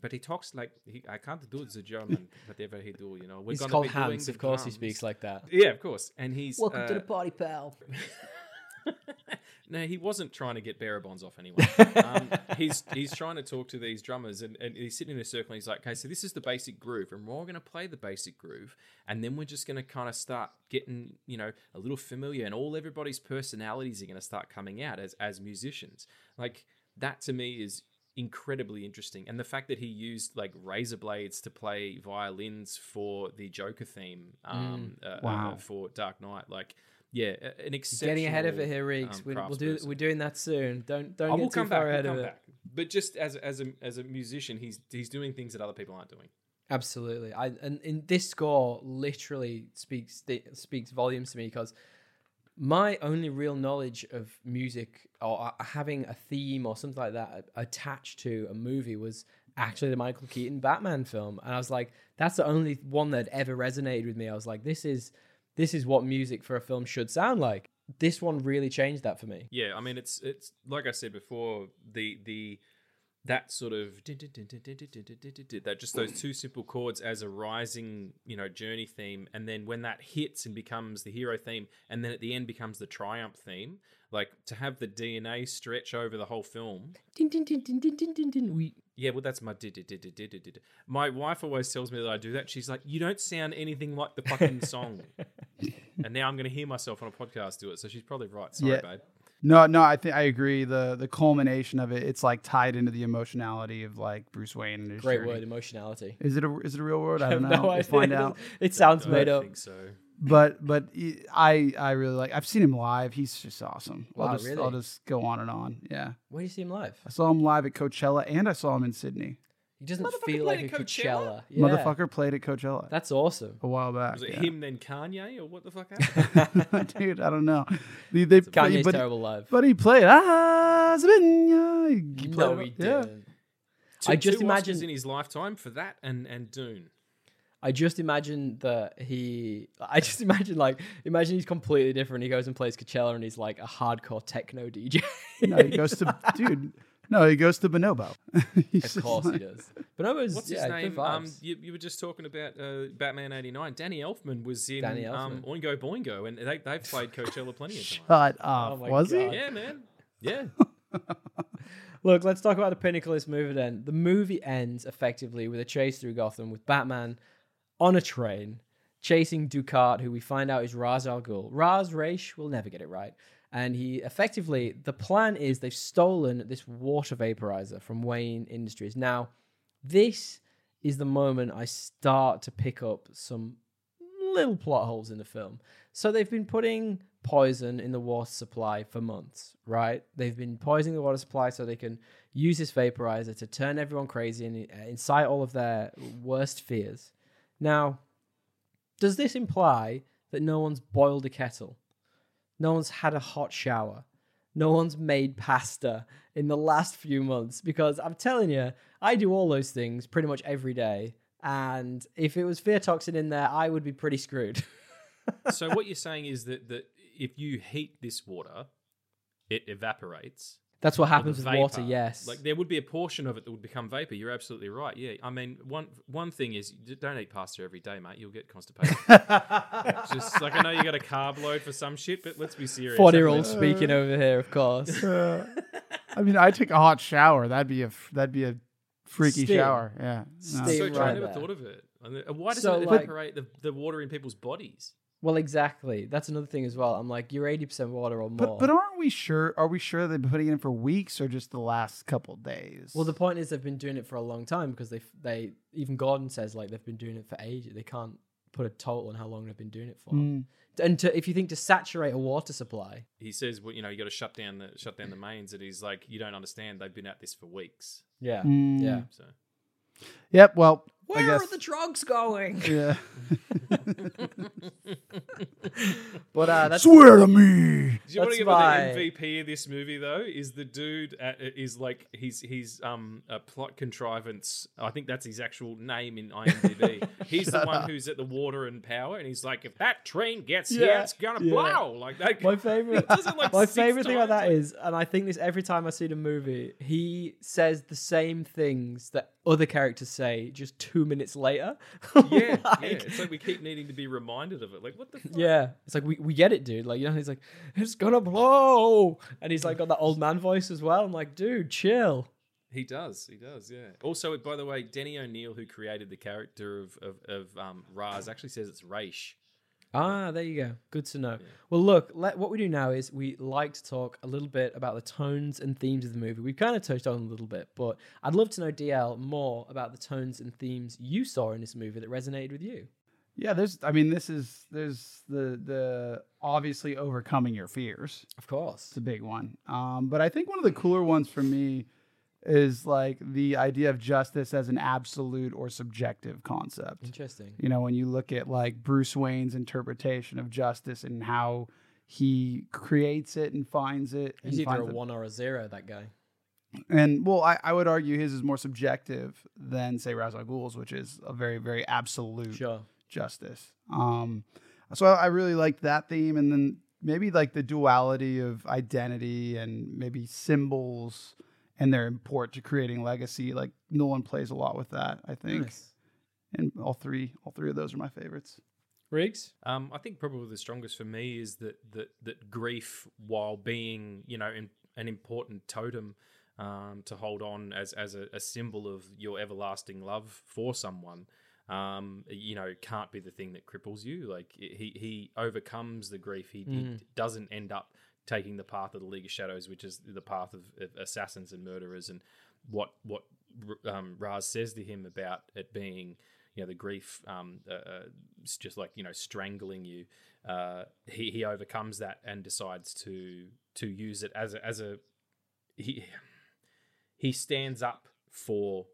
Speaker 3: But he talks like, he, I can't do the German, whatever he do, you know. We're
Speaker 1: He's called
Speaker 3: be
Speaker 1: Hans. Of course, he speaks like that.
Speaker 3: Yeah, of course. And he's.
Speaker 1: Welcome to
Speaker 3: uh,
Speaker 1: the party, pal.
Speaker 3: no, he wasn't trying to get bearer bonds off anyone. um, he's he's trying to talk to these drummers, and, and he's sitting in a circle. and He's like, okay, so this is the basic groove, and we're all going to play the basic groove, and then we're just going to kind of start getting you know a little familiar, and all everybody's personalities are going to start coming out as as musicians. Like that to me is incredibly interesting, and the fact that he used like razor blades to play violins for the Joker theme, um, uh, uh,
Speaker 2: Wow.
Speaker 3: for Dark Knight, like. Yeah, an exceptional.
Speaker 1: Getting ahead of it here, Regs.
Speaker 3: um,
Speaker 1: we, we'll do.
Speaker 3: craftsperson.
Speaker 1: We're doing that soon. Don't don't
Speaker 3: I
Speaker 1: get
Speaker 3: will
Speaker 1: too
Speaker 3: come
Speaker 1: far
Speaker 3: back.
Speaker 1: ahead
Speaker 3: We'll
Speaker 1: of
Speaker 3: come
Speaker 1: it.
Speaker 3: back. But just as as a as a musician, he's he's doing things that other people aren't doing.
Speaker 1: Absolutely. I and in this score literally speaks speaks volumes to me because my only real knowledge of music or uh, having a theme or something like that attached to a movie was actually the Michael Keaton Batman film, and I was like, that's the only one that ever resonated with me. I was like, this is this is what music for a film should sound like. This one really changed that for me.
Speaker 3: Yeah, I mean it's it's like I said before, the the that sort of that just those two simple chords as a rising you know journey theme and then when that hits and becomes the hero theme and then at the end becomes the triumph theme like to have the dna stretch over the whole film.
Speaker 1: We
Speaker 3: yeah well that's my my wife always tells me that i do that she's like you don't sound anything like the fucking song and now i'm going to hear myself on a podcast do it so she's probably right sorry
Speaker 2: Yeah.
Speaker 3: babe
Speaker 2: No, no, I think I agree. The the culmination of it, it's like tied into the emotionality of like Bruce Wayne and his
Speaker 1: Great
Speaker 2: journey.
Speaker 1: word, emotionality.
Speaker 2: Is it a is it a real word? I
Speaker 1: I
Speaker 2: don't know.
Speaker 1: no
Speaker 2: we'll find out.
Speaker 1: It sounds
Speaker 3: I
Speaker 1: made
Speaker 3: don't
Speaker 1: up.
Speaker 3: think so.
Speaker 2: But but I I really like. I've seen him live. He's just awesome.
Speaker 1: Wow,
Speaker 2: I'll just I'll just go on and on. Yeah,
Speaker 1: Where do you see him live?
Speaker 2: I saw him live at Coachella and I saw him in Sydney.
Speaker 1: He doesn't
Speaker 3: Motherfucker
Speaker 1: feel like a
Speaker 3: played at
Speaker 1: Coachella.
Speaker 3: Coachella?
Speaker 1: Yeah.
Speaker 2: Motherfucker played at Coachella
Speaker 1: That's awesome.
Speaker 2: a while back.
Speaker 3: Was it
Speaker 2: yeah.
Speaker 3: him then Kanye or what the fuck happened?
Speaker 2: Dude, I don't know. They, they, but,
Speaker 1: Kanye's
Speaker 2: but,
Speaker 1: terrible live.
Speaker 2: but he played. Ah, Zbinya. He played
Speaker 1: no,
Speaker 2: it-
Speaker 1: he
Speaker 2: yeah.
Speaker 1: didn't.
Speaker 3: Two-
Speaker 1: I just
Speaker 3: two Oscars
Speaker 1: imagine-
Speaker 3: in his lifetime for that and and Dune.
Speaker 1: I just imagine that he. I just imagine like imagine he's completely different. He goes and plays Coachella and he's like a hardcore techno DJ.
Speaker 2: No, he goes to dude. No, he goes to Bonobo. He's
Speaker 1: of
Speaker 2: just
Speaker 1: course
Speaker 2: like-
Speaker 1: he does. But no, was
Speaker 3: What's
Speaker 1: yeah,
Speaker 3: his name? Um, you, you were just talking about uh, Batman '89. Danny Elfman was in
Speaker 1: Danny
Speaker 3: um, Oingo Boingo, and they they've played Coachella plenty of times.
Speaker 2: Shut up.
Speaker 1: Oh
Speaker 2: was
Speaker 1: God.
Speaker 2: he?
Speaker 3: Yeah, man. Yeah.
Speaker 1: Look, let's talk about the pinnacle of this movie then. The movie ends effectively with a chase through Gotham with Batman on a train chasing Ducard, who we find out is Ra's al Ghul. Ra's Raish will never get it right. And he effectively, the plan is they've stolen this water vaporizer from Wayne Industries. Now, this is the moment I start to pick up some little plot holes in the film. So they've been putting poison in the water supply for months, right? They've been poisoning the water supply so they can use this vaporizer to turn everyone crazy and uh, incite all of their worst fears. Now, does this imply that no one's boiled a kettle? No one's had a hot shower? No one's made pasta in the last few months? Because I'm telling you, I do all those things pretty much every day. And if it was fear toxin in there, I would be pretty screwed.
Speaker 3: so what you're saying is that that if you heat this water, it evaporates.
Speaker 1: That's what happens with water, yes.
Speaker 3: Like there would be a portion of it that would become vapor. You're absolutely right. Yeah. I mean, one one thing is you don't eat pasta every day, mate. You'll get constipated. Just like I know you got a carb load for some shit, but let's be serious.
Speaker 1: 40 year old speaking over here, of course.
Speaker 2: Uh, I mean, I take a hot shower. That'd be a that'd be a freaky
Speaker 1: Steam.
Speaker 2: shower. Yeah. No.
Speaker 3: So true. I never
Speaker 1: there.
Speaker 3: thought of it. Why doesn't
Speaker 1: So,
Speaker 3: it
Speaker 1: like-
Speaker 3: evaporate the, the water in people's bodies?
Speaker 1: Well, exactly. That's another thing as well. I'm like, you're 80% water or more.
Speaker 2: But but aren't we sure? Are we sure they've been putting it in for weeks or just the last couple days?
Speaker 1: well, the point is they've been doing it for a long time because they they even Gordon says like they've been doing it for ages. They can't put a total on how long they've been doing it for.
Speaker 2: Mm.
Speaker 1: And to, if you think to saturate a water supply,
Speaker 3: He says, well, you know, you got to shut down the shut down the mains. And he's like, you don't understand. They've been at this for weeks.
Speaker 1: yeah,
Speaker 2: Mm.
Speaker 1: yeah.
Speaker 3: So
Speaker 2: Yep. Well, I
Speaker 1: Where
Speaker 2: guess.
Speaker 1: are the drugs going?
Speaker 2: yeah.
Speaker 1: But uh, that's
Speaker 2: Swear to me.
Speaker 3: Do you want
Speaker 1: That's
Speaker 3: to give
Speaker 1: my-
Speaker 3: the MVP of this movie though? Is the dude at, is like he's he's um a plot contrivance. I think that's his actual name in IMDb. he's the one who's at the water and power, and he's like, if that train gets here, it's gonna
Speaker 1: yeah.
Speaker 3: blow like that.
Speaker 1: my favorite.
Speaker 3: He does it like
Speaker 1: my favorite thing about
Speaker 3: times,
Speaker 1: that
Speaker 3: like-
Speaker 1: is, and I think this every time I see the movie, he says the same things that other characters say just two minutes later.
Speaker 3: yeah, yeah. It's like we keep needing to be reminded of it. Like what the fuck?
Speaker 1: Yeah, it's like we, we get it, dude. Like you know, he's like, it's gonna blow, and he's like got that old man voice as well. I'm like, dude, chill.
Speaker 3: He does. He does. Yeah. Also, by the way, Denny O'Neil, who created the character of of, of um, Raz, actually says it's Raish.
Speaker 1: Ah, there you go. Good to know. Well, look, let, what we do now is we like to talk a little bit about the tones and themes of the movie. We've kind of touched on a little bit, but I'd love to know, DL, more about the tones and themes you saw in this movie that resonated with you.
Speaker 2: Yeah. There's. I mean, this is. There's the the obviously overcoming your fears.
Speaker 1: Of course.
Speaker 2: It's a big one. Um, but I think one of the cooler ones for me is like the idea of justice as an absolute or subjective concept.
Speaker 1: Interesting.
Speaker 2: You know, when you look at like Bruce Wayne's interpretation of justice and how he creates it and finds it.
Speaker 1: He's
Speaker 2: and
Speaker 1: either a
Speaker 2: it-
Speaker 1: one or a zero, that guy.
Speaker 2: And well, I, I would argue his is more subjective than say Ra's al Ghul's, which is a very, very absolute
Speaker 1: Sure.
Speaker 2: justice. Um, so I, I really liked that theme, and then maybe like the duality of identity and maybe symbols and their import to creating legacy. Like Nolan plays a lot with that, I think.
Speaker 1: Nice.
Speaker 2: And all three, all three of those are my favorites.
Speaker 1: Regs?
Speaker 3: Um, I think probably the strongest for me is that that that grief, while being you know in, an important totem um, to hold on as as a, a symbol of your everlasting love for someone, um, you know, can't be the thing that cripples you. Like he he overcomes the grief. He, he
Speaker 1: Mm.
Speaker 3: doesn't end up taking the path of the League of Shadows, which is the path of, of assassins and murderers, and what what um, Raz says to him about it being, you know, the grief, um, uh, uh, just like you know, strangling you. Uh, he he overcomes that and decides to to use it as a, as a he he stands up for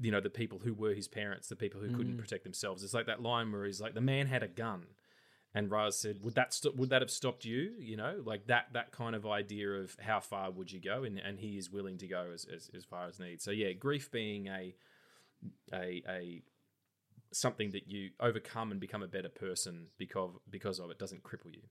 Speaker 3: you know the people who were his parents, the people who couldn't protect themselves. It's like that line where he's like, "The man had a gun," and Raz said, "Would that st- would that have stopped you?" You know, like that that kind of idea of how far would you go, and and he is willing to go as as, as far as needs. So yeah, grief being a a a something that you overcome and become a better person because because of it doesn't cripple you.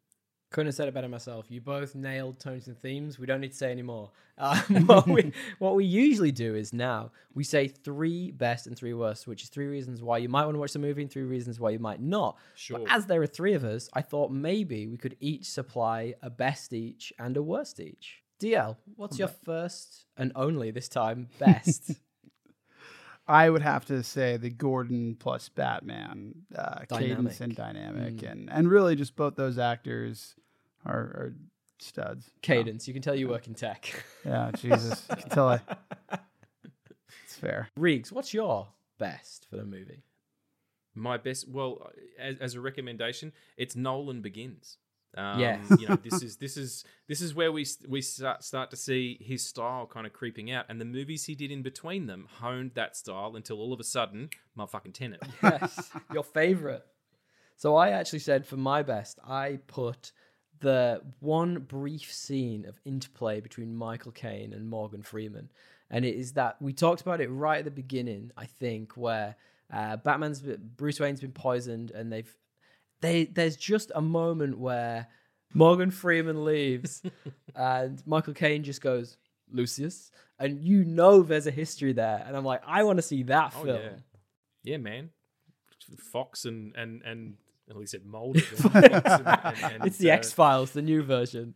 Speaker 1: Couldn't have said it better myself. You both nailed tones and themes. We don't need to say any more. Um, what, we, what we usually do is now we say three best and three worst, which is three reasons why you might want to watch the movie and three reasons why you might not.
Speaker 3: Sure.
Speaker 1: But as there are three of us, I thought maybe we could each supply a best each and a worst each. DL, what's your first and only this time best?
Speaker 2: I would have to say the Gordon plus Batman uh, cadence and dynamic,
Speaker 1: Mm.
Speaker 2: and and really just both those actors are, are studs.
Speaker 1: Cadence. You can tell you work in tech.
Speaker 2: Yeah, Jesus, you can tell I. It's fair.
Speaker 1: Regs, what's your best for the movie?
Speaker 3: My best, well, as, as a recommendation, it's Nolan Begins. Um,
Speaker 1: Yeah.
Speaker 3: you know, this is this is this is where we we start start to see his style kind of creeping out, and the movies he did in between them honed that style until all of a sudden, motherfucking Tenet.
Speaker 1: yes, your favorite. So I actually said for my best, I put the one brief scene of interplay between Michael Caine and Morgan Freeman, and it is that we talked about it right at the beginning. I think where uh, Batman's Bruce Wayne's been poisoned, and they've they there's just a moment where Morgan Freeman leaves, and Michael Caine just goes Lucius, and you know there's a history there, and I'm like, I want to see that
Speaker 3: Oh
Speaker 1: film.
Speaker 3: yeah, yeah, man. Fox and and and well, he said Mulder. And- and- and,
Speaker 1: it's the
Speaker 3: uh,
Speaker 1: X Files, the new version.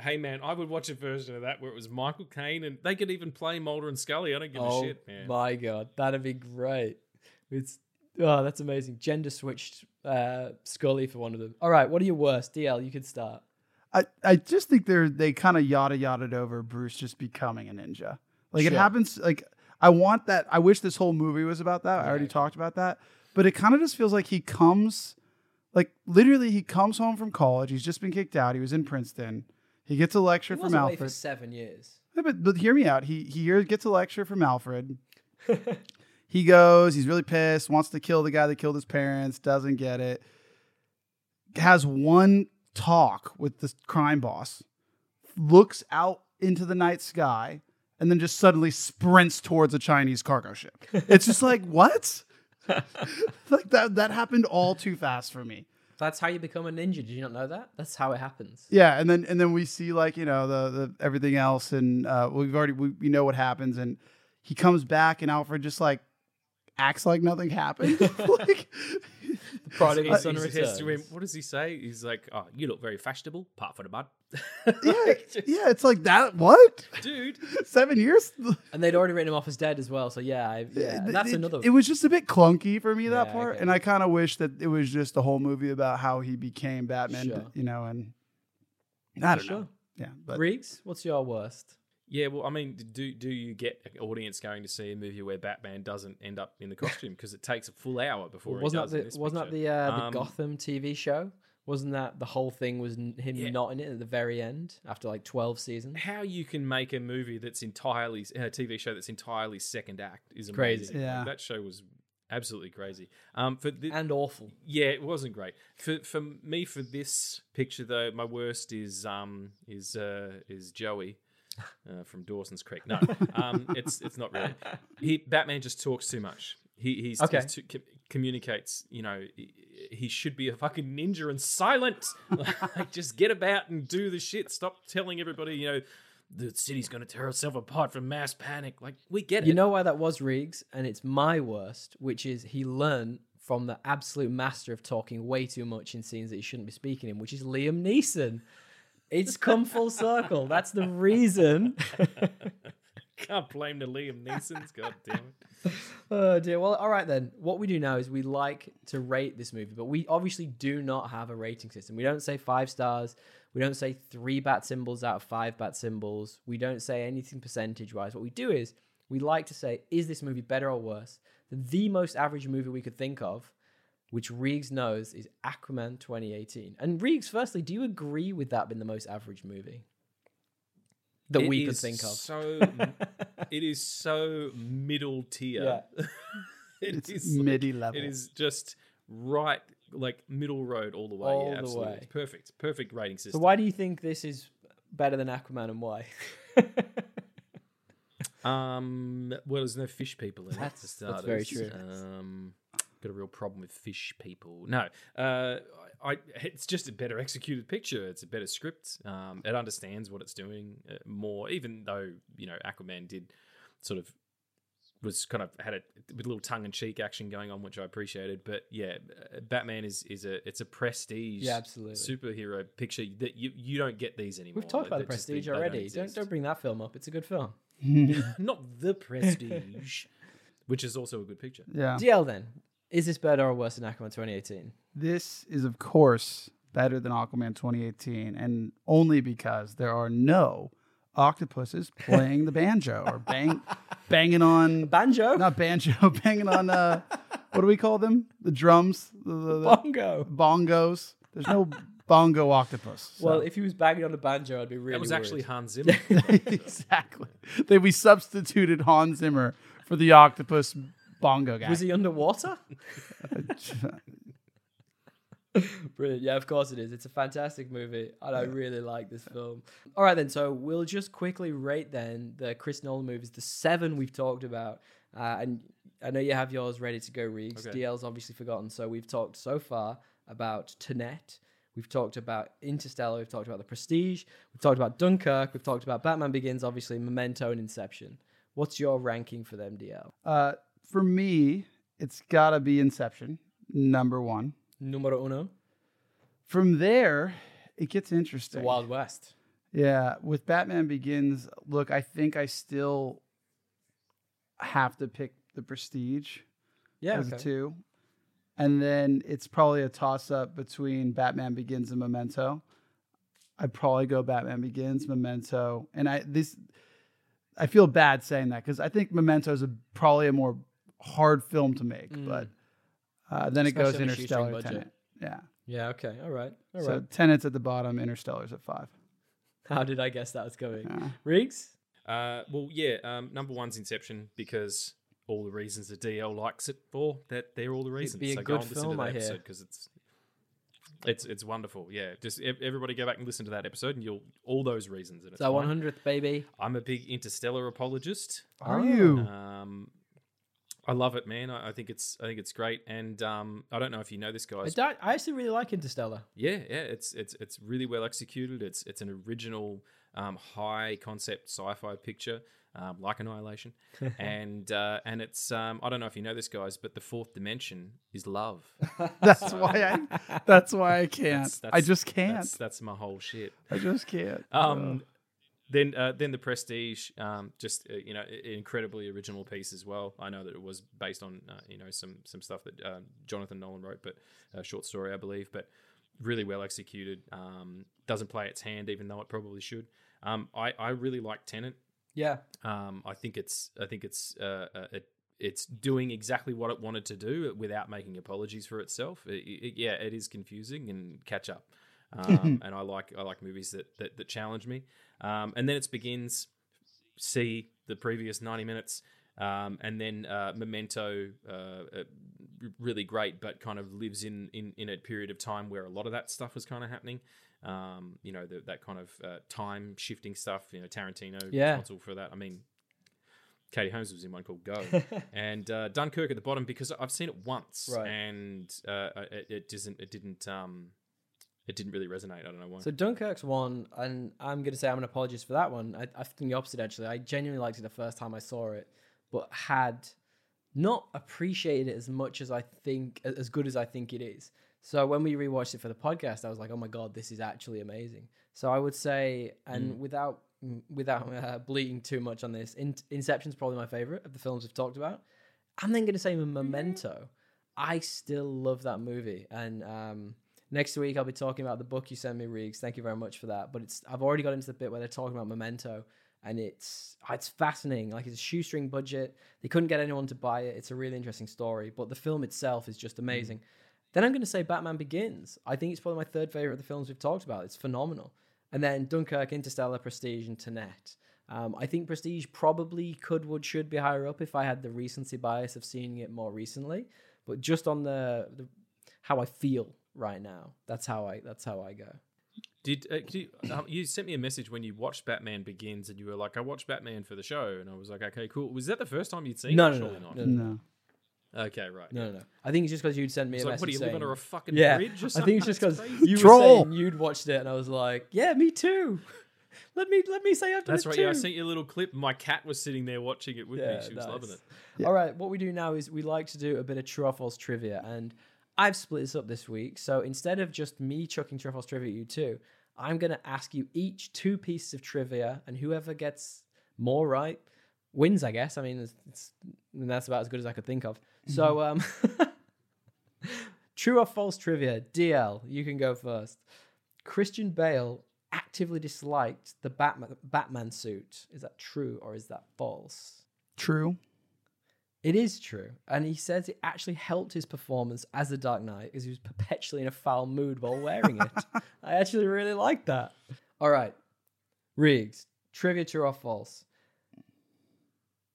Speaker 3: Hey man, I would watch a version of that where it was Michael Caine and they could even play Mulder and Scully. I don't give
Speaker 1: oh
Speaker 3: a shit, man.
Speaker 1: my god, that'd be great. It's oh, that's amazing. Gender switched uh, Scully for one of them. All right, what are your worst? DL, you could start.
Speaker 2: I, I just think they're they kind of yada yada over Bruce just becoming a ninja. Like it happens. Like I want that. I wish this whole movie was about that. I already talked about that, but it kind of just feels like he comes, like literally he comes home from college. He's just been kicked out. He was in Princeton. He gets a lecture
Speaker 1: He
Speaker 2: from
Speaker 1: away for
Speaker 2: Alfred.
Speaker 1: seven years.
Speaker 2: Yeah, but but hear me out. He he gets a lecture from Alfred. he goes. He's really pissed. Wants to kill the guy that killed his parents. Doesn't get it. Has one talk with the crime boss. Looks out into the night sky and then just suddenly sprints towards a Chinese cargo ship. It's just like what? like that that happened all too fast for me.
Speaker 1: That's how you become a ninja. Did you not know that? That's how it happens.
Speaker 2: Yeah, and then and then we see like you know the the everything else, and uh, we've already we, we know what happens, and he comes back, and Alfred just like acts like nothing happened. like,
Speaker 1: Prodigal uh,
Speaker 3: He
Speaker 1: son
Speaker 3: says to him, what does he say? He's like, "Oh, you look very fashionable, apart from the mud,
Speaker 2: yeah, yeah, it's like that. What?
Speaker 3: dude."
Speaker 2: Seven years?
Speaker 1: And they'd already written him off as dead as well. So yeah, I, yeah,
Speaker 2: It-
Speaker 1: that's
Speaker 2: it,
Speaker 1: another.
Speaker 2: It was just a bit clunky for me that
Speaker 1: Yeah,
Speaker 2: part,
Speaker 1: okay.
Speaker 2: and I kind of wish that it was just a whole movie about how he became Batman.
Speaker 1: Sure.
Speaker 2: You know, and I don't
Speaker 1: Sure.
Speaker 2: know. Yeah, but
Speaker 1: Regs, what's your worst?
Speaker 3: Yeah, well, I mean, do do you get an audience going to see a movie where Batman doesn't end up in the costume because it takes a full hour before
Speaker 1: wasn't
Speaker 3: he does
Speaker 1: that
Speaker 3: in
Speaker 1: the wasn't that the uh, the
Speaker 3: Um,
Speaker 1: Gotham TV show? Wasn't that the whole thing was him
Speaker 3: Yeah.
Speaker 1: not in it at the very end after like twelve seasons?
Speaker 3: How you can make a movie that's entirely a TV show that's entirely second act is
Speaker 1: Crazy.
Speaker 3: amazing.
Speaker 2: Yeah.
Speaker 3: That show was absolutely crazy. Um, for the,
Speaker 1: And awful.
Speaker 3: Yeah, it wasn't great. For for me for this picture though, my worst is um is uh is Joey. Uh, from Dawson's Creek. No, um, it's it's not really. He Batman just talks too much. He he's,
Speaker 1: Okay.
Speaker 3: he's too, com- communicates. You know, he, he should be a fucking ninja and silent. like, just get about and do the shit. Stop telling everybody. You know, the city's gonna tear itself apart from mass panic. Like we get it.
Speaker 1: You know why that was Regs, and it's my worst, which is he learned from the absolute master of talking way too much in scenes that he shouldn't be speaking in, which is Liam Neeson. It's come full circle. That's the reason.
Speaker 3: Can't blame the Liam Neeson's. God damn it.
Speaker 1: Oh dear. Well, all right then. What we do now is we like to rate this movie, but we obviously do not have a rating system. We don't say five stars. We don't say three bat symbols out of five bat symbols. We don't say anything percentage wise. What we do is we like to say, is this movie better or worse than the most average movie we could think of, which Regs knows is Aquaman 2018. And Regs, firstly, do you agree with that being the most average movie that
Speaker 3: It
Speaker 1: we could think of?
Speaker 3: So it is so middle tier.
Speaker 2: Yeah.
Speaker 3: It
Speaker 2: It's
Speaker 3: is like-
Speaker 2: level.
Speaker 3: It is just right, like middle road all the way.
Speaker 1: All
Speaker 3: yeah,
Speaker 1: the
Speaker 3: absolutely.
Speaker 1: way.
Speaker 3: It's perfect. Perfect rating system.
Speaker 1: So
Speaker 3: system.
Speaker 1: why do you think this is better than Aquaman and why?
Speaker 3: Um, well, there's no fish people in it.
Speaker 1: That's-
Speaker 3: for
Speaker 1: that's very true.
Speaker 3: Um, got a real problem with fish people. No, uh, I, it's just a better executed picture. It's a better script. Um, it understands what it's doing uh, more, even though you know Aquaman did sort of was kind of had a, with a little tongue in cheek action going on, which I appreciated. But yeah, uh, Batman is is a it's a prestige
Speaker 1: Yeah, absolutely.
Speaker 3: superhero picture that you you don't get these anymore.
Speaker 1: We've talked about the
Speaker 3: They just- they-
Speaker 1: Prestige
Speaker 3: don't
Speaker 1: already. Don't, don't bring that film up. It's a good film.
Speaker 3: not the prestige, which is also a good picture.
Speaker 2: yeah.
Speaker 1: DL then, is this better or worse than Aquaman 2018?
Speaker 2: This is, of course, better than Aquaman 2018, and only because there are no octopuses playing the banjo or bang, banging on
Speaker 1: Banjo,
Speaker 2: not banjo, banging on uh, what do we call them? The drums, the, the- the
Speaker 1: bongo.
Speaker 2: bongos. There's no bongo octopus. so-
Speaker 1: Well, if he was banging on a banjo, I'd be really.
Speaker 3: That was actually
Speaker 1: worried.
Speaker 3: Hans Zimmer.
Speaker 2: exactly, they we substituted Hans Zimmer for the octopus bongo guy.
Speaker 1: Was he underwater? Brilliant. Yeah, of course it is. It's a fantastic movie, and I really like this film. All right, then. So we'll just quickly rate then the Chris Nolan movies, the seven we've talked about, uh, and I know you have yours ready to go, Regs.
Speaker 3: Okay.
Speaker 1: DL's obviously forgotten. So we've talked so far about Tenet. We've talked about Interstellar. We've talked about The Prestige. We've talked about Dunkirk. We've talked about Batman Begins, obviously Memento and Inception. What's your ranking for them, DL?
Speaker 2: Uh, for me, it's got to be Inception, number one.
Speaker 1: Numero uno.
Speaker 2: From there, it gets
Speaker 1: The
Speaker 2: interesting.
Speaker 1: Wild West.
Speaker 2: Yeah, with Batman Begins, look, I think I still have to pick the Prestige
Speaker 1: Yeah.
Speaker 2: as a two. And then it's probably a toss up between Batman Begins and Memento. I'd probably go Batman Begins, Memento. And I this I feel bad saying that because I think Memento is a, probably a more hard film to make,
Speaker 1: Mm.
Speaker 2: but uh, then it goes
Speaker 1: on a shoestring
Speaker 2: Interstellar,
Speaker 1: budget.
Speaker 2: Tenet. Yeah.
Speaker 1: Yeah. Okay. All right. All right.
Speaker 2: so Tenet's at the bottom, Interstellar's at five.
Speaker 1: How did I guess that was going?
Speaker 2: Yeah.
Speaker 1: Regs.
Speaker 3: Uh, well, yeah. Um, number one's Inception because all the reasons the DL likes it for that they're all the reasons.
Speaker 1: be a
Speaker 3: so
Speaker 1: good
Speaker 3: go and listen
Speaker 1: film,
Speaker 3: to
Speaker 1: I
Speaker 3: that
Speaker 1: hear.
Speaker 3: episode because it's it's it's wonderful. Yeah, just everybody go back and listen to that episode, and you'll all those reasons. And it's
Speaker 1: It's our 100th baby.
Speaker 3: I'm a big Interstellar apologist.
Speaker 2: Are
Speaker 1: Oh.
Speaker 2: you?
Speaker 3: Um, I love it, man. I, I think it's I think it's great, and um, I don't know if you know this,
Speaker 1: I, I actually really like Interstellar.
Speaker 3: Yeah, yeah, it's it's it's really well executed. It's it's an original, um, high concept sci-fi picture, um, like Annihilation, and uh, and it's um, I don't know if you know this, guys, but the fourth dimension is love.
Speaker 2: That's why I that's why I can't.
Speaker 3: That's-
Speaker 2: I just can't.
Speaker 3: That's, that's my whole shit.
Speaker 2: I just can't.
Speaker 3: Um, then uh, then the Prestige, um, just uh, you know, incredibly original piece as well. I know that it was based on uh, you know some some stuff that uh, Jonathan Nolan wrote, but a short story, I believe, but really well executed. Um, doesn't play its hand, even though it probably should. Um, I I really like Tenet.
Speaker 1: Yeah.
Speaker 3: Um, I think it's I think it's uh, uh, it, it's doing exactly what it wanted to do without making apologies for itself. It, it- yeah, it is confusing and catch up, um, and I like I like movies that that, that challenge me. Um, and then it begins. See the previous ninety minutes. Um, and then uh, Memento, uh, uh, really great, but kind of lives in, in in a period of time where a lot of that stuff was kind of happening. Um, you know, the, that kind of uh, time shifting stuff. You know, Tarantino
Speaker 1: Yeah.
Speaker 3: responsible for that. I mean, Katie Holmes was in one called Go, and uh, Dunkirk at the bottom because I've seen it once,
Speaker 1: Right.
Speaker 3: and uh, it, it doesn't, it didn't, um, it didn't really resonate. I don't know why.
Speaker 1: So Dunkirk's one, and I'm going to say I'm an apologist for that one. I, I think the opposite, actually. I genuinely liked it the first time I saw it, but had not appreciated it as much as I think, as good as I think it is. So when we rewatched it for the podcast, I was like, oh my God, this is actually amazing. So I would say, and without mm, without uh, bleating too much on this, In- Inception's probably my favorite of the films we've talked about. I'm then going to say Memento. I still love that movie, and um, next week I'll be talking about the book you sent me, Regs. Thank you very much for that. But it's I've already got into the bit where they're talking about Memento, and it's it's fascinating. Like it's a shoestring budget. They couldn't get anyone to buy it. It's a really interesting story, but the film itself is just amazing. Then I'm going to say Batman Begins. I think it's probably my third favorite of the films we've talked about. It's phenomenal. And then Dunkirk, Interstellar, Prestige, and Tenet. Um, I think Prestige probably could, would, should be higher up if I had the recency bias of seeing it more recently. But just on the, the how I feel right now, that's how I that's how I go.
Speaker 3: Did uh, you, um, you sent me a message when you watched Batman Begins and you were like, I watched Batman for the show, and I was like, okay, cool. Was that the first time you'd seen
Speaker 1: No,
Speaker 3: it?
Speaker 1: no,
Speaker 3: Surely
Speaker 1: no,
Speaker 3: not.
Speaker 1: no,
Speaker 2: No.
Speaker 3: Okay, right.
Speaker 1: No, no, no. I think it's just because you'd sent me
Speaker 3: It's
Speaker 1: a
Speaker 3: like,
Speaker 1: message
Speaker 3: what do you
Speaker 1: saying,
Speaker 3: live under a fucking
Speaker 1: yeah.
Speaker 3: bridge or
Speaker 1: I think it's just because
Speaker 3: crazy.
Speaker 1: you were
Speaker 2: Troll.
Speaker 1: saying you'd watched it, and I was like, yeah, me too. Let me let me say I've
Speaker 3: That's right.
Speaker 1: too.
Speaker 3: Yeah, I sent you a little clip. My cat was sitting there watching it with me. She was loving
Speaker 1: nice.
Speaker 3: it.
Speaker 1: All right, what we do now is we like to do a bit of true or false trivia, and I've split this up this week. So instead of just me chucking true or false trivia at you two, I'm going to ask you each two pieces of trivia, and whoever gets more right wins. I guess. I mean, it's, it's that's about as good as I could think of. So, um, true or false trivia? DL, you can go first. Christian Bale actively disliked the Batman Batman suit. Is that true or is that false?
Speaker 2: True.
Speaker 1: It is true. And he says it actually helped his performance as the Dark Knight because he was perpetually in a foul mood while wearing it. I actually really like that. All right. Regs, trivia true or false?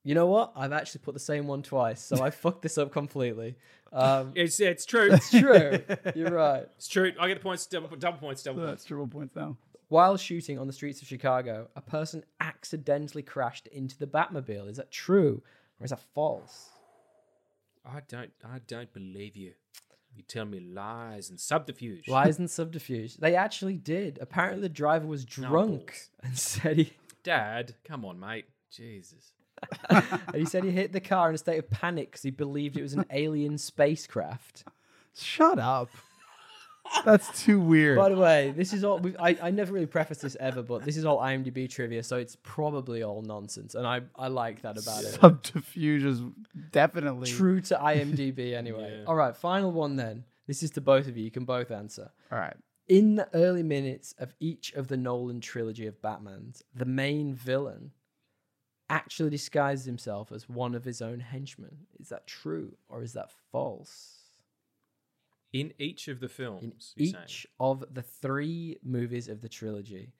Speaker 1: You know what? I've actually put the same one twice, so I fucked this up completely. Um,
Speaker 3: It's, it's true.
Speaker 1: it's true. You're right.
Speaker 3: it's true. I get points, double, double points, double points.
Speaker 2: that's triple points now.
Speaker 1: While shooting on the streets of Chicago, a person accidentally crashed into the Batmobile. Is that true or is that false?
Speaker 3: I don't, I don't believe you. You tell me lies and subterfuge.
Speaker 1: Lies and subterfuge. They actually did. Apparently, the driver was drunk
Speaker 3: balls.
Speaker 1: and said he
Speaker 3: Dad, come on, mate. Jesus.
Speaker 1: and he said he hit the car in a state of panic because he believed it was an alien spacecraft.
Speaker 2: Shut up. That's too weird.
Speaker 1: By the way, this is all. I I never really prefaced this ever, but this is all IMDb trivia, so it's probably all nonsense, and I I like that about it.
Speaker 2: Subterfuge is definitely
Speaker 1: True to IMDb, anyway.
Speaker 3: Yeah.
Speaker 1: All right, final one then. This is to both of you. You can both answer.
Speaker 2: All right.
Speaker 1: In the early minutes of each of the Nolan trilogy of Batmans, the main villain actually disguises himself as one of his own henchmen. Is that true or is that false?
Speaker 3: In each of the films,
Speaker 1: In
Speaker 3: you're saying?
Speaker 1: each of the three movies of the trilogy,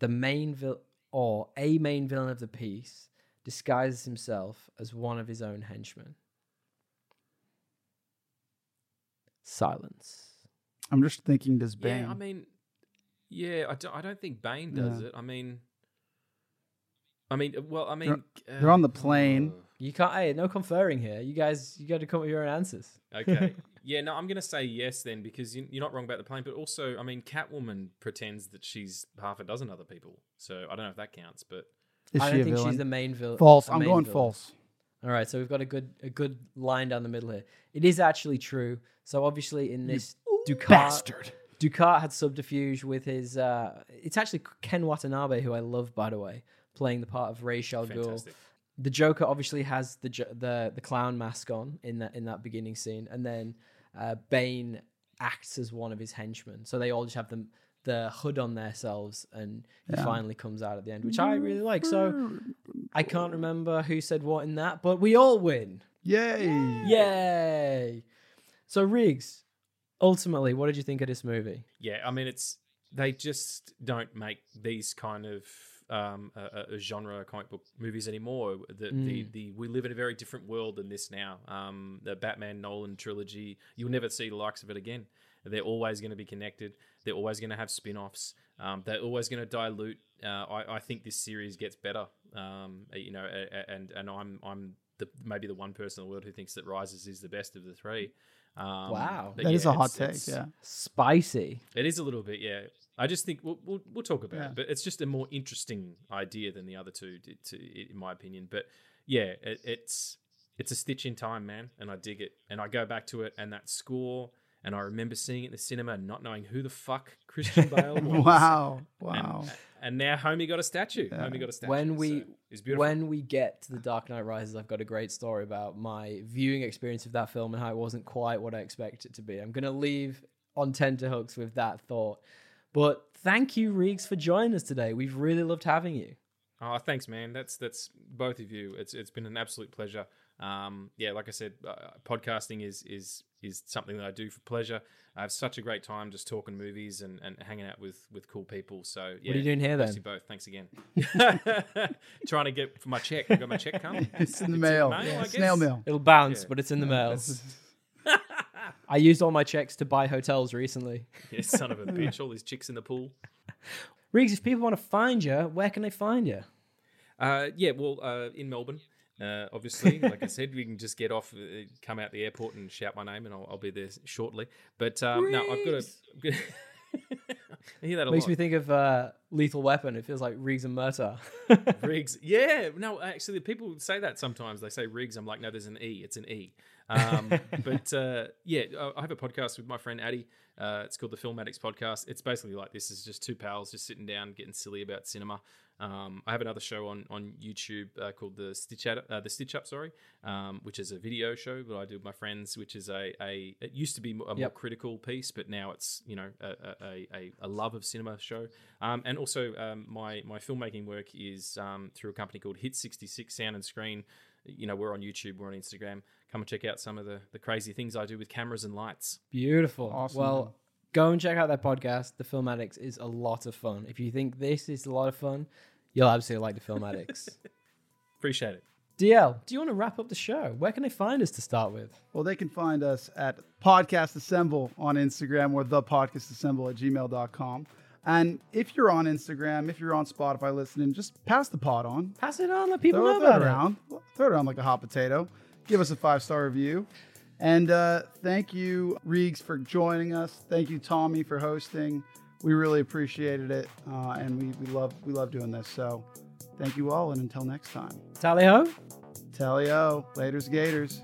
Speaker 1: the main villain or a main villain of the piece disguises himself as one of his own henchmen. Silence.
Speaker 2: I'm just thinking, does Bane?
Speaker 3: Yeah, I mean, yeah, I don't, I don't think Bane does
Speaker 2: Yeah.
Speaker 3: it. I mean, I mean, well, I mean,
Speaker 2: they're on the plane.
Speaker 1: You can't. Hey, no conferring here. You guys, you got to come up with your own answers.
Speaker 3: uh, okay, yeah, no, I'm gonna say yes then because you, you're not wrong about the plane, but also, I mean, Catwoman pretends that she's half a dozen other people, so I don't know if that counts, but
Speaker 2: Is
Speaker 1: I don't think
Speaker 2: villain?
Speaker 1: she's the main villain.
Speaker 2: false. I'm
Speaker 1: main
Speaker 2: going
Speaker 1: villain.
Speaker 2: false.
Speaker 1: All right, so we've got a good a good line down the middle here. It is actually true. So obviously in this Ducard
Speaker 2: Bastard.
Speaker 1: Ducard had subterfuge with his. Uh, it's actually Ken Watanabe, who I love, by the way, playing the part of Ra's al Ghul. The Joker obviously has the the the clown mask on in that in that beginning scene, and then uh, Bane acts as one of his henchmen. So they all just have the the hood on themselves, and he
Speaker 2: Yeah.
Speaker 1: finally comes out at the end, which I really like. So I can't remember who said what in that, but we all win.
Speaker 2: Yay.
Speaker 1: Yay! So Regs, ultimately, what did you think of this movie?
Speaker 3: Yeah, I mean, it's they just don't make these kind of um, a, a genre comic book movies anymore. The, the
Speaker 1: Mm.
Speaker 3: the we live in a very different world than this now. Um, the Batman Nolan trilogy, you'll never see the likes of it again. They're always going to be connected. They're always going to have spin-offs. Um, they're always going to dilute. Uh, I, I think this series gets better. Um, you know, a- a- and and I'm I'm the maybe the one person in the world who thinks that Rises is the best of the three. Um,
Speaker 1: Wow.
Speaker 3: but
Speaker 2: That is
Speaker 3: yeah,
Speaker 2: a hot
Speaker 3: it's-
Speaker 2: take. Yeah.
Speaker 1: Spicy.
Speaker 3: it is a little bit, yeah. I just think we'll we'll, we'll talk about
Speaker 2: Yeah.
Speaker 3: it, but it's just a more interesting idea than the other two, to, to, in my opinion. But yeah, it, it's it's a stitch in time, man, and I dig it. And I go back to it, and that score, and I remember seeing it in the cinema and not knowing who the fuck Christian Bale was.
Speaker 2: Wow.
Speaker 3: And,
Speaker 2: Wow.
Speaker 3: and now Homie got a statue.
Speaker 2: Yeah.
Speaker 3: Homie got a statue.
Speaker 1: When we-
Speaker 3: so it's beautiful.
Speaker 1: When we get to The Dark Knight Rises, I've got a great story about my viewing experience of that film and how it wasn't quite what I expected it to be. I'm going to leave on tenterhooks with that thought. But thank you, Regs, for joining us today. We've really loved having you.
Speaker 3: Oh, thanks, man. That's that's both of you. It's it's been an absolute pleasure. Um, yeah, like I said, uh, podcasting is is is something that I do for pleasure. I have such a great time just talking movies and, and hanging out with with cool people. So yeah,
Speaker 1: What are you doing here
Speaker 3: thanks
Speaker 1: then?
Speaker 3: you both. Thanks again. Trying to get for my check. I got my check coming.
Speaker 2: It's in the mail.
Speaker 3: I guess.
Speaker 2: Snail mail.
Speaker 1: It'll bounce,
Speaker 3: Yeah.
Speaker 1: but it's in the mail. I used all my checks to buy hotels recently.
Speaker 3: Yeah, son of a bitch. All these chicks in the pool.
Speaker 1: Regs, if people want to find you, where can they find you?
Speaker 3: Uh, yeah, well, uh, in Melbourne, uh, obviously, like I said, we can just get off, uh, come out the airport and shout my name, and I'll, I'll be there shortly. But um, no, I've got a. I hear that a
Speaker 1: Makes
Speaker 3: lot.
Speaker 1: me think of uh, Lethal Weapon. It feels like Reeks and Murtaugh.
Speaker 3: Riggs. Yeah, no, actually, people say that sometimes. They say Riggs. I'm like, no, there's an E. It's an E. Um, but uh, yeah, I- I have a podcast with my friend Addy. Uh, it's called the Film Addicts Podcast. It's basically like this is just two pals just sitting down, getting silly about cinema. Um, I have another show on on YouTube uh, called the Stitch Out, uh, the Stitch Up, sorry, um, which is a video show that I do with my friends. Which is a, a it used to be a more
Speaker 1: Yep.
Speaker 3: critical piece, but now it's you know a, a, a, a love of cinema show. Um, and also um, my my filmmaking work is um, through a company called Hit sixty six Sound and Screen. You know we're on YouTube, we're on Instagram. Come and check out some of the the crazy things I do with cameras and lights.
Speaker 1: Beautiful.
Speaker 2: Awesome,
Speaker 1: Well, go and check out their podcast. The Film Addicts is a lot of fun. If you think this is a lot of fun, you'll absolutely like the Film Addicts.
Speaker 3: Appreciate it.
Speaker 1: DL, do you want to wrap up the show? Where can they find us to start with?
Speaker 2: Well, they can find us at Podcast Assemble on Instagram or the Podcast Assemble at gmail.com. And if you're on Instagram, if you're on Spotify listening, just pass the pod on.
Speaker 1: Pass it on. Let people
Speaker 2: Throw,
Speaker 1: know
Speaker 2: throw
Speaker 1: about it.
Speaker 2: around. Throw it around like a hot potato. Give us a five star review. And uh, thank you, Regs, for joining us. Thank you, Tommy, for hosting. We really appreciated it, uh, and we, we love we love doing this. So, thank you all, and until next time,
Speaker 1: Tally ho.
Speaker 2: Tally ho! laters, gators.